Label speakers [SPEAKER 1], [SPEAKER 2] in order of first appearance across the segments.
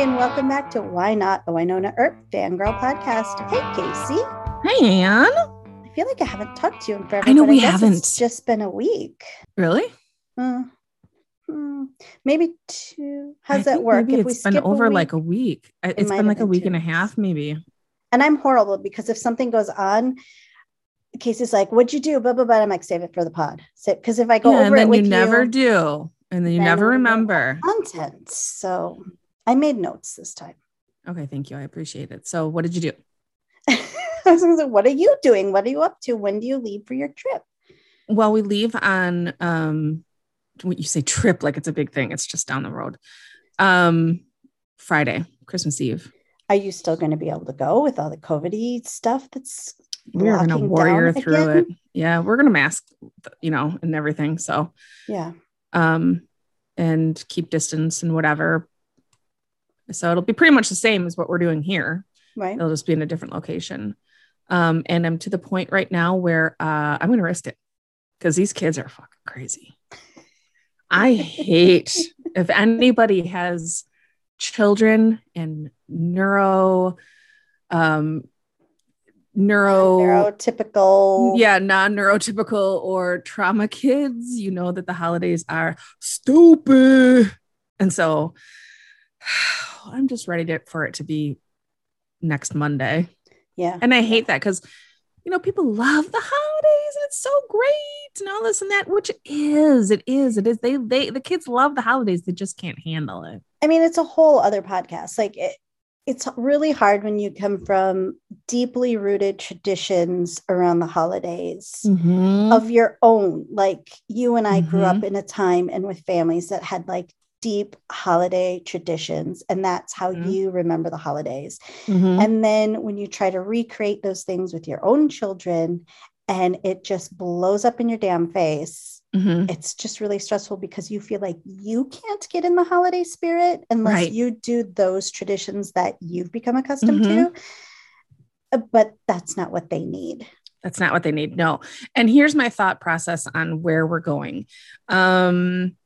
[SPEAKER 1] Hi, and welcome back to Why Not the Wynonna Earp Fangirl Podcast. Hey, Casey.
[SPEAKER 2] Hey, Anne.
[SPEAKER 1] I feel like I haven't talked to you in forever.
[SPEAKER 2] I know we
[SPEAKER 1] guess
[SPEAKER 2] haven't.
[SPEAKER 1] It's just been a week.
[SPEAKER 2] Really?
[SPEAKER 1] Uh, hmm, maybe two.
[SPEAKER 2] I
[SPEAKER 1] How's that work?
[SPEAKER 2] Maybe
[SPEAKER 1] If we
[SPEAKER 2] it's been
[SPEAKER 1] skip a
[SPEAKER 2] over
[SPEAKER 1] week-
[SPEAKER 2] like a week. I- It's been like a week
[SPEAKER 1] two
[SPEAKER 2] and a half, maybe.
[SPEAKER 1] And I'm horrible because if something goes on, Casey's like, "What'd you do?" Blah blah blah. I'm like, "Save it for the pod." Because if I go
[SPEAKER 2] yeah,
[SPEAKER 1] over
[SPEAKER 2] and
[SPEAKER 1] it
[SPEAKER 2] then
[SPEAKER 1] with
[SPEAKER 2] you never
[SPEAKER 1] you,
[SPEAKER 2] do, and then you
[SPEAKER 1] then
[SPEAKER 2] never remember.
[SPEAKER 1] content. So I made notes this time.
[SPEAKER 2] Okay, thank you. I appreciate it. So, what did you do?
[SPEAKER 1] I was "What are you doing? What are you up to? When do you leave for your trip?"
[SPEAKER 2] Well, we leave on um, what you say trip like it's a big thing. It's just down the road. Um, Friday, Christmas Eve.
[SPEAKER 1] Are you still going to be able to go with all the COVID stuff that's
[SPEAKER 2] We're gonna
[SPEAKER 1] locking
[SPEAKER 2] warrior through
[SPEAKER 1] again?
[SPEAKER 2] it. Yeah, we're gonna mask, you know, and everything. So,
[SPEAKER 1] Yeah.
[SPEAKER 2] um, and keep distance and whatever. So it'll be pretty much the same as what we're doing here.
[SPEAKER 1] Right.
[SPEAKER 2] It'll just be in a different location. Um, and I'm to the point right now where uh, I'm going to risk it because these kids are fucking crazy. I hate if anybody has children and neuro, um, neuro,
[SPEAKER 1] Neurotypical.
[SPEAKER 2] yeah, non neurotypical or trauma kids, you know that the holidays are stupid. And so I'm just ready to, for it to be next Monday.
[SPEAKER 1] Yeah.
[SPEAKER 2] And I hate that because, you know, people love the holidays and it's so great and all this and that, which it is, it is, it is. They, they, the kids love the holidays. They just can't handle it.
[SPEAKER 1] I mean, it's a whole other podcast. Like it, it's really hard when you come from deeply rooted traditions around the holidays
[SPEAKER 2] Mhm.
[SPEAKER 1] of your own. Like you and I grew
[SPEAKER 2] Mhm.
[SPEAKER 1] up in a time and with families that had like deep holiday traditions, and that's how
[SPEAKER 2] Mhm.
[SPEAKER 1] you remember the holidays.
[SPEAKER 2] Mhm.
[SPEAKER 1] And then when you try to recreate those things with your own children and it just blows up in your damn face,
[SPEAKER 2] Mhm.
[SPEAKER 1] it's just really stressful because you feel like you can't get in the holiday spirit unless
[SPEAKER 2] Right.
[SPEAKER 1] you do those traditions that you've become accustomed to. Uh, But that's not what they need.
[SPEAKER 2] That's not what they need. No. And here's my thought process on where we're going. Um,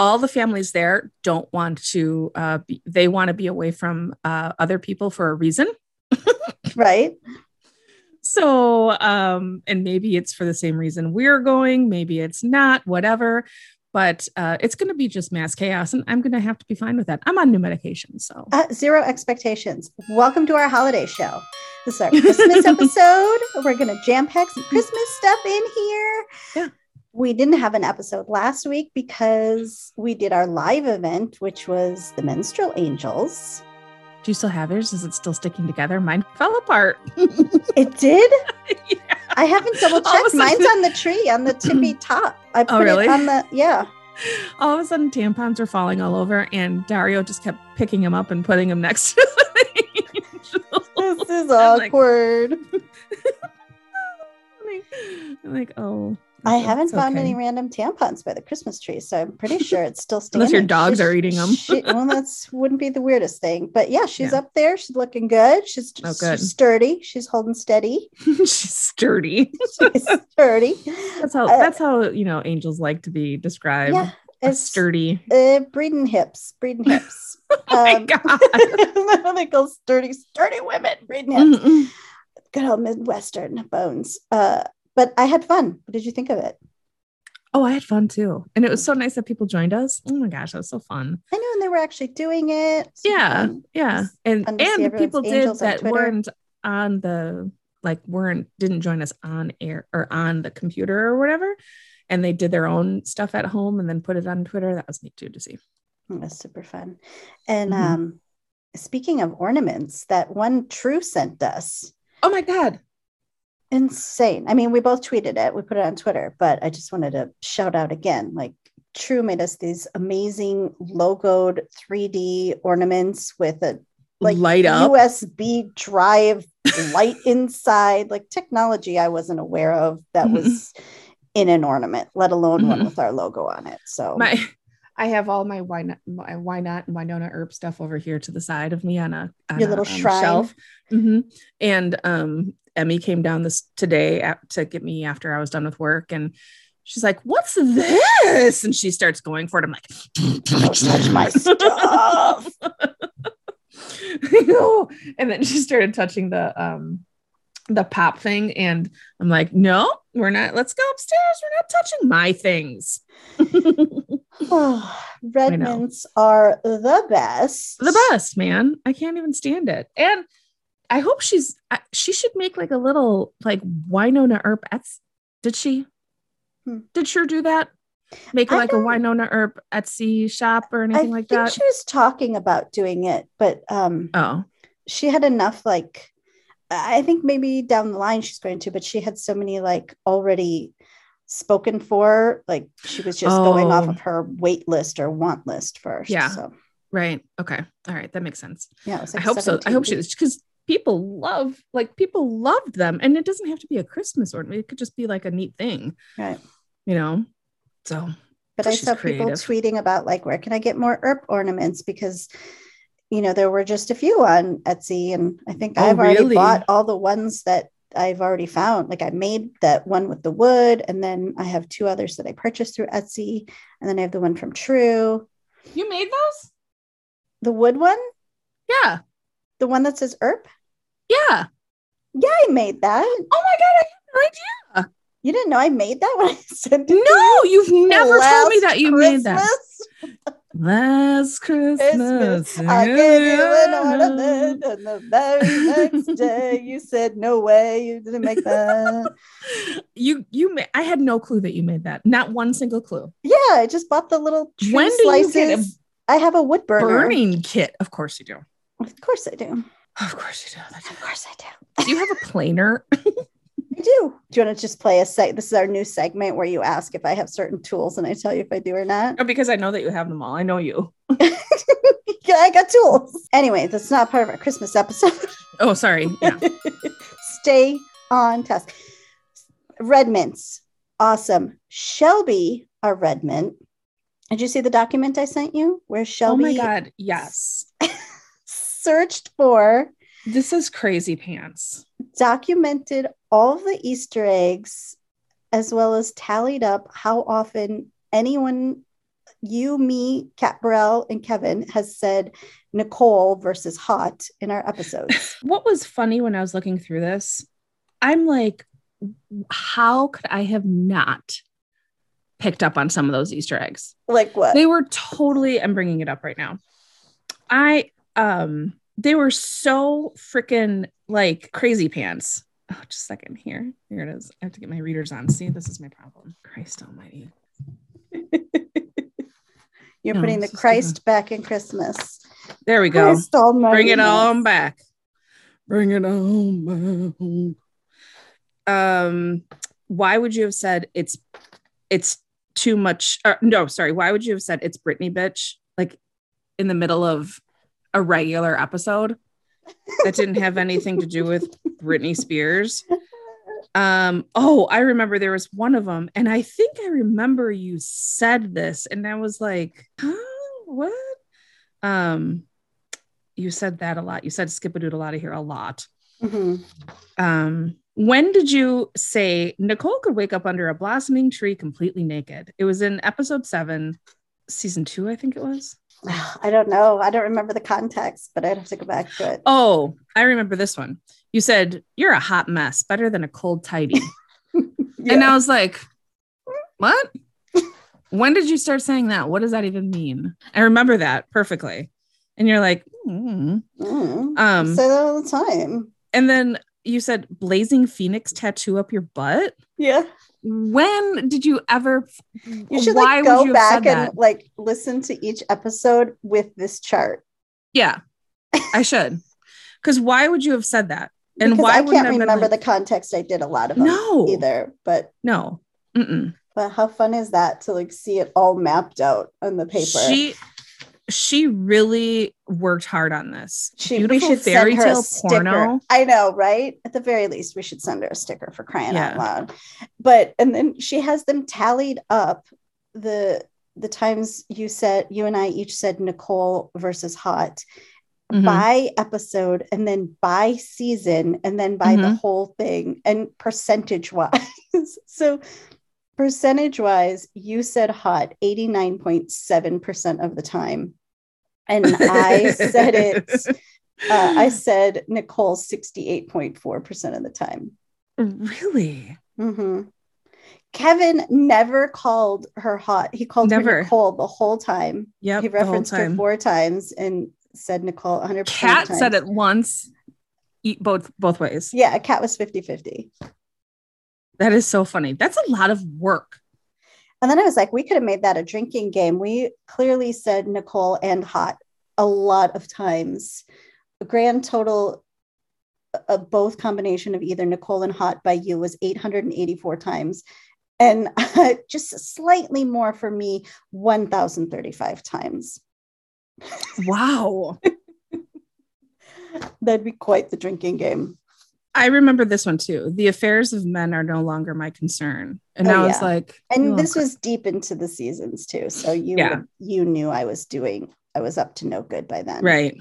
[SPEAKER 2] all the families there don't want to, uh, be, they want to be away from uh, other people for a reason.
[SPEAKER 1] Right.
[SPEAKER 2] So, um, and maybe it's for the same reason we're going, maybe it's not, whatever. But uh, it's going to be just mass chaos, and I'm going to have to be fine with that. I'm on new medication, so
[SPEAKER 1] Uh, zero expectations. Welcome to our holiday show. This is our Christmas episode. We're going to jam pack some Christmas stuff in here.
[SPEAKER 2] Yeah.
[SPEAKER 1] We didn't have an episode last week because we did our live event, which was the Menstrual Angels.
[SPEAKER 2] do you still have yours? Is it still sticking together? Mine fell apart.
[SPEAKER 1] It did?
[SPEAKER 2] yeah.
[SPEAKER 1] I haven't double
[SPEAKER 2] All of a
[SPEAKER 1] checked. Mine's on the tree, on the tippy top. I oh, put
[SPEAKER 2] really?
[SPEAKER 1] it on the, yeah.
[SPEAKER 2] all of a sudden tampons were falling all over and dario just kept picking them up and putting them next to the angel.
[SPEAKER 1] This is
[SPEAKER 2] I'm like-
[SPEAKER 1] awkward.
[SPEAKER 2] I'm like oh
[SPEAKER 1] I haven't found
[SPEAKER 2] okay.
[SPEAKER 1] any random tampons by the Christmas tree, so I'm pretty sure it's still standing.
[SPEAKER 2] Unless your dogs
[SPEAKER 1] She's-
[SPEAKER 2] are eating 'em.
[SPEAKER 1] she- well, that's wouldn't be the weirdest thing, but yeah, she's
[SPEAKER 2] Yeah.
[SPEAKER 1] up there. She's looking good. She's,
[SPEAKER 2] Oh, good.
[SPEAKER 1] she's sturdy. She's holding steady.
[SPEAKER 2] she's sturdy
[SPEAKER 1] She's sturdy.
[SPEAKER 2] that's how
[SPEAKER 1] Uh,
[SPEAKER 2] that's how you know angels like to be described
[SPEAKER 1] Yeah, it's
[SPEAKER 2] sturdy
[SPEAKER 1] uh, breeding hips. Breeding hips.
[SPEAKER 2] oh my
[SPEAKER 1] Um,
[SPEAKER 2] god
[SPEAKER 1] they call sturdy, sturdy women breeding hips.
[SPEAKER 2] Mm-mm.
[SPEAKER 1] Good old Midwestern bones. Uh, but I had fun. What did you think of it?
[SPEAKER 2] oh i had fun too and it was so nice that people joined us oh my gosh that was so fun
[SPEAKER 1] I know, and they were actually doing it. So
[SPEAKER 2] yeah
[SPEAKER 1] fun.
[SPEAKER 2] yeah and
[SPEAKER 1] fun to see
[SPEAKER 2] and
[SPEAKER 1] everyone's
[SPEAKER 2] people did that weren't on the like weren't didn't join us on air or on the computer or whatever and they did their own stuff at home and then put it on twitter that was neat too to see
[SPEAKER 1] It was super fun. And
[SPEAKER 2] Mhm.
[SPEAKER 1] um, speaking of ornaments, that one True sent us
[SPEAKER 2] oh my god
[SPEAKER 1] insane. I mean, we both tweeted it, we put it on Twitter, but I just wanted to shout out again. Like, True made us these amazing logoed 3D ornaments with a like
[SPEAKER 2] light up
[SPEAKER 1] USB drive light inside, like technology I wasn't aware of that
[SPEAKER 2] Mhm.
[SPEAKER 1] was in an ornament, let alone one
[SPEAKER 2] Mhm.
[SPEAKER 1] with our logo on it. So
[SPEAKER 2] my I have all my why not my why not and Wynonna Earp stuff over here to the side of me on a on
[SPEAKER 1] Your
[SPEAKER 2] a,
[SPEAKER 1] little
[SPEAKER 2] um,
[SPEAKER 1] shrine.
[SPEAKER 2] shelf. Mhm. And um, Emmy came down this today at, to get me after I was done with work, and she's like, "What's this?" And she starts going for it. I'm like,
[SPEAKER 1] Don't touch my stuff.
[SPEAKER 2] no. And then she started touching the um the pop thing. And I'm like, no, we're not, let's go upstairs. We're not touching my things.
[SPEAKER 1] oh, red mints are the best.
[SPEAKER 2] The best, man. I can't even stand it. And I hope she's she should make like a little like Wynonna Earp. Did she? Hmm. Did sure do that? Make like a Wynonna Earp Etsy shop or anything I like that?
[SPEAKER 1] She was talking about doing it, but um
[SPEAKER 2] oh
[SPEAKER 1] she had enough like I think maybe down the line she's going to, but she had so many like already spoken for, like she was just oh. going off oh. of her wait list or want list first.
[SPEAKER 2] Yeah.
[SPEAKER 1] So
[SPEAKER 2] right. Okay. All right. That makes sense.
[SPEAKER 1] Yeah. Like
[SPEAKER 2] I hope so. I hope she because people love like people loved them and it doesn't have to be a christmas ornament it could just be like a neat thing.
[SPEAKER 1] Right.
[SPEAKER 2] You know? So
[SPEAKER 1] but i saw creative. people tweeting about like where can i get more earp ornaments? Because you know there were just a few on etsy and i think oh, i've already really? bought all the ones that i've already found. Like i made that one with the wood and then i have two others that i purchased through etsy and then i have the one from true.
[SPEAKER 2] You made those?
[SPEAKER 1] The wood one?
[SPEAKER 2] Yeah.
[SPEAKER 1] The one that says earp
[SPEAKER 2] yeah.
[SPEAKER 1] Yeah, I made that.
[SPEAKER 2] Oh my god, I had no idea.
[SPEAKER 1] You didn't know I made that when I sent it.
[SPEAKER 2] No, you? you've never told me that you Christmas. made that. Last Christmas, Christmas
[SPEAKER 1] I gave you an ornament, and the very next day you said, "No way, you didn't make that."
[SPEAKER 2] you, you, ma- I had no clue that you made that. Not one single clue.
[SPEAKER 1] Yeah, I just bought the little tree when do slices. You get a I have a wood burner
[SPEAKER 2] burning kit. Of course you do.
[SPEAKER 1] Of course I do.
[SPEAKER 2] Of course you
[SPEAKER 1] do. Of course I do.
[SPEAKER 2] do you have a planer?
[SPEAKER 1] I do. Do you want to just play a seg? This is our new segment where you ask if I have certain tools and I tell you if I do or not.
[SPEAKER 2] Oh, because I know that you have them all. I know you.
[SPEAKER 1] yeah, I got tools. Anyway, that's not part of our Christmas episode.
[SPEAKER 2] oh, sorry. Yeah.
[SPEAKER 1] Stay on task. Red mints. Awesome. Shelby, our red mint. Did you see the document I sent you where Shelby?
[SPEAKER 2] Oh my God. Yes
[SPEAKER 1] searched for.
[SPEAKER 2] This is crazy pants.
[SPEAKER 1] Documented all the Easter eggs as well as tallied up how often anyone, you, me, Kat Barrell, and Kevin, has said Nicole versus Haught in our episodes.
[SPEAKER 2] what was funny when I was looking through this, I'm like, how could I have not picked up on some of those Easter eggs?
[SPEAKER 1] Like what?
[SPEAKER 2] They were totally, I'm bringing it up right now. I um they were so freaking like crazy pants. Oh, just a second here. Here it is. I have to get my readers on. See, this is my problem. Christ almighty.
[SPEAKER 1] You're no, putting the Christ gonna... back in Christmas.
[SPEAKER 2] There we go. Bring it on back. Bring it on back. Um, why would you have said it's it's too much? Or, no, sorry. Why would you have said it's Britney bitch? Like in the middle of a regular episode that didn't have anything to do with Britney Spears. Um, oh, I remember there was one of them, and I think I remember you said this, and I was like, huh, what? Um, you said that a lot. You said skip a doodle out of here a lot. Mm-hmm. Um, when did you say Nicole could wake up under a blossoming tree completely naked? It was in episode seven, season two, I think it was.
[SPEAKER 1] I don't know. I don't remember the context, but I'd have to go back to it.
[SPEAKER 2] Oh, I remember this one. You said, You're a hot mess, better than a cold tidy. yeah. And I was like, What? when did you start saying that? What does that even mean? I remember that perfectly. And you're like, mm.
[SPEAKER 1] Mm. um, say that all the time.
[SPEAKER 2] And then you said blazing phoenix tattoo up your butt.
[SPEAKER 1] Yeah.
[SPEAKER 2] When did you ever
[SPEAKER 1] you should like go back and that? like listen to each episode with this chart.
[SPEAKER 2] Yeah i should. Because why would you have said that? And because why
[SPEAKER 1] i can't remember like, the context i did a lot of them no. either but
[SPEAKER 2] no. Mm-mm.
[SPEAKER 1] but how fun is that to like see it all mapped out on the paper?
[SPEAKER 2] She she really worked hard on this. She Beautiful fairy send her tale a
[SPEAKER 1] porno. I know, right? At the very least, we should send her a sticker for crying yeah. out loud. But and then she has them tallied up the the times you said you and I each said Nicole versus Haught mm-hmm. by episode and then by season and then by mm-hmm. the whole thing and percentage wise. so percentage wise, you said Haught 89.7% of the time and I said it Uh, I said Nicole 68.4% of the time.
[SPEAKER 2] Really?
[SPEAKER 1] hmm Kevin never called her Haught. He called
[SPEAKER 2] Never.
[SPEAKER 1] her Nicole the whole time.
[SPEAKER 2] Yep.
[SPEAKER 1] he referenced her four times and said Nicole 100%. Kat
[SPEAKER 2] said it once. Eat both both ways.
[SPEAKER 1] Yeah, a Kat was 50 50.
[SPEAKER 2] That is so funny. That's a lot of work.
[SPEAKER 1] And then I was like, we could have made that a drinking game. We clearly said Nicole and Haught a lot of times. A grand total of both combination of either Nicole and Haught by you was 884 times. And just slightly more for me, 1,035 times.
[SPEAKER 2] Wow.
[SPEAKER 1] That'd be quite the drinking game.
[SPEAKER 2] I remember this one too. The affairs of men are no longer my concern. And
[SPEAKER 1] Oh,
[SPEAKER 2] I was
[SPEAKER 1] yeah.
[SPEAKER 2] like,
[SPEAKER 1] And
[SPEAKER 2] you
[SPEAKER 1] this
[SPEAKER 2] are-
[SPEAKER 1] was deep into the seasons too. So you
[SPEAKER 2] Yeah.
[SPEAKER 1] you knew I was doing I was up to no good by then.
[SPEAKER 2] right.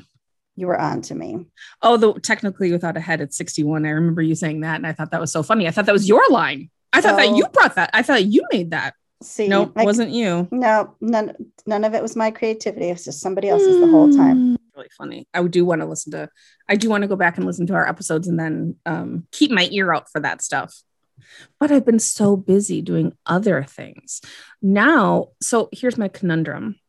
[SPEAKER 1] You were on to me.
[SPEAKER 2] Oh, the technically without a head at 61. I remember you saying that. And I thought that was so funny. I thought that was your line. I thought that
[SPEAKER 1] Oh.
[SPEAKER 2] you brought that. I thought you made that.
[SPEAKER 1] See,
[SPEAKER 2] Nope,
[SPEAKER 1] I-
[SPEAKER 2] wasn't you.
[SPEAKER 1] No, none none of it was my creativity. It was just somebody else's the whole time.
[SPEAKER 2] Mm, Really funny. I do want to listen to, I do want to go back and listen to our episodes and then um, keep my ear out for that stuff. But I've been so busy doing other things. Now, so here's my conundrum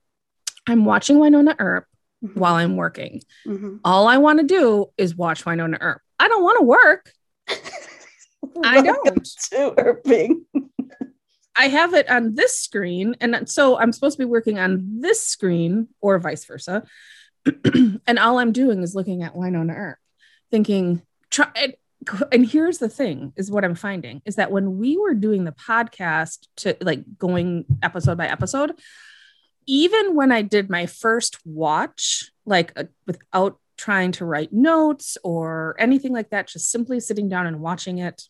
[SPEAKER 2] I'm watching Wynonna Earp
[SPEAKER 1] Mhm.
[SPEAKER 2] while I'm working.
[SPEAKER 1] Mhm.
[SPEAKER 2] All I want to do is watch Wynonna Earp. I don't want to work. I don't.
[SPEAKER 1] to Irving.
[SPEAKER 2] I have it on this screen. And so I'm supposed to be working on this screen or vice versa. and all I'm doing is looking at Wynonna Earp, thinking, try and, and here's the thing is what I'm finding is that when we were doing the podcast to like going episode by episode, even when I did my first watch, like uh, without trying to write notes or anything like that, just simply sitting down and watching it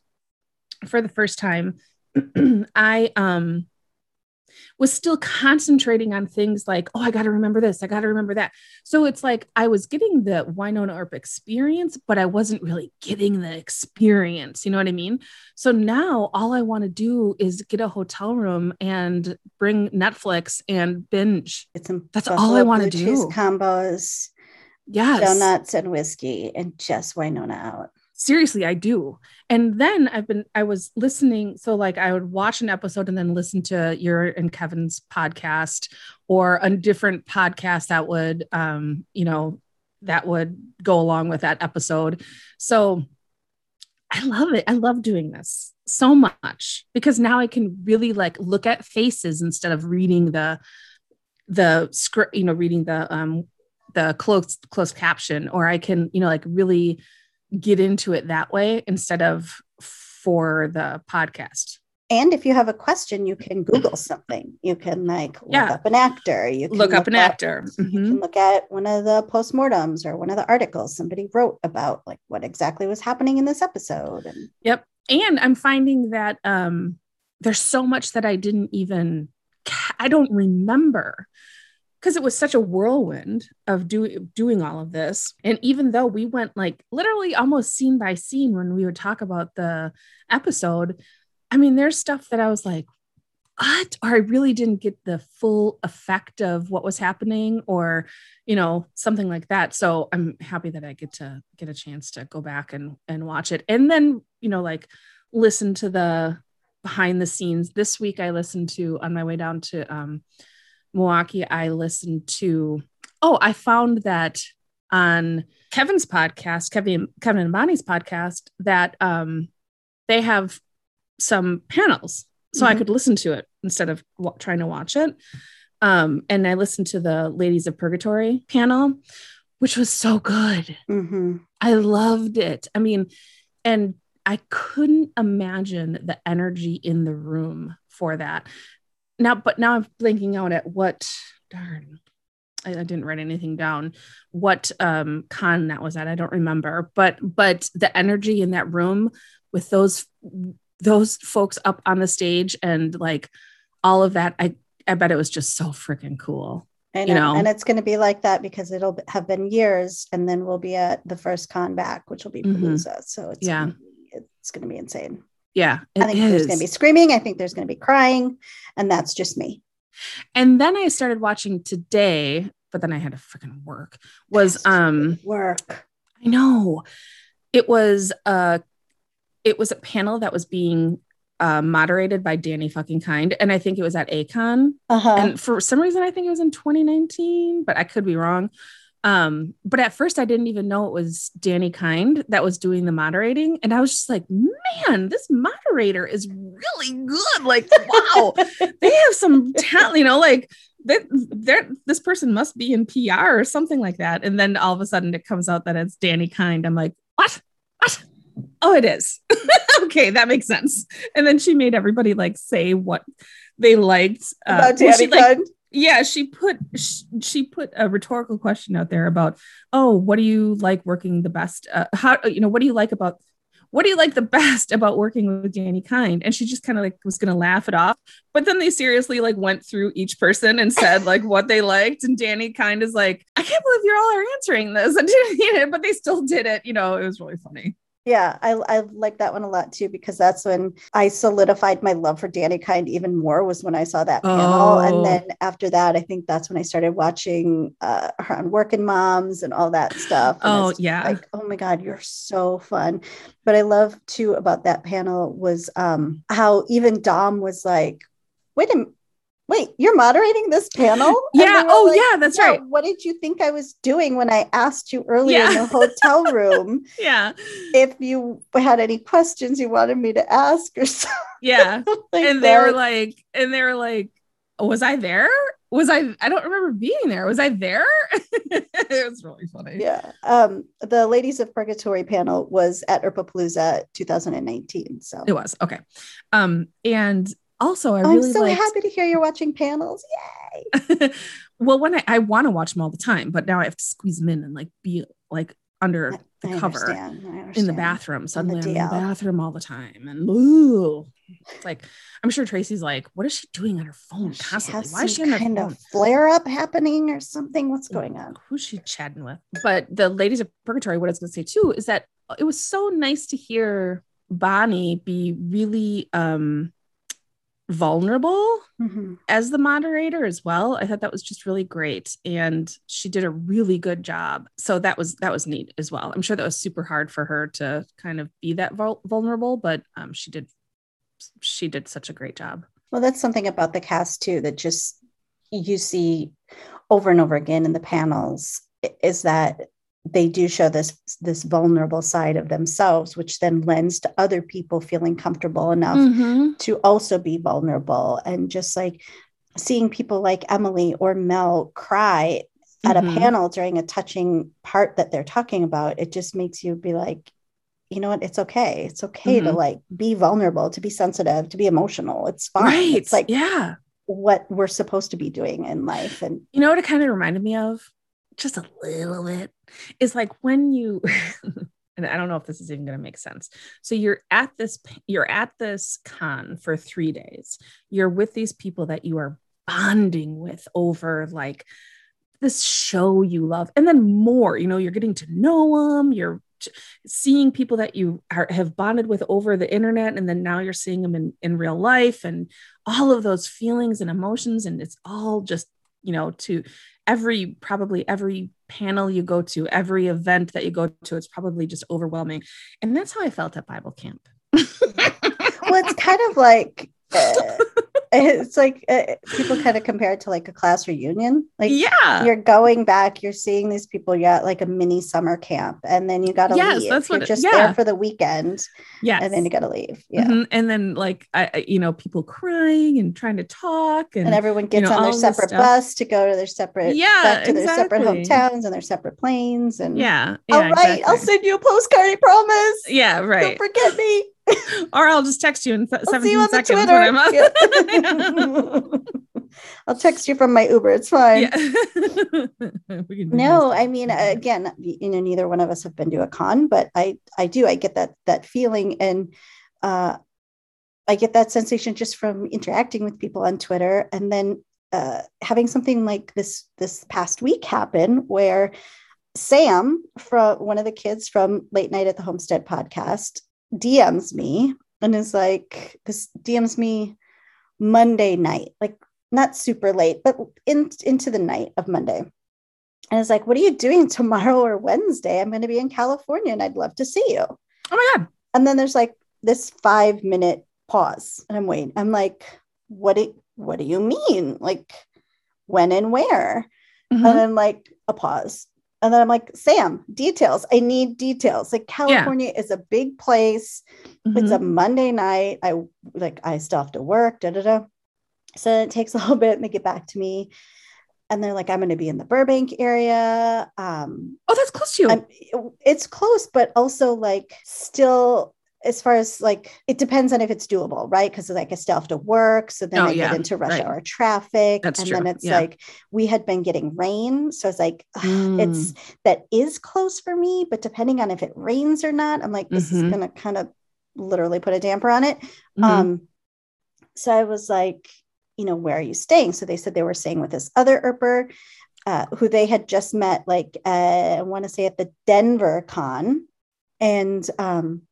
[SPEAKER 2] for the first time, I um was still concentrating on things like, oh, I got to remember this, I got to remember that. So it's like I was getting the Wynonna Earp experience, but I wasn't really getting the experience. You know what I mean? So now all I want to do is get a hotel room and bring Netflix and binge.
[SPEAKER 1] It's
[SPEAKER 2] That's all I
[SPEAKER 1] blue cheese
[SPEAKER 2] do.
[SPEAKER 1] Combos,
[SPEAKER 2] Yes.
[SPEAKER 1] donuts, and whiskey, and just Wynonna out.
[SPEAKER 2] Seriously i do. And then i've been i was listening so like i would watch an episode and then listen to your and kevin's podcast or a different podcast that would um you know that would go along with that episode. So i love it. I love doing this so much because now i can really like look at faces instead of reading the the script you know reading the um the close closed caption or i can you know like really get into it that way instead of for the podcast.
[SPEAKER 1] And if you have a question, you can Google something. You can like look
[SPEAKER 2] Yeah.
[SPEAKER 1] up an actor. You can
[SPEAKER 2] Look up an actor.
[SPEAKER 1] You
[SPEAKER 2] Mhm.
[SPEAKER 1] can look at one of the postmortems or one of the articles somebody wrote about like what exactly was happening in this episode. And
[SPEAKER 2] Yep. And I'm finding that um, there's so much that I didn't even, I don't remember because it was such a whirlwind of do, doing all of this. And even though we went like literally almost scene by scene when we would talk about the episode, I mean, there's stuff that I was like, what? Or I really didn't get the full effect of what was happening or, you know, something like that. So I'm happy that I get to get a chance to go back and, and watch it. And then, you know, like listen to the behind the scenes. This week I listened to on my way down to um, Milwaukee, I listened to, oh, I found that on Kevin's podcast, Kevin, Kevin and Bonnie's podcast, that um, they have some panels. So I
[SPEAKER 1] Mhm.
[SPEAKER 2] could listen to it instead of wa- trying to watch it. Um, and I listened to the Ladies of Purgatory panel, which was so good.
[SPEAKER 1] Mhm.
[SPEAKER 2] I loved it. I mean, and I couldn't imagine the energy in the room for that. Now, but now I'm blinking out at what darn. I, I didn't write anything down. What um con that was at, I don't remember. But but the energy in that room with those those folks up on the stage and like all of that, I I bet it was just so freaking cool.
[SPEAKER 1] I
[SPEAKER 2] You
[SPEAKER 1] know.
[SPEAKER 2] know.
[SPEAKER 1] And it's going to be like that because it'll have been years and then we'll be at the first con back, which will be
[SPEAKER 2] Mhm.
[SPEAKER 1] So it's,
[SPEAKER 2] Yeah.
[SPEAKER 1] gonna be, it's going to be insane.
[SPEAKER 2] Yeah,
[SPEAKER 1] I think there's going to be screaming. I think there's going to be crying. And that's just me.
[SPEAKER 2] And then I started watching today, but then I had to freaking work. Was um
[SPEAKER 1] Work.
[SPEAKER 2] I know. It was a it was a panel that was being uh, moderated by Dani fucking Kind, and I think it was at ACON.
[SPEAKER 1] Uh-huh.
[SPEAKER 2] And for some reason, I think it was in 2019, but I could be wrong. Um, but at first, I didn't even know it was Dani Kind that was doing the moderating, and I was just like, "Man, this moderator is really good! Like, wow, they have some talent, you know, like." That there, this person must be in PR or something like that. And then all of a sudden it comes out that it's Dani Kind. I'm like, what? What? Oh, it is. okay, that makes sense. And then she made everybody like say what they liked uh,
[SPEAKER 1] About
[SPEAKER 2] well, she,
[SPEAKER 1] Dani
[SPEAKER 2] like,
[SPEAKER 1] Kind.
[SPEAKER 2] Yeah she put she, put a rhetorical question out there about oh what do you like working the best uh, how you know what do you like about what do you like the best about working with Dani Kind? And she just kind of like was gonna laugh it off. But then they seriously like went through each person and said like what they liked. And Dani Kind is like, I can't believe you all are answering this. And but they still did it. You know, it was really funny.
[SPEAKER 1] Yeah, I, I like that one a lot too because that's when I solidified my love for Dani Kind even more was when I saw that panel.
[SPEAKER 2] Oh.
[SPEAKER 1] And then after that, I think that's when I started watching uh, her on Working Moms and all that stuff. And
[SPEAKER 2] Oh, yeah.
[SPEAKER 1] Like, oh my God, you're so fun. But I love too about that panel was um, how even Dom was like, wait a minute. Wait, you're moderating this panel?
[SPEAKER 2] Yeah. Oh,
[SPEAKER 1] like,
[SPEAKER 2] yeah, that's
[SPEAKER 1] "Yeah,
[SPEAKER 2] right.
[SPEAKER 1] What did you think I was doing when I asked you earlier in the hotel room?
[SPEAKER 2] Yeah.
[SPEAKER 1] if you had any questions you wanted me to ask or something
[SPEAKER 2] Yeah.
[SPEAKER 1] like
[SPEAKER 2] and they were like, and they were like, was I there? Was I? I don't remember being there. Was I there? it was really funny.
[SPEAKER 1] yeah um the ladies of purgatory panel was at Palooza 2019 so
[SPEAKER 2] It was okay. Um, and also I
[SPEAKER 1] i'm so
[SPEAKER 2] liked,
[SPEAKER 1] happy to hear you're watching panels yay
[SPEAKER 2] well, when I, I want to watch them all the time, but now I have to squeeze them in and like be like under the
[SPEAKER 1] I
[SPEAKER 2] cover
[SPEAKER 1] understand, I
[SPEAKER 2] in the bathroom. Suddenly I'm in the bathroom all the time. And ooh, like I'm sure Tracy's like, what is she doing on her phone
[SPEAKER 1] She
[SPEAKER 2] constantly? Why is she on her
[SPEAKER 1] kind
[SPEAKER 2] phone?
[SPEAKER 1] of flare up happening or something what's going on
[SPEAKER 2] who's she chatting with? But the ladies of purgatory, what I was going to say too is that it was so nice to hear Bonnie be really um vulnerable
[SPEAKER 1] Mhm.
[SPEAKER 2] as the moderator as well. I thought that was just really great and she did a really good job. So that was that was neat as well. I'm sure that was super hard for her to kind of be that vul- vulnerable, but um she did she did such a great job.
[SPEAKER 1] Well, that's something about the cast too that just you see over and over again in the panels is that they do show this this vulnerable side of themselves, which then lends to other people feeling comfortable enough
[SPEAKER 2] Mhm.
[SPEAKER 1] to also be vulnerable and just like seeing people like Emily or Mel cry at
[SPEAKER 2] Mhm.
[SPEAKER 1] a panel during a touching part that they're talking about, it just makes you be like, you know what? It's okay. It's okay to
[SPEAKER 2] Mhm.
[SPEAKER 1] like be vulnerable, to be sensitive, to be emotional. It's fine.
[SPEAKER 2] Right.
[SPEAKER 1] It's like
[SPEAKER 2] yeah.
[SPEAKER 1] what we're supposed to be doing in life. And
[SPEAKER 2] You know what it kind of reminded me of? Just a little bit. Is like when you and I don't know if this is even going to make sense. So you're at this you're at this con for 3 days. You're with these people that you are bonding with over like this show you love and then more, you know, you're getting to know them, you're seeing people that you are, have bonded with over the internet and then now you're seeing them in in real life and all of those feelings and emotions and it's all just you know to every probably every panel you go to every event that you go to it's probably just overwhelming. And that's how i felt at bible camp.
[SPEAKER 1] Well, it's kind of like uh, it's like uh, people kind of compare it to like a class reunion. Like
[SPEAKER 2] yeah
[SPEAKER 1] you're going back, you're seeing these people, you're at like a mini summer camp, and then you got to
[SPEAKER 2] Yes,
[SPEAKER 1] leave.
[SPEAKER 2] that's
[SPEAKER 1] you're
[SPEAKER 2] it-
[SPEAKER 1] just
[SPEAKER 2] yeah.
[SPEAKER 1] there for the weekend,
[SPEAKER 2] Yeah,
[SPEAKER 1] and then you got to leave. Yeah.
[SPEAKER 2] Mhm. and then like I, you know people crying and trying to talk and,
[SPEAKER 1] And everyone gets
[SPEAKER 2] know,
[SPEAKER 1] on their separate bus to go to their separate
[SPEAKER 2] Yeah,
[SPEAKER 1] back to their separate hometowns and their separate planes. And
[SPEAKER 2] yeah, yeah
[SPEAKER 1] all right, I'll send you a postcard. I promise.
[SPEAKER 2] yeah right.
[SPEAKER 1] Don't forget me.
[SPEAKER 2] or i'll just text you in
[SPEAKER 1] I'll see you on the
[SPEAKER 2] seconds
[SPEAKER 1] Twitter.
[SPEAKER 2] when i'm up
[SPEAKER 1] Yeah. I'll text you from my Uber. It's fine.
[SPEAKER 2] yeah We can do
[SPEAKER 1] No. I mean, again, you know, neither one of us have been to a con, but I, I do, I get that, that feeling. And, uh, I get that sensation just from interacting with people on Twitter and then, uh, having something like this, this past week happen where Sam from one of the kids from late night at the homestead podcast DMs me and is like, this DMs me Monday night, like not super late, but in, into the night of Monday And it's like, what are you doing tomorrow or Wednesday? I'm going to be in California and I'd love to see you.
[SPEAKER 2] Oh my God.
[SPEAKER 1] And then there's like this five minute pause. And I'm waiting. I'm like, what do, what do you mean? Like, when and where?
[SPEAKER 2] Mhm.
[SPEAKER 1] And then like a pause. And then I'm like, Sam, details. I need details. Like California is a big place. It's a
[SPEAKER 2] Mhm.
[SPEAKER 1] Monday night. I like I still have to work. Da da da. So it takes a little bit and they get back to me. And they're like, I'm going to be in the Burbank area. Um,
[SPEAKER 2] oh, that's close to you.
[SPEAKER 1] I'm, it's close, but also like still as far as like it depends on if it's doable, right? Because like I still have to work. So then
[SPEAKER 2] Oh,
[SPEAKER 1] I
[SPEAKER 2] yeah,
[SPEAKER 1] get into rush
[SPEAKER 2] right.
[SPEAKER 1] hour traffic.
[SPEAKER 2] That's
[SPEAKER 1] and
[SPEAKER 2] true,
[SPEAKER 1] then it's
[SPEAKER 2] yeah.
[SPEAKER 1] like we had been getting rain. So it's like
[SPEAKER 2] Mm.
[SPEAKER 1] it's that is close for me, but depending on if it rains or not, I'm like, this is
[SPEAKER 2] Mhm.
[SPEAKER 1] gonna kind of literally put a damper on it.
[SPEAKER 2] Mhm.
[SPEAKER 1] Um, so I was like, you know, where are you staying? So they said they were staying with this other Earper, uh, who they had just met, like uh, I want to say at the Denver con, and um,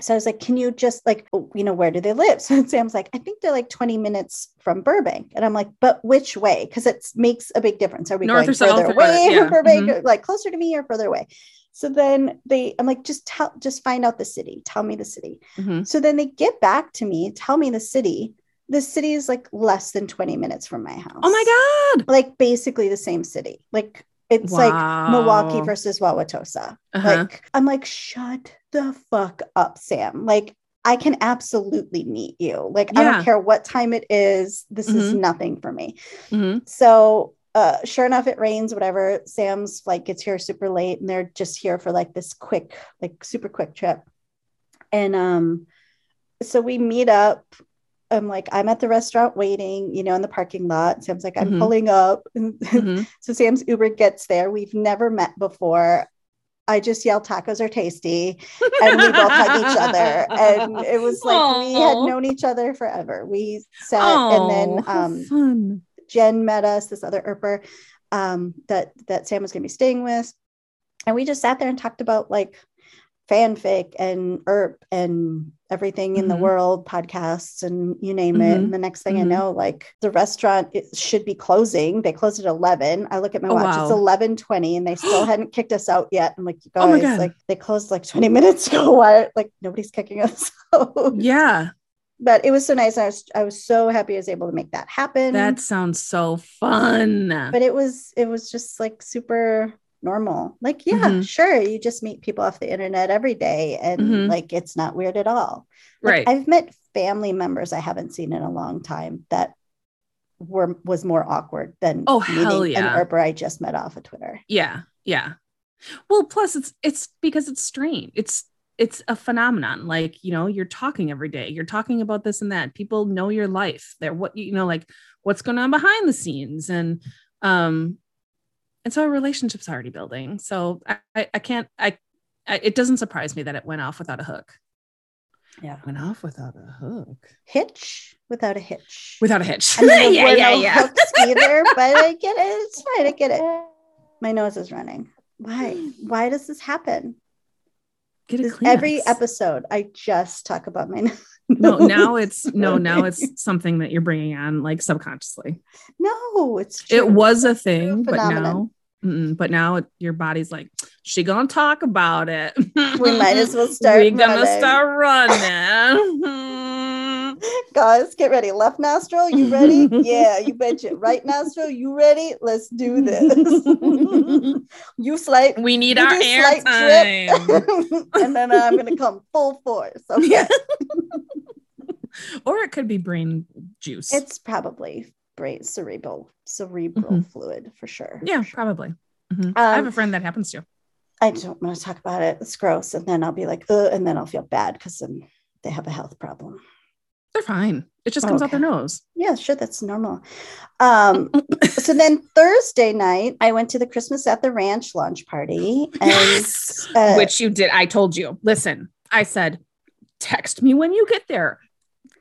[SPEAKER 1] so I was like, can you just like, you know, where do they live? So Sam's like, I think they're like 20 minutes from Burbank, and I'm like, but which way? Because it makes a big difference. Are we
[SPEAKER 2] North
[SPEAKER 1] going
[SPEAKER 2] or
[SPEAKER 1] further away
[SPEAKER 2] yeah.
[SPEAKER 1] from Burbank,
[SPEAKER 2] Mhm.
[SPEAKER 1] or, like closer to me, or further away? So then they, I'm like, just tell, just find out the city. Tell me the city.
[SPEAKER 2] Mhm.
[SPEAKER 1] So then they get back to me, tell me the city. The city is like less than 20 minutes from my house.
[SPEAKER 2] Oh my God.
[SPEAKER 1] Like basically the same city. Like it's like Milwaukee versus Wauwatosa.
[SPEAKER 2] Uh-huh.
[SPEAKER 1] Like I'm like, shut the fuck up, Sam. Like I can absolutely meet you. Like I don't care what time it is. This is
[SPEAKER 2] Mhm.
[SPEAKER 1] nothing for me.
[SPEAKER 2] Mhm.
[SPEAKER 1] So uh sure enough, it rains, whatever. Sam's flight gets here super late and they're just here for like this quick, like super quick trip. And um, so we meet up. I'm like, I'm at the restaurant waiting, you know, in the parking lot. Sam's like, I'm
[SPEAKER 2] Mhm.
[SPEAKER 1] pulling up. And
[SPEAKER 2] Mhm.
[SPEAKER 1] so Sam's Uber gets there. We've never met before. I just yell tacos are tasty. And we both hug each other. And it was like we had known each other forever. We sat and
[SPEAKER 2] Oh,
[SPEAKER 1] then um. Jen met us, this other Earper um, that that Sam was going to be staying with, and we just sat there and talked about like fanfic and Earp and everything in the
[SPEAKER 2] Mhm.
[SPEAKER 1] world, podcasts and you name it.
[SPEAKER 2] Mhm.
[SPEAKER 1] And the next thing
[SPEAKER 2] Mhm.
[SPEAKER 1] I know, like the restaurant it should be closing. They closed at eleven. I look at my
[SPEAKER 2] Oh,
[SPEAKER 1] watch; it's
[SPEAKER 2] wow.
[SPEAKER 1] eleven twenty, and they still hadn't kicked us out yet. I'm like, you
[SPEAKER 2] Oh
[SPEAKER 1] guys,
[SPEAKER 2] God.
[SPEAKER 1] like they closed like twenty minutes ago. Why? Like nobody's kicking us out.
[SPEAKER 2] Yeah.
[SPEAKER 1] But it was so nice. I was I was so happy I was able to make that happen
[SPEAKER 2] That sounds so fun.
[SPEAKER 1] but it was it was just like super normal like yeah
[SPEAKER 2] Mhm.
[SPEAKER 1] sure you just meet people off the internet every day and
[SPEAKER 2] Mhm.
[SPEAKER 1] like it's not weird at all Like,
[SPEAKER 2] right.
[SPEAKER 1] i've met family members i haven't seen in a long time that were was more awkward than
[SPEAKER 2] Oh, hell yeah.
[SPEAKER 1] an Earper I just met off of Twitter.
[SPEAKER 2] yeah. Yeah. Well, plus it's it's because it's strange. It's it's a phenomenon. Like, you know, you're talking every day. You're talking about this and that. People know your life. They're what you know, like what's going on behind the scenes. And um and so a relationship's already building. So I I, can't I, I it doesn't surprise me that it went off without a hook.
[SPEAKER 1] Yeah.
[SPEAKER 2] Went off without a hook.
[SPEAKER 1] Hitch without a hitch.
[SPEAKER 2] Without a hitch.
[SPEAKER 1] I mean,
[SPEAKER 2] yeah, yeah,
[SPEAKER 1] no
[SPEAKER 2] yeah.
[SPEAKER 1] hooks either, but I get it. It's fine. I get it. My nose is running. Why? Why does this happen?
[SPEAKER 2] Get a
[SPEAKER 1] every episode, I just talk about my nose.
[SPEAKER 2] no now it's no now it's something that you're bringing on like subconsciously
[SPEAKER 1] no. It's true.
[SPEAKER 2] it was a thing but now. Mm-mm, but now your body's like she gonna talk about it
[SPEAKER 1] We might as well start.
[SPEAKER 2] we gonna
[SPEAKER 1] running.
[SPEAKER 2] start running
[SPEAKER 1] Guys, get ready. Left nostril, you ready? yeah, you betcha. Right nostril, you ready? Let's do this. you slight.
[SPEAKER 2] we need our air time
[SPEAKER 1] and then I'm gonna come full force. Okay.
[SPEAKER 2] Yeah. or it could be brain juice
[SPEAKER 1] It's probably brain cerebral cerebral
[SPEAKER 2] Mhm.
[SPEAKER 1] fluid for sure.
[SPEAKER 2] yeah
[SPEAKER 1] for sure.
[SPEAKER 2] probably Mhm. i have
[SPEAKER 1] Um,
[SPEAKER 2] a friend that happens to
[SPEAKER 1] I don't want to talk about it. It's gross, and then I'll be like, Ugh, and then I'll feel bad because then they have a health problem.
[SPEAKER 2] they're fine it just comes out their nose
[SPEAKER 1] Yeah, sure, that's normal. Um, so then Thursday night, I went to the Christmas at the Ranch launch party, and
[SPEAKER 2] Yes.
[SPEAKER 1] uh,
[SPEAKER 2] which you did. I told you. Listen, I said, text me when you get there.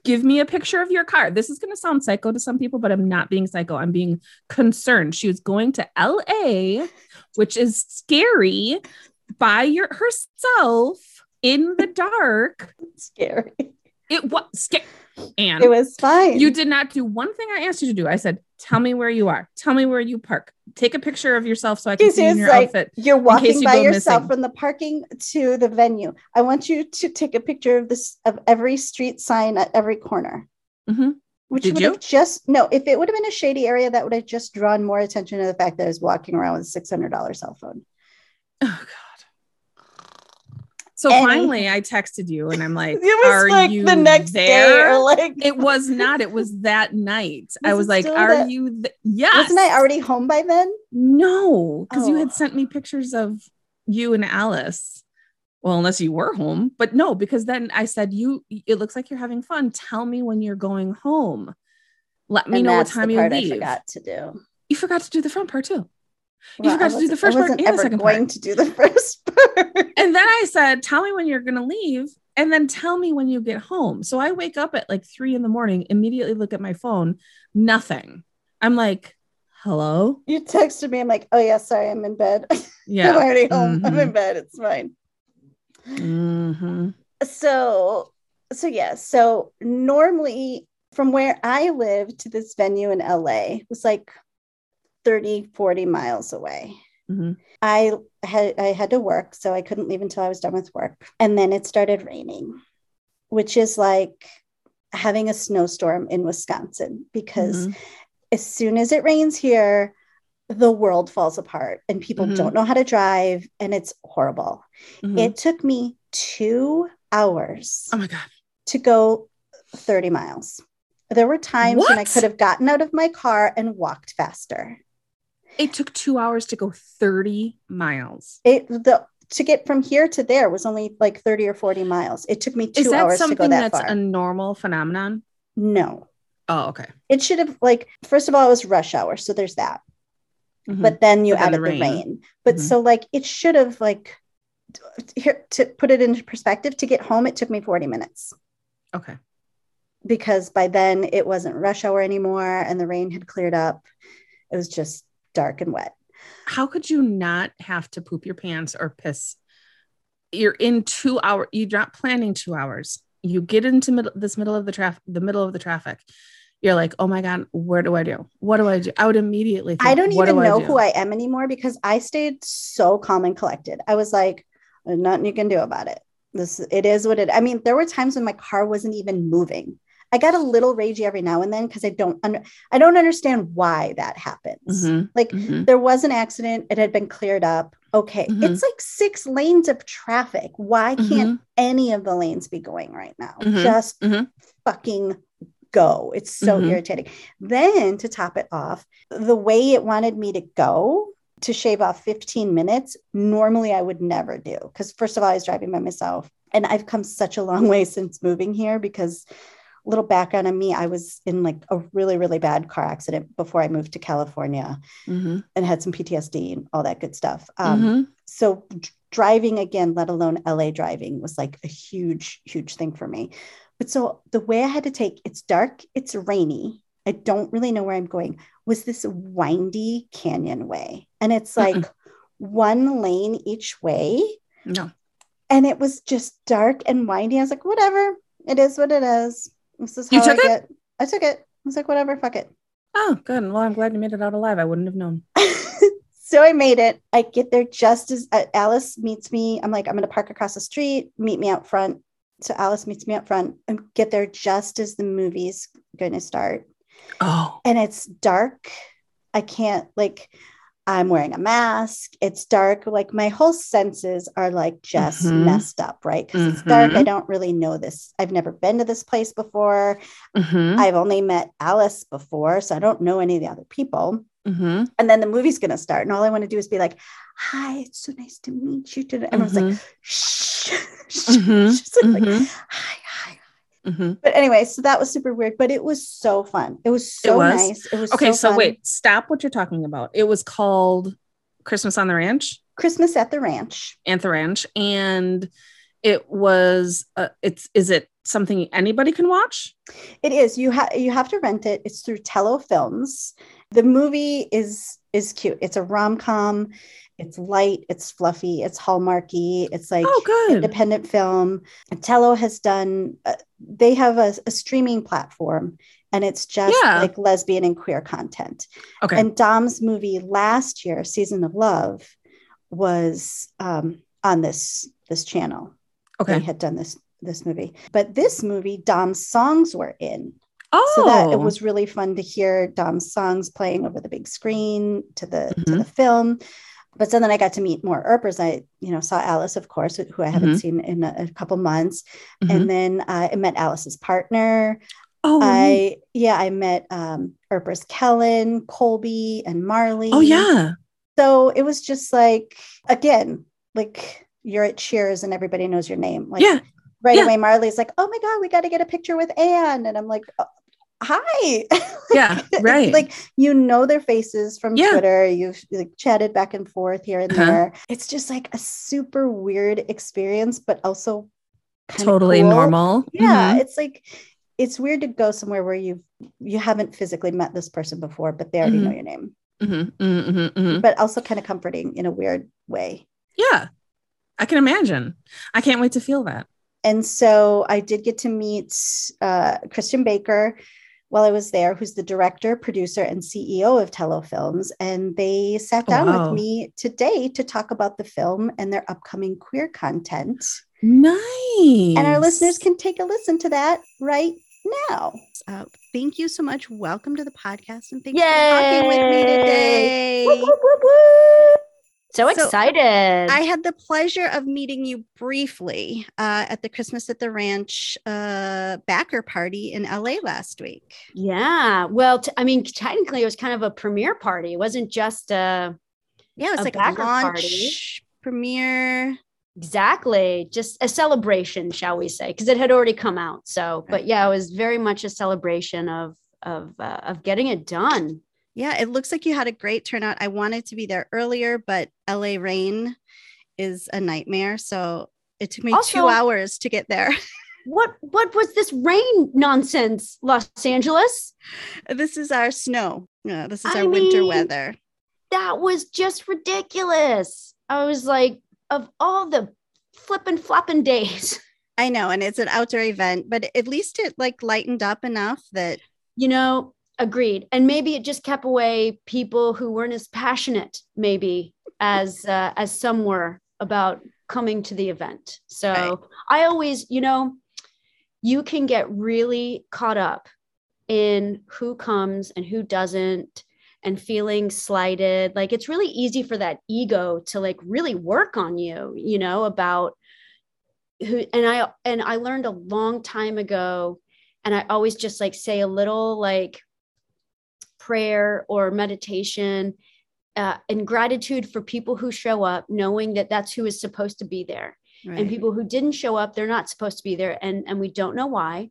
[SPEAKER 2] Give me a picture of your car. This is going to sound psycho to some people, but I'm not being psycho. I'm being concerned. She was going to LA, which is scary, by your herself in the dark.
[SPEAKER 1] scary.
[SPEAKER 2] It was scary. And
[SPEAKER 1] It was fine.
[SPEAKER 2] you did not do one thing I asked you to do. I said, "Tell me where you are. Tell me where you park. Take a picture of yourself so I can see in your
[SPEAKER 1] like,
[SPEAKER 2] outfit."
[SPEAKER 1] You're walking
[SPEAKER 2] you
[SPEAKER 1] by yourself
[SPEAKER 2] missing.
[SPEAKER 1] from the parking to the venue. I want you to take a picture of this of every street sign at every corner.
[SPEAKER 2] Mhm.
[SPEAKER 1] Which
[SPEAKER 2] Did
[SPEAKER 1] would
[SPEAKER 2] you?
[SPEAKER 1] have just no, if it would have been a shady area, that would have just drawn more attention to the fact that I was walking around with a six hundred dollar cell phone.
[SPEAKER 2] Oh God. So
[SPEAKER 1] Any-
[SPEAKER 2] finally, I texted you, and I'm like,
[SPEAKER 1] It was
[SPEAKER 2] "Are
[SPEAKER 1] like
[SPEAKER 2] you
[SPEAKER 1] the next day
[SPEAKER 2] there?"
[SPEAKER 1] or like
[SPEAKER 2] it was not. It was that night. I
[SPEAKER 1] Was
[SPEAKER 2] was like, "Are
[SPEAKER 1] that-
[SPEAKER 2] you?" Th- yes.
[SPEAKER 1] wasn't I already home by then?
[SPEAKER 2] No, because you
[SPEAKER 1] Oh.
[SPEAKER 2] had sent me pictures of you and Alice. Well, unless you were home, but no, because then I said, "You, it looks like you're having fun. Tell me when you're going home. Let me
[SPEAKER 1] and
[SPEAKER 2] know what time you leave."
[SPEAKER 1] I forgot to do.
[SPEAKER 2] You forgot to do the front part too.
[SPEAKER 1] Well,
[SPEAKER 2] forgot to do the first part and the second
[SPEAKER 1] going
[SPEAKER 2] part.
[SPEAKER 1] to do the first part.
[SPEAKER 2] And then I said, Tell me when you're going to leave. And then tell me when you get home. So I wake up at like three in the morning, immediately look at my phone, nothing. I'm like, Hello?
[SPEAKER 1] You texted me. I'm like, oh yeah, sorry, I'm in bed.
[SPEAKER 2] Yeah.
[SPEAKER 1] I'm already home. I'm
[SPEAKER 2] Mhm.
[SPEAKER 1] in bed. It's fine.
[SPEAKER 2] Mhm.
[SPEAKER 1] So, so yeah. So normally from where I live to this venue in LA was like 30, 40 miles away.
[SPEAKER 2] Mhm.
[SPEAKER 1] I had I had to work, so I couldn't leave until I was done with work. And then it started raining, which is like having a snowstorm in Wisconsin because
[SPEAKER 2] Mhm.
[SPEAKER 1] as soon as it rains here, the world falls apart and people
[SPEAKER 2] Mhm.
[SPEAKER 1] don't know how to drive and it's horrible.
[SPEAKER 2] Mhm.
[SPEAKER 1] It took me two hours
[SPEAKER 2] oh my God.
[SPEAKER 1] to go 30 miles. There were times when I could have gotten out of my car and walked faster.
[SPEAKER 2] It took two hours to go 30 miles.
[SPEAKER 1] It the to get from here to there was only like 30 or 40 miles. It took me two
[SPEAKER 2] Is that
[SPEAKER 1] hours to go that
[SPEAKER 2] that's
[SPEAKER 1] far.
[SPEAKER 2] a normal phenomenon?
[SPEAKER 1] no.
[SPEAKER 2] Oh, okay.
[SPEAKER 1] It should have like first of all, it was rush hour. So there's that.
[SPEAKER 2] Mhm.
[SPEAKER 1] But then you
[SPEAKER 2] But
[SPEAKER 1] added
[SPEAKER 2] the
[SPEAKER 1] the
[SPEAKER 2] rain.
[SPEAKER 1] rain. But
[SPEAKER 2] Mhm.
[SPEAKER 1] so like it should have like here to put it into perspective, to get home, it took me 40 minutes.
[SPEAKER 2] okay.
[SPEAKER 1] because by then it wasn't rush hour anymore and the rain had cleared up. It was just dark and wet.
[SPEAKER 2] How could you not have to poop your pants or piss? You're in two hours. You're not planning two hours. You get into middle, this middle of the traffic, the middle of the traffic. You're like, oh my god, where do I do? What do I do? I would immediately. Think,
[SPEAKER 1] I don't even
[SPEAKER 2] do
[SPEAKER 1] know
[SPEAKER 2] do?
[SPEAKER 1] who I am anymore because I stayed so calm and collected. I was like, nothing you can do about it. This it is what it. I mean, there were times when my car wasn't even moving. I got a little ragey every now and then because I don't under, I don't understand why that happens.
[SPEAKER 2] Mhm,
[SPEAKER 1] Like
[SPEAKER 2] mhm.
[SPEAKER 1] there was an accident, it had been cleared up. Okay,
[SPEAKER 2] Mhm.
[SPEAKER 1] it's like six lanes of traffic. Why can't
[SPEAKER 2] Mhm,
[SPEAKER 1] any of the lanes be going right now.
[SPEAKER 2] Mhm,
[SPEAKER 1] Just
[SPEAKER 2] mhm.
[SPEAKER 1] fucking go. It's so irritating. Then to top it off, the way it wanted me to go to shave off 15 minutes, normally I would never do. Because, first of all, I was driving by myself. And I've come such a long way since moving here because little background on me, I was in like a really, really bad car accident before I moved to California
[SPEAKER 2] Mhm,
[SPEAKER 1] and had some PTSD and all that good stuff. Um,
[SPEAKER 2] mhm.
[SPEAKER 1] so driving again let alone la driving was like a huge huge thing for me. But so the way i had to take it's dark it's rainy i don't really know where i'm going was this windy canyon way. And it's like one lane each way.
[SPEAKER 2] No.
[SPEAKER 1] and it was just dark and windy. I was like whatever it is what it is this is how
[SPEAKER 2] You
[SPEAKER 1] i
[SPEAKER 2] took it?
[SPEAKER 1] get i took it i was like whatever fuck it
[SPEAKER 2] Oh, good. Well, I'm glad you made it out alive. I wouldn't have known.
[SPEAKER 1] so I made it. I get there just as uh, Alice meets me. I'm like, I'm going to park across the street, meet me out front. So Alice meets me up front and get there just as the movie's going to start.
[SPEAKER 2] Oh,
[SPEAKER 1] And it's dark. I can't, like, I'm wearing a mask. It's dark. Like, my whole senses are like just
[SPEAKER 2] Mhm.
[SPEAKER 1] messed up, right? Because it's dark.
[SPEAKER 2] Mhm.
[SPEAKER 1] I don't really know this. I've never been to this place before.
[SPEAKER 2] Mhm,
[SPEAKER 1] I've only met Alice before. So I don't know any of the other people.
[SPEAKER 2] mhm,
[SPEAKER 1] and then the movie's going to start and all i want to do is be like hi it's so nice to meet you today everyone's like
[SPEAKER 2] mhm,
[SPEAKER 1] shh, shh.
[SPEAKER 2] Mhm,
[SPEAKER 1] like, hi
[SPEAKER 2] mhm.
[SPEAKER 1] but anyway so that was super weird but it was so fun it was so
[SPEAKER 2] was?
[SPEAKER 1] nice it was
[SPEAKER 2] Okay,
[SPEAKER 1] so,
[SPEAKER 2] so wait, stop what you're talking about. It was called Christmas on the Ranch,
[SPEAKER 1] christmas at the ranch
[SPEAKER 2] Anthe Ranch, and it was. Uh, it's is it something anybody can watch?
[SPEAKER 1] it is you have you have to rent it it's through tello films the movie is is cute it's a rom-com It's light, it's fluffy, it's hallmarky, it's like
[SPEAKER 2] Oh, good.
[SPEAKER 1] independent film. Tello has done, uh, they have a, a streaming platform and it's just
[SPEAKER 2] Yeah.
[SPEAKER 1] like lesbian and queer content.
[SPEAKER 2] Okay.
[SPEAKER 1] And Dom's movie last year, Season of Love, was um, on this this channel.
[SPEAKER 2] Okay.
[SPEAKER 1] They had done this this movie, but this movie, Dom's songs were in,
[SPEAKER 2] Oh,
[SPEAKER 1] so that it was really fun to hear Dom's songs playing over the big screen to the to
[SPEAKER 2] Mhm.
[SPEAKER 1] the film. But so then I got to meet more Earpers. I, you know, saw Alice, of course, who I haven't
[SPEAKER 2] Mhm.
[SPEAKER 1] seen in a, a couple months,
[SPEAKER 2] Mhm.
[SPEAKER 1] and then uh, I met Alice's partner.
[SPEAKER 2] oh,
[SPEAKER 1] I yeah, I met um, Earpers Kellen, Colby, and Marley.
[SPEAKER 2] oh yeah.
[SPEAKER 1] So it was just like again, like you're at Cheers and everybody knows your name. Like
[SPEAKER 2] Yeah.
[SPEAKER 1] right
[SPEAKER 2] Yeah.
[SPEAKER 1] away, Marley's like, "Oh my god, we got to get a picture with Anne," and I'm like, "Oh, "Hi."
[SPEAKER 2] Yeah, right.
[SPEAKER 1] like you know their faces from
[SPEAKER 2] Yeah.
[SPEAKER 1] Twitter. You've like chatted back and forth here and
[SPEAKER 2] Uh-huh.
[SPEAKER 1] there. It's just like a super weird experience, but also
[SPEAKER 2] Totally
[SPEAKER 1] cool.
[SPEAKER 2] normal.
[SPEAKER 1] Yeah,
[SPEAKER 2] Mhm.
[SPEAKER 1] it's like it's weird to go somewhere where you you haven't physically met this person before, but they already know
[SPEAKER 2] Mhm.
[SPEAKER 1] your name.
[SPEAKER 2] Mhm, mhm, mhm, mhm.
[SPEAKER 1] But also kind of comforting in a weird way.
[SPEAKER 2] Yeah. I can imagine. I can't wait to feel that.
[SPEAKER 1] And so I did get to meet uh, Christin Baker while I was there, who's the director, producer, and CEO of Tello Films. And they sat
[SPEAKER 2] Oh,
[SPEAKER 1] down
[SPEAKER 2] wow.
[SPEAKER 1] with me today to talk about the film and their upcoming queer content.
[SPEAKER 2] Nice.
[SPEAKER 1] And our listeners can take a listen to that right now. Uh, thank you so much. Welcome to the podcast. And thanks for talking with me today.
[SPEAKER 3] Whoop, whoop, whoop, So
[SPEAKER 1] So,
[SPEAKER 3] excited.
[SPEAKER 1] I had the pleasure of meeting you briefly uh, at the Christmas at the Ranch uh, backer party in LA last week.
[SPEAKER 3] yeah. Well, t- I mean, technically, it was kind of a premiere party. It wasn't just a.
[SPEAKER 1] Yeah, it's
[SPEAKER 3] A
[SPEAKER 1] like a launch
[SPEAKER 3] party.
[SPEAKER 1] premiere.
[SPEAKER 3] exactly just a celebration, shall we say? Because it had already come out. So, but yeah, it was very much a celebration of of uh, of getting it done.
[SPEAKER 1] Yeah, it looks like you had a great turnout. I wanted to be there earlier, but LA rain is a nightmare. So it took me two hours to get there.
[SPEAKER 3] What what was this rain nonsense, Los Angeles?
[SPEAKER 1] this is our snow. Yeah, this is
[SPEAKER 3] I
[SPEAKER 1] our winter weather.
[SPEAKER 3] That was just ridiculous. I was like, of all the flippin' flopping days.
[SPEAKER 1] I know, and it's an outdoor event, but at least it like lightened up enough that
[SPEAKER 3] you know agreed. And maybe it just kept away people who weren't as passionate maybe as uh, as some were about coming to the event. So
[SPEAKER 1] Right.
[SPEAKER 3] i always you know you can get really caught up in who comes and who doesn't and feeling slighted. Like it's really easy for that ego to like really work on you you know about who and i and i learned a long time ago and i always just like say a little like prayer or meditation uh, in gratitude for people who show up knowing that that's who is supposed to be there and people who didn't show up they're not supposed to be there and and we don't know why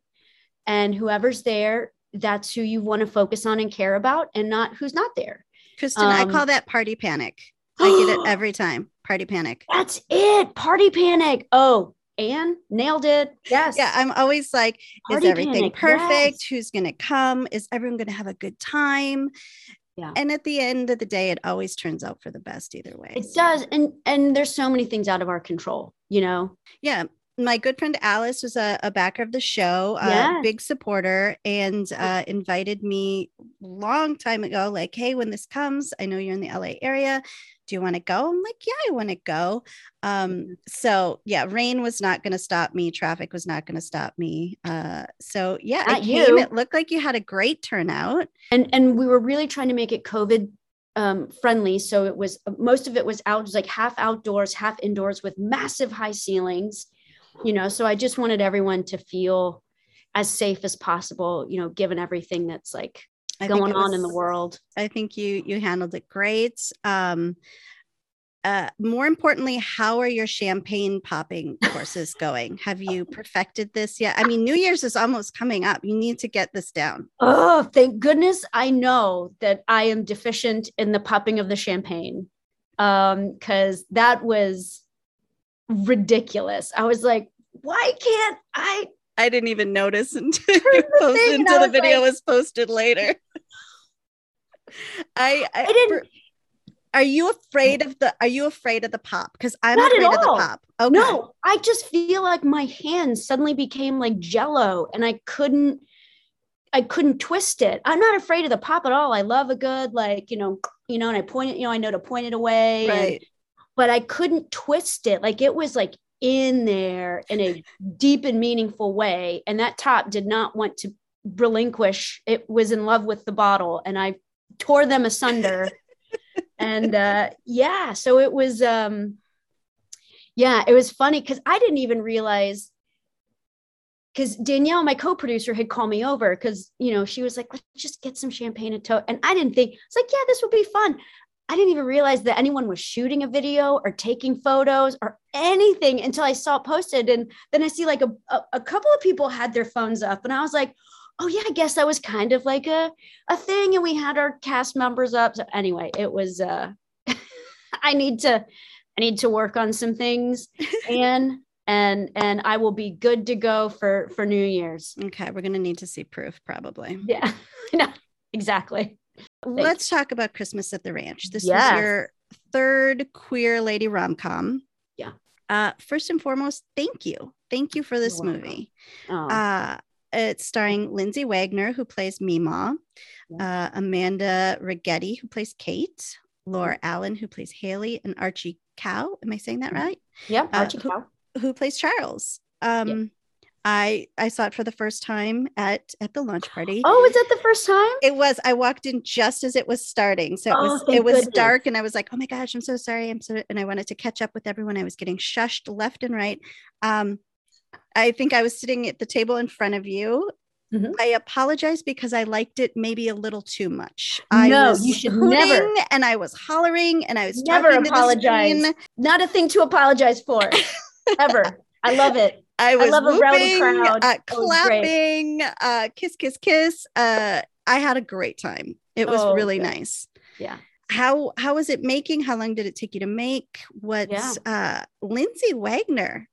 [SPEAKER 3] and whoever's there that's who you want to focus on and care about and not who's not there
[SPEAKER 1] Christin, I
[SPEAKER 3] um,
[SPEAKER 1] call that party panic. I get it every time. Party panic.
[SPEAKER 3] that's it party panic oh Anne nailed it yes
[SPEAKER 1] Yeah, I'm always like,
[SPEAKER 3] Party
[SPEAKER 1] is everything
[SPEAKER 3] panic,
[SPEAKER 1] perfect?
[SPEAKER 3] yes.
[SPEAKER 1] Who's going to come? Is everyone going to have a good time?
[SPEAKER 3] Yeah.
[SPEAKER 1] And at the end of the day, it always turns out for the best either way.
[SPEAKER 3] it
[SPEAKER 1] So,
[SPEAKER 3] does and and there's so many things out of our control you know
[SPEAKER 1] Yeah. My good friend Alice was a, a backer of the show, a
[SPEAKER 3] Yes.
[SPEAKER 1] big supporter, and uh, invited me long time ago. Like, hey, when this comes, I know you're in the LA area. Do you want to go? I'm like, yeah, I want to go. Um, so yeah, rain was not going to stop me. Traffic was not going to stop me. Uh, so yeah, I
[SPEAKER 3] Not
[SPEAKER 1] came.
[SPEAKER 3] you.
[SPEAKER 1] It looked like you had a great turnout.
[SPEAKER 3] and and we were really trying to make it covid um, friendly so it was most of it was out it was like half outdoors half indoors with massive high ceilings you know so i just wanted everyone to feel as safe as possible you know given everything that's like
[SPEAKER 1] I
[SPEAKER 3] going
[SPEAKER 1] it
[SPEAKER 3] on in the world
[SPEAKER 1] I think you you handled it great. Um, uh, more importantly, how are your champagne popping courses going? Have you perfected this yet? I mean, New Year's is almost coming up. You need to get this down.
[SPEAKER 3] oh thank goodness i know that i am deficient in the popping of the champagne um because that was ridiculous i was like why can't i
[SPEAKER 1] I didn't even notice until
[SPEAKER 3] the
[SPEAKER 1] until the video
[SPEAKER 3] like-
[SPEAKER 1] was posted later. I, I,
[SPEAKER 3] I didn't.
[SPEAKER 1] Are you afraid of the? Are you afraid of the pop? Because I'm
[SPEAKER 3] Not
[SPEAKER 1] afraid of the pop. Okay.
[SPEAKER 3] No, I just feel like my hands suddenly became like jello and I couldn't I couldn't twist it. I'm not afraid of the pop at all. I love a good like, you know, you know, and I point it, you know, I know to point it away. and-
[SPEAKER 1] Right.
[SPEAKER 3] but I couldn't twist it. Like it was like in there in a deep and meaningful way. And that top did not want to relinquish. It was in love with the bottle and I tore them asunder. and uh yeah, so it was um yeah, it was funny because I didn't even realize because Danielle, my co-producer, had called me over because you know she was like, "Let's just get some champagne and toast," and I didn't think it's like, "Yeah, this would be fun." I didn't even realize that anyone was shooting a video or taking photos or anything until I saw it posted, and then I see like a, a, a couple of people had their phones up, and I was like, "Oh yeah, I guess that was kind of like a a thing," and we had our cast members up. So anyway, it was. uh I need to, I need to work on some things, and and and I will be good to go for for New Year's.
[SPEAKER 1] Okay, we're gonna need to see proof probably.
[SPEAKER 3] Yeah, no, exactly.
[SPEAKER 1] Let's talk about Christmas at the Ranch. This
[SPEAKER 3] Yes.
[SPEAKER 1] was your third queer lady rom com.
[SPEAKER 3] Yeah.
[SPEAKER 1] Uh, first and foremost, thank you, thank you for this movie.
[SPEAKER 3] Oh,
[SPEAKER 1] Uh, it's starring Lindsay Wagner, who plays Mima, uh, Amanda Righetti, who plays Kate, Laura Allen, who plays Haley, and Archie Kao. Am I saying that right?
[SPEAKER 3] yeah,
[SPEAKER 1] uh,
[SPEAKER 3] Archie
[SPEAKER 1] who-
[SPEAKER 3] Kao.
[SPEAKER 1] Who plays Charles? Um, I I saw it for the first time at at the launch party.
[SPEAKER 3] Oh, was that the first time?
[SPEAKER 1] It was. I walked in just as it was starting, so it
[SPEAKER 3] Oh,
[SPEAKER 1] was. It was
[SPEAKER 3] goodness.
[SPEAKER 1] dark, and I was like, "Oh my gosh, I'm so sorry. I'm so." And I wanted to catch up with everyone. I was getting shushed left and right. Um, I think I was sitting at the table in front of you.
[SPEAKER 3] Mhm.
[SPEAKER 1] I apologize because I liked it maybe a little too much. I
[SPEAKER 3] No,
[SPEAKER 1] was
[SPEAKER 3] you should never-
[SPEAKER 1] and I was hollering and I was
[SPEAKER 3] Never
[SPEAKER 1] talking to the
[SPEAKER 3] apologize. Not a thing to apologize for, ever. I love it.
[SPEAKER 1] I was
[SPEAKER 3] love
[SPEAKER 1] whooping. Uh, clapping, uh, kiss, kiss, kiss. Uh, I had a great time. It was
[SPEAKER 3] Oh,
[SPEAKER 1] really
[SPEAKER 3] good.
[SPEAKER 1] nice.
[SPEAKER 3] Yeah.
[SPEAKER 1] How how was it making? How long did it take you to make? What
[SPEAKER 3] Yeah.
[SPEAKER 1] uh Lindsay Wagner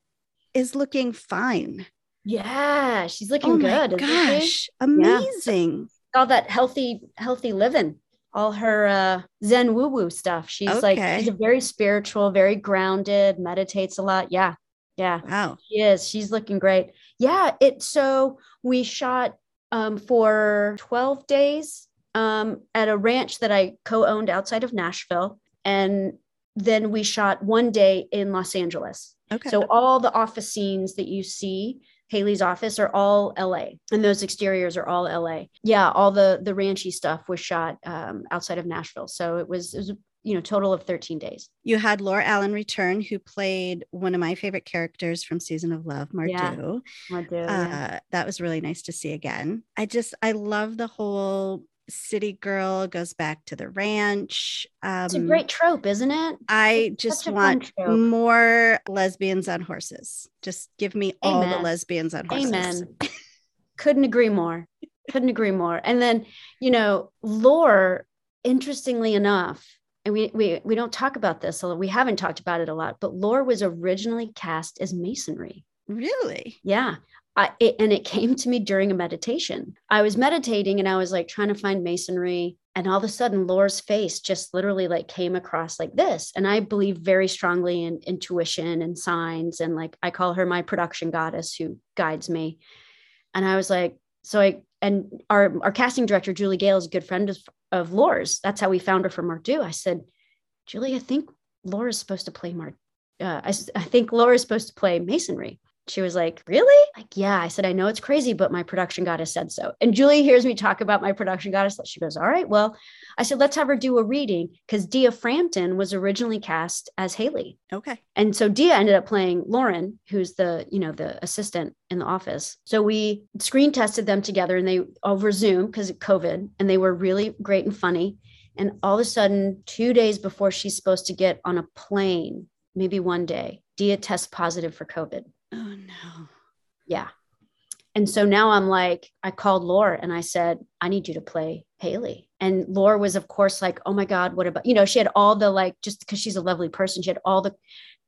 [SPEAKER 1] is looking fine.
[SPEAKER 3] Yeah, she's looking
[SPEAKER 1] oh
[SPEAKER 3] good.
[SPEAKER 1] gosh, amazing.
[SPEAKER 3] all that healthy healthy living all her uh zen woo woo stuff she's like she's a very spiritual very grounded meditates a lot yeah yeah
[SPEAKER 1] Wow.
[SPEAKER 3] she is she's looking great yeah it so we shot um for 12 days um at a ranch that i co-owned outside of nashville and then we shot one day in los angeles
[SPEAKER 1] Okay.
[SPEAKER 3] so all the office scenes that you see, Haley's office are all LA, and those exteriors are all LA. Yeah, all the the ranchy stuff was shot um, outside of Nashville. So it was it was you know total of 13 days.
[SPEAKER 1] you had Laura Allen return, who played one of my favorite characters from Season of Love, Mardu.
[SPEAKER 3] Yeah. I do. yeah.
[SPEAKER 1] uh, that was really nice to see again. I just I love the whole city girl goes back to the ranch. Um,
[SPEAKER 3] it's a great trope, isn't it?
[SPEAKER 1] I
[SPEAKER 3] it's
[SPEAKER 1] just
[SPEAKER 3] such a fun
[SPEAKER 1] want more lesbians on horses. Just give me all the lesbians on horses.
[SPEAKER 3] Amen. Couldn't agree more. Couldn't agree more. And then, you know, lore, interestingly enough, and we we we don't talk about this, although we haven't talked about it a lot, but lore was originally cast as masonry.
[SPEAKER 1] Really?
[SPEAKER 3] Yeah. I, it, and it came to me during a meditation. I was meditating and I was like trying to find masonry. And all of a sudden, lore's face just literally like came across like this. And I believe very strongly in intuition and signs. And like I call her my production goddess who guides me. And I was like, so I, and our, our casting director, Julie Gale, is a good friend of, of Laura's. That's how we found her from Mardu. I said, Julie, I think Laura's supposed to play Mar. Uh, I, I think Laura's supposed to play masonry. She was like, Really? Like, yeah. I said, I know it's crazy, but my production goddess said so. And Julie hears me talk about my production goddess. She goes, All right. Well, I said, Let's have her do a reading because Dia Frampton was originally cast as Haley.
[SPEAKER 1] Okay.
[SPEAKER 3] And so Dia ended up playing Lauren, who's the, you know, the assistant in the office. So we screen tested them together and they over Zoom because of COVID, and they were really great and funny. And all of a sudden, two days before she's supposed to get on a plane, maybe one day, Dia tests positive for COVID.
[SPEAKER 1] Oh no.
[SPEAKER 3] Yeah. And so now I'm like, I called Laura and I said, I need you to play Haley. And Laura was, of course, like, oh my God, what about, you know, she had all the like, just because she's a lovely person, she had all the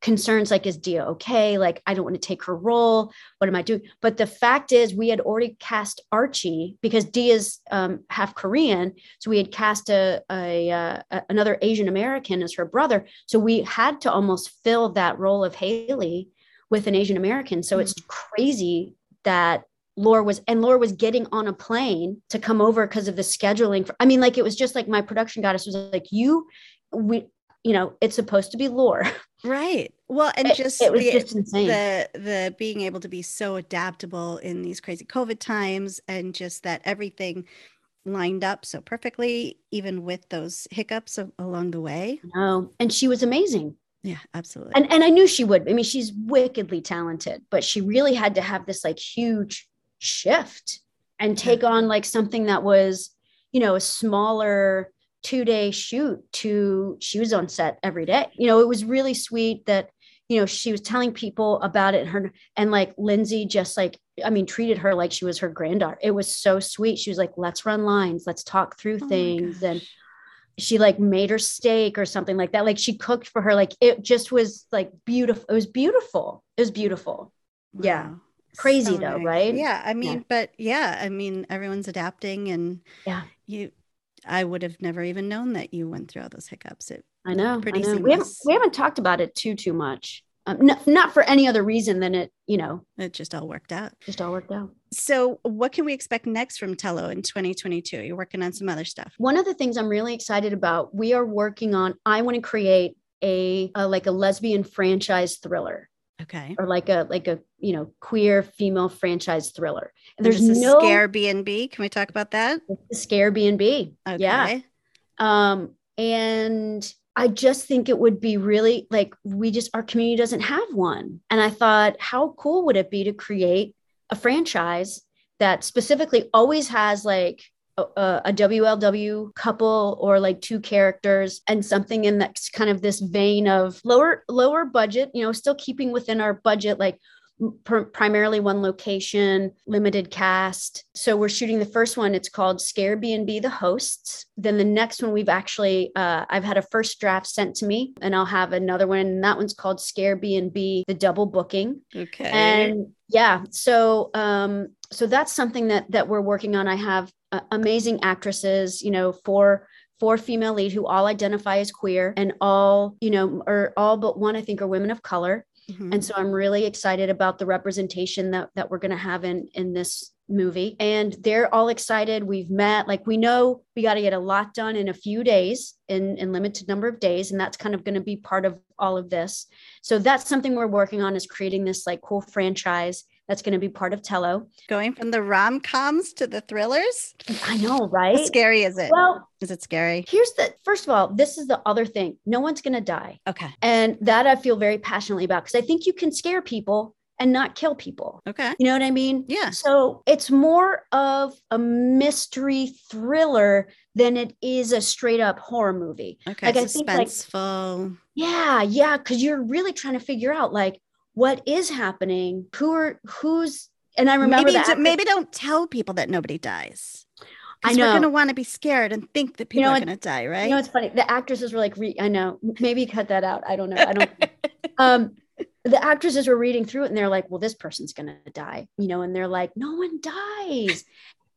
[SPEAKER 3] concerns like is dia okay like i don't want to take her role what am i doing but the fact is we had already cast archie because dia's um, half korean so we had cast a, a, uh, a, another asian american as her brother so we had to almost fill that role of haley with an asian american so mm-hmm. it's crazy that Laura was and Laura was getting on a plane to come over because of the scheduling. For, I mean, like it was just like my production goddess was like, you, we, you know, it's supposed to be Laura.
[SPEAKER 1] Right. Well, and
[SPEAKER 3] It-
[SPEAKER 1] just
[SPEAKER 3] it was
[SPEAKER 1] the,
[SPEAKER 3] just insane.
[SPEAKER 1] the the being able to be so adaptable in these crazy COVID times, and just that everything lined up so perfectly, even with those hiccups along the way.
[SPEAKER 3] No, and she was amazing.
[SPEAKER 1] Yeah, absolutely.
[SPEAKER 3] and and I knew she would. I mean, she's wickedly talented, but she really had to have this like huge shift and take on like something that was, you know, a smaller two day shoot to she was on set every day. You know, it was really sweet that you know she was telling people about it and her and like lindsay just like i mean treated her like she was her granddaughter it was so sweet she was like let's run lines let's talk through
[SPEAKER 1] Oh
[SPEAKER 3] things and. She like made her steak or something like that. Like she cooked for her. Like it just was like beautiful. It was beautiful. It was beautiful. yeah.
[SPEAKER 1] Wow.
[SPEAKER 3] Crazy though, right?
[SPEAKER 1] Yeah, I mean, but yeah, I mean, everyone's adapting, and
[SPEAKER 3] Yeah.
[SPEAKER 1] you, I would have never even known that you went through all those hiccups. It
[SPEAKER 3] I know.
[SPEAKER 1] Pretty
[SPEAKER 3] I know. We haven't we haven't talked about it too too much. Um, not, not for any other reason than it, you know,
[SPEAKER 1] it just all worked out.
[SPEAKER 3] just all worked out.
[SPEAKER 1] So, what can we expect next from Tello in 2022? You're working on some other stuff.
[SPEAKER 3] One of the things I'm really excited about, we are working on. I want to create a, a like a lesbian franchise thriller.
[SPEAKER 1] Okay.
[SPEAKER 3] or like a like a you know queer female franchise thriller. And
[SPEAKER 1] There's a
[SPEAKER 3] no
[SPEAKER 1] scare B and B. Can we talk about that?
[SPEAKER 3] scare B and B.
[SPEAKER 1] Okay.
[SPEAKER 3] Yeah. Um, and I just think it would be really like we just our community doesn't have one. And I thought, how cool would it be to create a franchise that specifically always has like a, a WLW couple or like two characters and something in that's kind of this vein of lower lower budget, you know, still keeping within our budget, like pr- primarily one location, limited cast. So we're shooting the first one. It's called Scare B and B the Hosts. Then the next one we've actually uh, I've had a first draft sent to me, and I'll have another one. And that one's called Scare B and B the Double Booking.
[SPEAKER 1] Okay.
[SPEAKER 3] And yeah, so um, so that's something that that we're working on. I have uh, amazing actresses, you know, for four female lead who all identify as queer and all you know or all but one i think are women of color
[SPEAKER 1] Mhm.
[SPEAKER 3] and so i'm really excited about the representation that that we're going to have in in this movie. And they're all excited. We've met like we know we got to get a lot done in a few days in in limited number of days and that's kind of going to be part of all of this. So that's something we're working on is creating this like cool franchise that's going to be part of tello
[SPEAKER 1] Going from the rom coms to the thrillers.
[SPEAKER 3] i know
[SPEAKER 1] How
[SPEAKER 3] right
[SPEAKER 1] scary is it?
[SPEAKER 3] well
[SPEAKER 1] is it scary?
[SPEAKER 3] here's the first of all this is the other thing no one's going to die
[SPEAKER 1] Okay.
[SPEAKER 3] and that i feel very passionately about because i think you can scare people and not kill people
[SPEAKER 1] Okay.
[SPEAKER 3] you know what i mean
[SPEAKER 1] Yeah.
[SPEAKER 3] So it's more of a mystery thriller than it is a straight up horror movie.
[SPEAKER 1] Okay.
[SPEAKER 3] Like, I think, like-
[SPEAKER 1] Suspenseful.
[SPEAKER 3] Yeah, yeah, because you're really trying to figure out like what is happening, who are who's, and I remember
[SPEAKER 1] maybe,
[SPEAKER 3] that.
[SPEAKER 1] maybe don't tell people that nobody dies.
[SPEAKER 3] I
[SPEAKER 1] 'Cause We're going to want to be scared and think that people
[SPEAKER 3] know
[SPEAKER 1] are going to die, right?
[SPEAKER 3] You know, it's funny. The actresses were like, re- I know, maybe cut that out. I don't know. I don't. um, the actresses were reading through it and they're like, well, this person's gonna die, you know, and they're like, no one dies.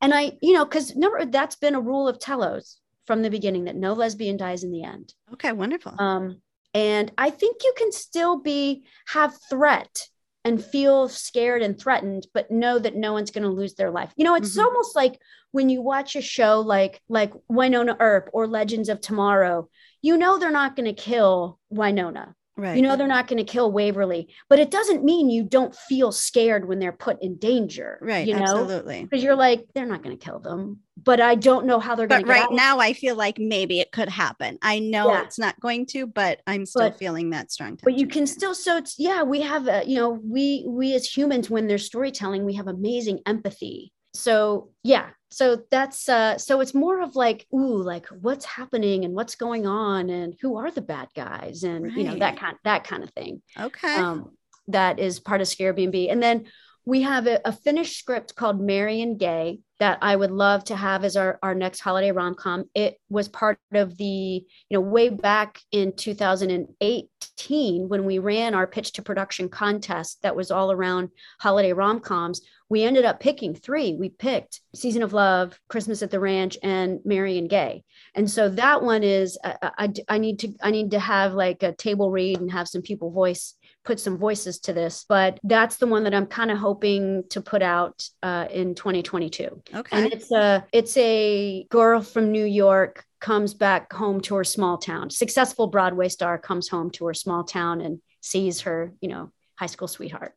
[SPEAKER 3] And I, you know, because number that's been a rule of Tello's from the beginning that no lesbian dies in the end.
[SPEAKER 1] okay. Wonderful.
[SPEAKER 3] Um, and I think you can still be have threat and feel scared and threatened, but know that no one's going to lose their life. You know, it's
[SPEAKER 1] Mhm.
[SPEAKER 3] almost like when you watch a show like like Wynonna Earp or Legends of Tomorrow. You know they're not going to kill Wynonna.
[SPEAKER 1] Right.
[SPEAKER 3] You know they're not going to kill Waverly, but it doesn't mean you don't feel scared when they're put in danger.
[SPEAKER 1] right.
[SPEAKER 3] You know,
[SPEAKER 1] Absolutely.
[SPEAKER 3] because you're like they're not going to kill them, but I don't know how they're going
[SPEAKER 1] But
[SPEAKER 3] to.
[SPEAKER 1] right now, I feel like maybe it could happen. I know
[SPEAKER 3] Yeah.
[SPEAKER 1] it's not going to, but I'm still
[SPEAKER 3] But-
[SPEAKER 1] feeling that strong.
[SPEAKER 3] but you can still so it's yeah we have a you know we we as humans when there's storytelling we have amazing empathy so yeah so that's uh so it's more of like ooh like what's happening and what's going on and who are the bad guys? and you know that kind that kind of thing
[SPEAKER 1] Okay.
[SPEAKER 3] um that is part of scare b&b and then we have a, a finished script called merry and gay that I would love to have as our, our next holiday rom com. It was part of the, you know, way back in 2018 when we ran our pitch to production contest that was all around holiday rom coms. We ended up picking three. We picked Season of Love, Christmas at the Ranch, and Merry and Gay. And so that one is I, I, I need to I need to have like a table read and have some people voice put some voices to this, but that's the one that I'm kind of hoping to put out uh, in 2022.
[SPEAKER 1] Okay.
[SPEAKER 3] And it's a it's a girl from New York comes back home to her small town. Successful Broadway star comes home to her small town and sees her, you know, high school sweetheart.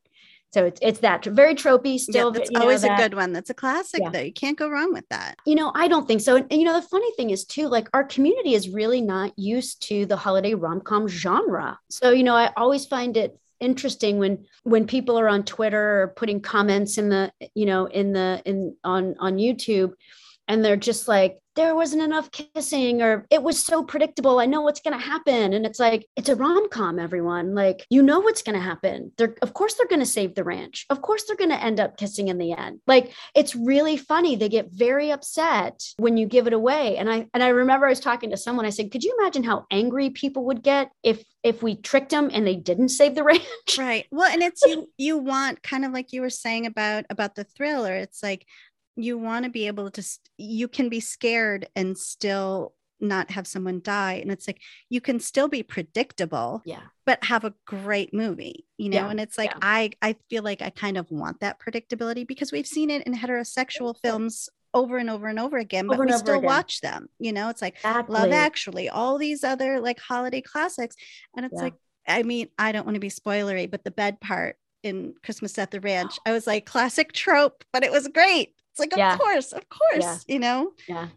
[SPEAKER 3] So it's it's that very tropey. Still,
[SPEAKER 1] yeah, that's
[SPEAKER 3] you know,
[SPEAKER 1] always
[SPEAKER 3] that-
[SPEAKER 1] a good one. That's a classic
[SPEAKER 3] Yeah.
[SPEAKER 1] though. You can't go wrong with that.
[SPEAKER 3] you know, I don't think so. And, and, you know, the funny thing is too, like our community is really not used to the holiday rom-com genre. So, you know, I always find it interesting when when people are on Twitter or putting comments in the, you know, in the in on on YouTube and they're just like there wasn't enough kissing or it was so predictable. I know what's going to happen. And it's like it's a rom-com everyone. Like you know what's going to happen. They're of course they're going to save the ranch. Of course they're going to end up kissing in the end. Like it's really funny. They get very upset when you give it away. And i and i remember i was talking to someone. I said could you imagine how angry people would get if if we tricked them and they didn't save the ranch?
[SPEAKER 1] Right. Well, and it's you you want kind of like you were saying about about the thriller. It's like you want to be able to you can be scared and still not have someone die and it's like you can still be predictable
[SPEAKER 3] yeah
[SPEAKER 1] but have a great movie you know
[SPEAKER 3] Yeah,
[SPEAKER 1] and it's like
[SPEAKER 3] yeah.
[SPEAKER 1] i i feel like i kind of want that predictability because we've seen it in heterosexual films over and over and over again but
[SPEAKER 3] Over and
[SPEAKER 1] we still
[SPEAKER 3] again.
[SPEAKER 1] watch them you know it's like
[SPEAKER 3] exactly.
[SPEAKER 1] love actually all these other like holiday classics and it's
[SPEAKER 3] Yeah.
[SPEAKER 1] like i mean i don't want to be spoilery but the bed part in christmas at the ranch i was like classic trope but it was great it's like of course of course
[SPEAKER 3] Yeah.
[SPEAKER 1] you know
[SPEAKER 3] yeah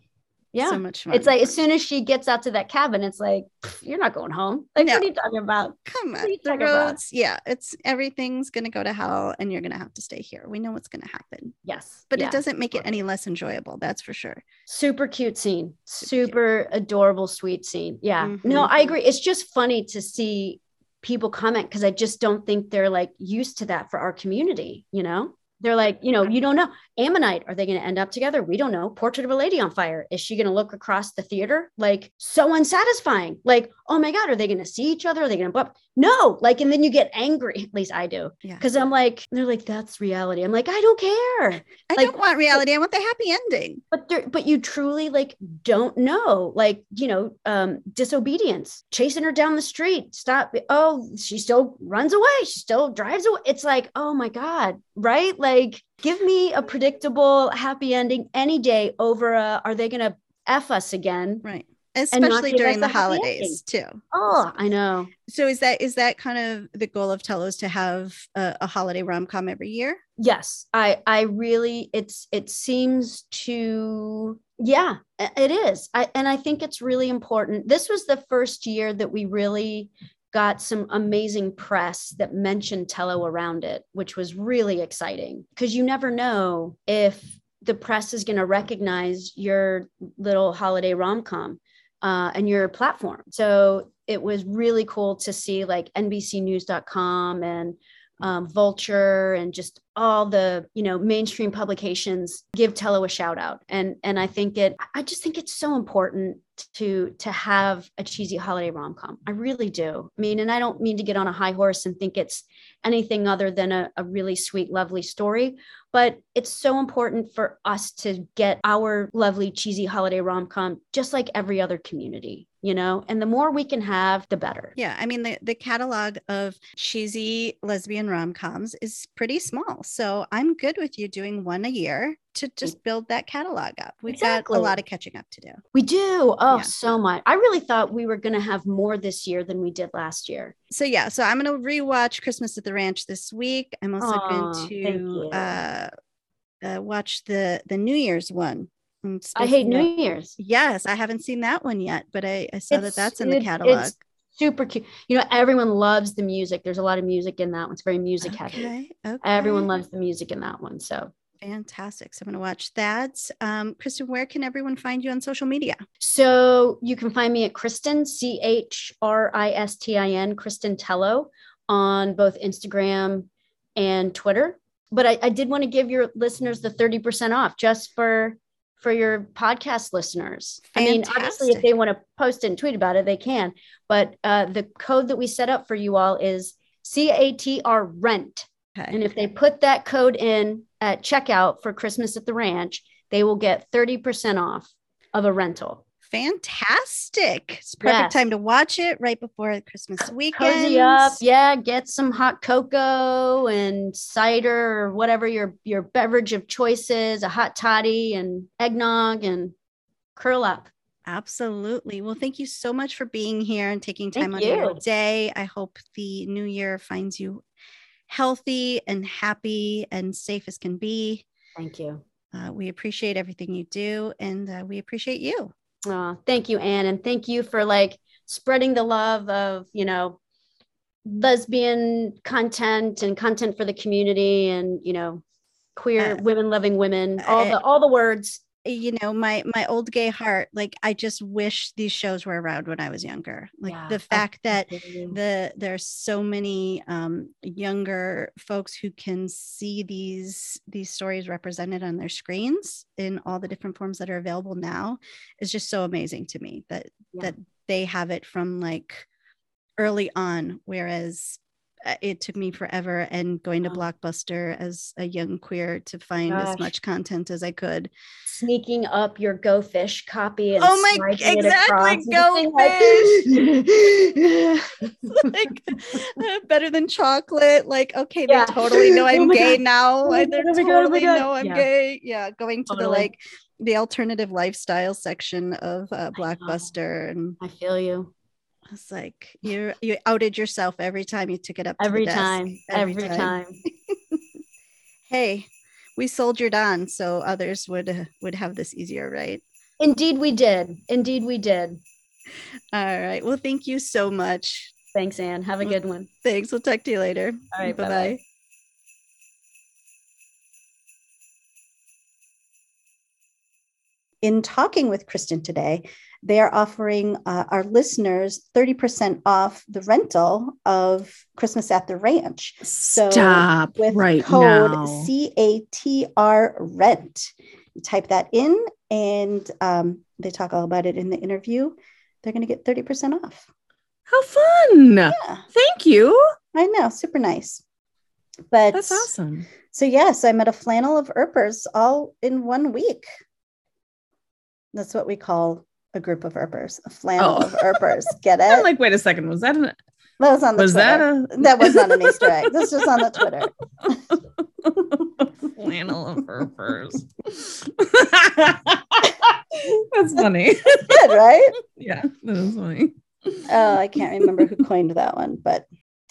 [SPEAKER 3] yeah
[SPEAKER 1] so much fun
[SPEAKER 3] It's like as soon as she gets out to that cabin, it's like you're not going home. Like
[SPEAKER 1] No.
[SPEAKER 3] what are you talking about?
[SPEAKER 1] come on the
[SPEAKER 3] talking about?
[SPEAKER 1] roads yeah it's everything's gonna go to hell and you're gonna have to stay here we know what's gonna happen
[SPEAKER 3] Yes,
[SPEAKER 1] but
[SPEAKER 3] yeah.
[SPEAKER 1] it doesn't make it any less enjoyable that's for sure
[SPEAKER 3] super cute scene,
[SPEAKER 1] Super cute.
[SPEAKER 3] adorable, sweet scene. Yeah, no,
[SPEAKER 1] Mhm.
[SPEAKER 3] I agree. It's just funny to see people comment because I just don't think they're like used to that for our community. You know, they're like, you know, you don't know. Ammonite, are they going to end up together? We don't know. Portrait of a Lady on Fire. Is she going to look across the theater? Like, so unsatisfying. Like, oh my God, are they going to see each other? Are they going to? No. Like, and then you get angry. At least I do.
[SPEAKER 1] yeah
[SPEAKER 3] Because I'm like, they're like, that's reality. I'm like, I don't care.
[SPEAKER 1] i
[SPEAKER 3] like-
[SPEAKER 1] don't want reality i want the happy ending
[SPEAKER 3] But there, but you truly like don't know. Like, you know, um, disobedience, chasing her down the street. Stop. Oh, she still runs away. She still drives away. It's like, oh my God, right? Like, give me a predictable, happy ending any day over a, are they gonna F us again?
[SPEAKER 1] right especially during the holidays too.
[SPEAKER 3] Oh, I know.
[SPEAKER 1] so is that is that kind of the goal of tello's to have a, a holiday rom-com every year?
[SPEAKER 3] Yes. I i really it's it seems to yeah it is. I, and i think it's really important. This was the first year that we really got some amazing press that mentioned tello around it which was really exciting. Because you never know if the press is going to recognize your little holiday rom-com uh, and your platform. So it was really cool to see like nbcnews.com and um, Vulture and just all the you know mainstream publications give Tello a shout out. And and I think it I just think it's so important to to have a cheesy holiday rom com I really do. I mean and I don't mean to get on a high horse and think it's anything other than a, a really sweet lovely story but it's so important for us to get our lovely cheesy holiday rom com just like every other community you know? And the more we can have the better.
[SPEAKER 1] Yeah, I mean the the catalog of cheesy lesbian rom-coms is pretty small. So I'm good with you doing one a year to just build that catalog up. We've got a lot of catching up to do.
[SPEAKER 3] We do. Oh,
[SPEAKER 1] Yeah.
[SPEAKER 3] so much. I really thought we were going to have more this year than we did last year.
[SPEAKER 1] So yeah, so I'm gonna rewatch Christmas at the Ranch this week. I'm also going to uh, uh watch the the New Year's one. I'm
[SPEAKER 3] hate New Year's.
[SPEAKER 1] Yes, I haven't seen that one yet, but I, I saw that that's in the catalog.
[SPEAKER 3] It's super cute. You know, everyone loves the music. There's a lot of music in that one. It's very music heavy.
[SPEAKER 1] Okay, okay.
[SPEAKER 3] Everyone loves the music in that one. So,
[SPEAKER 1] Fantastic. So I'm going to watch that. Um, Christin, where can everyone find you on social media?
[SPEAKER 3] so you can find me at Christin C H R I S T I N Christin Tello on both Instagram and Twitter. but I, I did want to give your listeners the 30% off just for for your podcast listeners. I mean, obviously, if they want to post and tweet about it, they can. But uh, the code that we set up for you all is CATR rent.
[SPEAKER 1] Okay.
[SPEAKER 3] And if they put that code in at checkout for Christmas at the ranch, they will get 30% off of a rental.
[SPEAKER 1] Fantastic. It's perfect
[SPEAKER 3] Yes.
[SPEAKER 1] time to watch it right before Christmas weekend.
[SPEAKER 3] Cozy up. Yeah. Get some hot cocoa and cider or whatever your, your beverage of choice is, a hot toddy and eggnog and curl up.
[SPEAKER 1] Absolutely. Well, thank you so much for being here and taking
[SPEAKER 3] Thank
[SPEAKER 1] time out of your day. I hope the new year finds you healthy and happy and safe as can be.
[SPEAKER 3] Thank you.
[SPEAKER 1] Uh, we appreciate everything you do and uh, we appreciate you.
[SPEAKER 3] Oh, thank you, Anne. And thank you for like spreading the love of, you know, lesbian content and content for the community and, you know, queer
[SPEAKER 1] Uh,
[SPEAKER 3] women loving women, all
[SPEAKER 1] I-
[SPEAKER 3] the all the words.
[SPEAKER 1] You know, my my old gay heart, like I just wish these shows were around when I was younger. Like
[SPEAKER 3] Yeah,
[SPEAKER 1] the fact that the there's so many um, younger folks who can see these these stories represented on their screens in all the different forms that are available now is just so amazing to me that
[SPEAKER 3] Yeah.
[SPEAKER 1] that they have it from like early on whereas it took me forever and going to blockbuster as a young queer to find as much content as i could
[SPEAKER 3] sneaking up your Go Fish copy and
[SPEAKER 1] Oh my- exactly, Go
[SPEAKER 3] fish
[SPEAKER 1] like uh, better than chocolate. Like, okay,
[SPEAKER 3] Yeah.
[SPEAKER 1] they totally know
[SPEAKER 3] Oh
[SPEAKER 1] I'm
[SPEAKER 3] my
[SPEAKER 1] gay
[SPEAKER 3] God.
[SPEAKER 1] now.
[SPEAKER 3] Oh
[SPEAKER 1] they
[SPEAKER 3] oh God, oh
[SPEAKER 1] totally
[SPEAKER 3] God.
[SPEAKER 1] know I'm
[SPEAKER 3] Yeah.
[SPEAKER 1] gay. Yeah, going to the like the alternative lifestyle section of uh. Blockbuster, and
[SPEAKER 3] I feel you
[SPEAKER 1] it's like you you outed yourself every time you took it up. to the
[SPEAKER 3] every
[SPEAKER 1] desk.
[SPEAKER 3] time, every, time.
[SPEAKER 1] Hey, we soldiered on, so others would uh, would have this easier, right?
[SPEAKER 3] Indeed, we did. Indeed, we did.
[SPEAKER 1] All right. Well, thank you so much.
[SPEAKER 3] Thanks, Anne. Have a good one.
[SPEAKER 1] Thanks. We'll talk to you later.
[SPEAKER 3] All right, bye-bye.
[SPEAKER 1] bye. In talking with Christin today, they are offering uh, our listeners 30% off the rental of Christmas at the Ranch So,
[SPEAKER 2] Stop
[SPEAKER 1] with
[SPEAKER 2] right
[SPEAKER 1] code
[SPEAKER 2] now.
[SPEAKER 1] CATR rent. You type that in, and um, they talk all about it in the interview. They're going to get 30% off.
[SPEAKER 2] How fun.
[SPEAKER 1] Yeah,
[SPEAKER 2] Thank you.
[SPEAKER 1] I know. Super nice. But
[SPEAKER 2] That's awesome.
[SPEAKER 1] So yes, I met a flannel of Earpers all in one week. That's what we call a group of Earpers, a flannel
[SPEAKER 2] Oh.
[SPEAKER 1] of Earpers. Get
[SPEAKER 2] I'm
[SPEAKER 1] it?
[SPEAKER 2] like, wait a second. Was that an
[SPEAKER 1] that was on the
[SPEAKER 2] was that a
[SPEAKER 1] that was not an Easter egg. This was on the Twitter.
[SPEAKER 2] flannel of her furs? That's funny.
[SPEAKER 1] Good, right?
[SPEAKER 2] Yeah, that is funny.
[SPEAKER 1] Oh, I can't remember who coined that one, but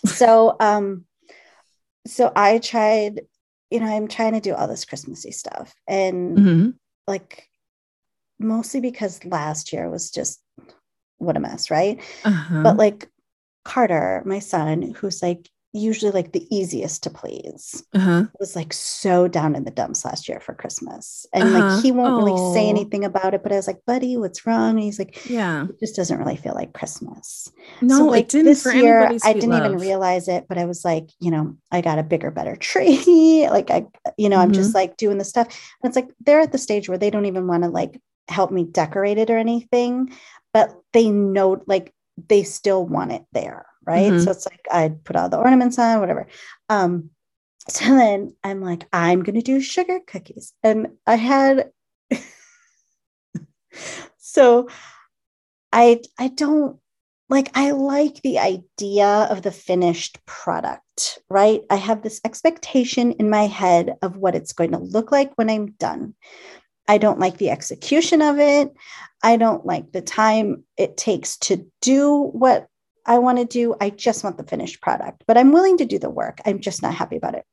[SPEAKER 1] so um, so I tried. You know, I'm trying to do all this Christmassy stuff, and
[SPEAKER 2] Mhm.
[SPEAKER 1] like mostly because last year was just what a mess, right?
[SPEAKER 2] Uh-huh.
[SPEAKER 1] but like Carter, my son, who's like usually like the easiest to please,
[SPEAKER 2] uh-huh.
[SPEAKER 1] was like so down in the dumps last year for Christmas. And
[SPEAKER 2] Uh-huh.
[SPEAKER 1] like he won't really say anything about it, but I was like, buddy, what's wrong? And he's like,
[SPEAKER 2] Yeah.
[SPEAKER 1] it just doesn't really feel like Christmas.
[SPEAKER 2] No,
[SPEAKER 1] so like
[SPEAKER 2] it didn't
[SPEAKER 1] this year, I didn't even realize it, but I was like, you know, I got a bigger, better tree. like I, you know, I'm
[SPEAKER 2] Mm-hmm.
[SPEAKER 1] just like doing the stuff. And it's like they're at the stage where they don't even want to like help me decorate it or anything, but they know like they still want it there. Right.
[SPEAKER 2] Mhm.
[SPEAKER 1] So it's like I put all the ornaments on, whatever. Um, so then I'm like, I'm gonna do sugar cookies. And I had so I I don't like I like the idea of the finished product, right? I have this expectation in my head of what it's going to look like when I'm done. I don't like the execution of it. I don't like the time it takes to do what I want to do. I just want the finished product, but I'm willing to do the work. I'm just not happy about it.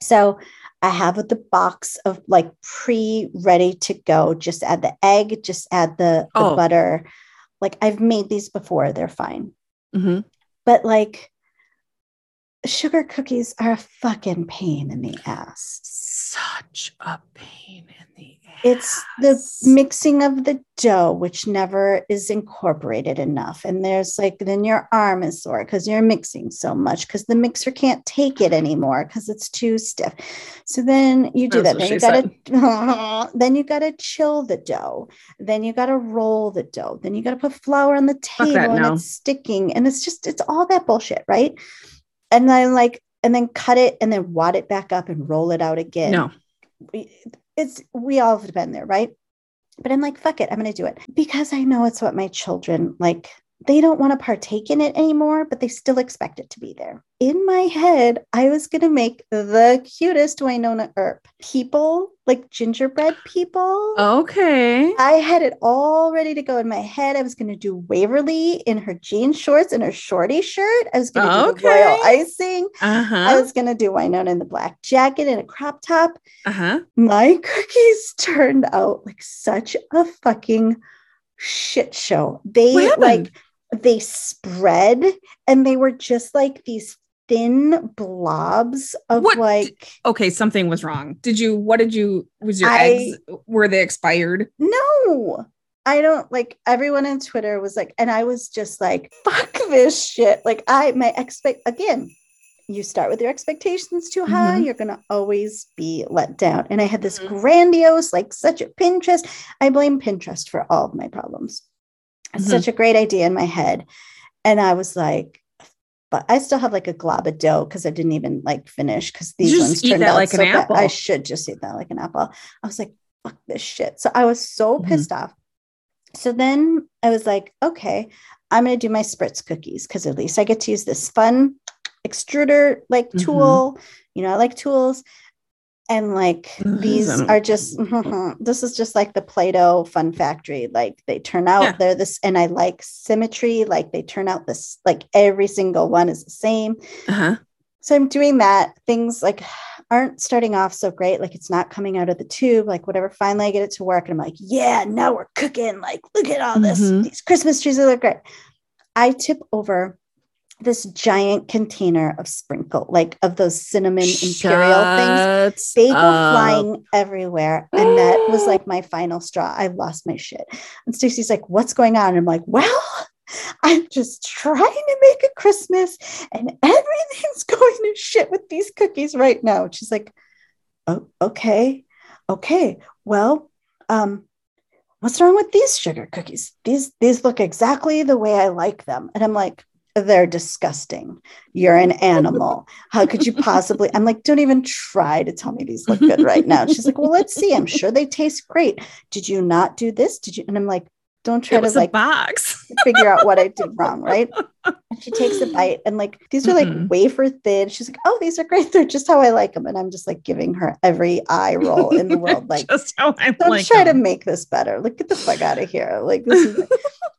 [SPEAKER 1] So I have the box of like pre ready to go. Just add the egg, just add the, the
[SPEAKER 2] Oh.
[SPEAKER 1] butter. Like I've made these before, they're fine.
[SPEAKER 2] Mhm.
[SPEAKER 1] But like sugar cookies are a fucking pain in the ass.
[SPEAKER 2] Such a pain in the ass.
[SPEAKER 1] It's the mixing of the dough, which never is incorporated enough. And there's like, then your arm is sore because you're mixing so much because the mixer can't take it anymore because it's too stiff. So then you do
[SPEAKER 2] That's
[SPEAKER 1] that. Then you gotta, then you gotta chill the dough. Then you gotta roll the dough. Then you gotta put flour on the
[SPEAKER 2] that
[SPEAKER 1] table and
[SPEAKER 2] now.
[SPEAKER 1] it's sticking. And it's just, it's all that bullshit, right? And then like, and then cut it and then wad it back up and roll it out again
[SPEAKER 2] No.
[SPEAKER 1] it's we all have been there, right? But I'm like, fuck it, I'm gonna do it because I know it's what my children like. They don't want to partake in it anymore, but they still expect it to be there. In my head, I was gonna make the cutest Wynonna Earp people, like gingerbread people.
[SPEAKER 2] Okay.
[SPEAKER 1] I had it all ready to go in my head. I was going to do Waverly in her jean shorts and her shorty shirt. I was going to do the royal
[SPEAKER 2] Okay.
[SPEAKER 1] icing.
[SPEAKER 2] Uh
[SPEAKER 1] I was going to do Wynonna in the black jacket and a crop top
[SPEAKER 2] Uh huh.
[SPEAKER 1] my cookies turned out like such a fucking shit show. They like they spread and they were just like these thin blobs of
[SPEAKER 2] What
[SPEAKER 1] like
[SPEAKER 2] Okay, something was wrong. Did you? What did you? Was your
[SPEAKER 1] I-
[SPEAKER 2] eggs? Were they expired?
[SPEAKER 1] no. I don't like everyone on Twitter was like, and I was just like, fuck this shit. Like, I, my expect again, you start with your expectations too high,
[SPEAKER 2] Mhm.
[SPEAKER 1] you're going to always be let down. And I had this
[SPEAKER 2] Mhm.
[SPEAKER 1] grandiose, like such a Pinterest. I blame Pinterest for all of my problems. It's
[SPEAKER 2] Mhm.
[SPEAKER 1] Such a great idea in my head. And I was like, but I still have like a glob of dough because I didn't even like finish because these
[SPEAKER 2] just
[SPEAKER 1] ones
[SPEAKER 2] eat
[SPEAKER 1] turned
[SPEAKER 2] that
[SPEAKER 1] out
[SPEAKER 2] like an
[SPEAKER 1] so bad.
[SPEAKER 2] apple.
[SPEAKER 1] I should just eat that like an apple. I was like, fuck this shit. So I was so
[SPEAKER 2] Mhm.
[SPEAKER 1] pissed off. So then I was like, okay, I'm going to do my spritz cookies because at least I get to use this fun extruder like
[SPEAKER 2] Mhm.
[SPEAKER 1] tool. You know, I like tools. And like these are just, this is just like the Play Doh Fun Factory. Like they turn out,
[SPEAKER 2] Yeah.
[SPEAKER 1] they're this, and I like symmetry. Like they turn out this, like every single one is the same.
[SPEAKER 2] Uh huh.
[SPEAKER 1] So I'm doing that. Things like aren't starting off so great. Like it's not coming out of the tube, like whatever. Finally, I get it to work. And I'm like, yeah, now we're cooking. Like, look at all this.
[SPEAKER 2] Mhm.
[SPEAKER 1] These Christmas trees look great. I tip over this giant container of sprinkle, like of those cinnamon imperial things.
[SPEAKER 2] things.
[SPEAKER 1] They go flying everywhere. And that was like my final straw. I lost my shit. And Stacey's like, what's going on? And I'm like, well, I'm just trying to make a Christmas and everything's going to shit with these cookies right now. And she's like, oh, okay. Okay. Well, um, what's wrong with these sugar cookies? These these look exactly the way I like them. And I'm like, they're disgusting. You're an animal. How could you possibly? I'm like, don't even try to tell me these look good right now. She's like, well, let's see. I'm sure they taste great. Did you not do this? Did you? And I'm like, don't try to like
[SPEAKER 2] box.
[SPEAKER 1] figure out what I did wrong, right? And she takes a bite and like these are like
[SPEAKER 2] Mm-mm.
[SPEAKER 1] wafer thin. She's like, oh, these are great. They're just how I like them. And I'm just like giving her every eye roll in the world. Like,
[SPEAKER 2] just how I
[SPEAKER 1] don't
[SPEAKER 2] like
[SPEAKER 1] try to make this better. Like, get the fuck out of here. Like, this is.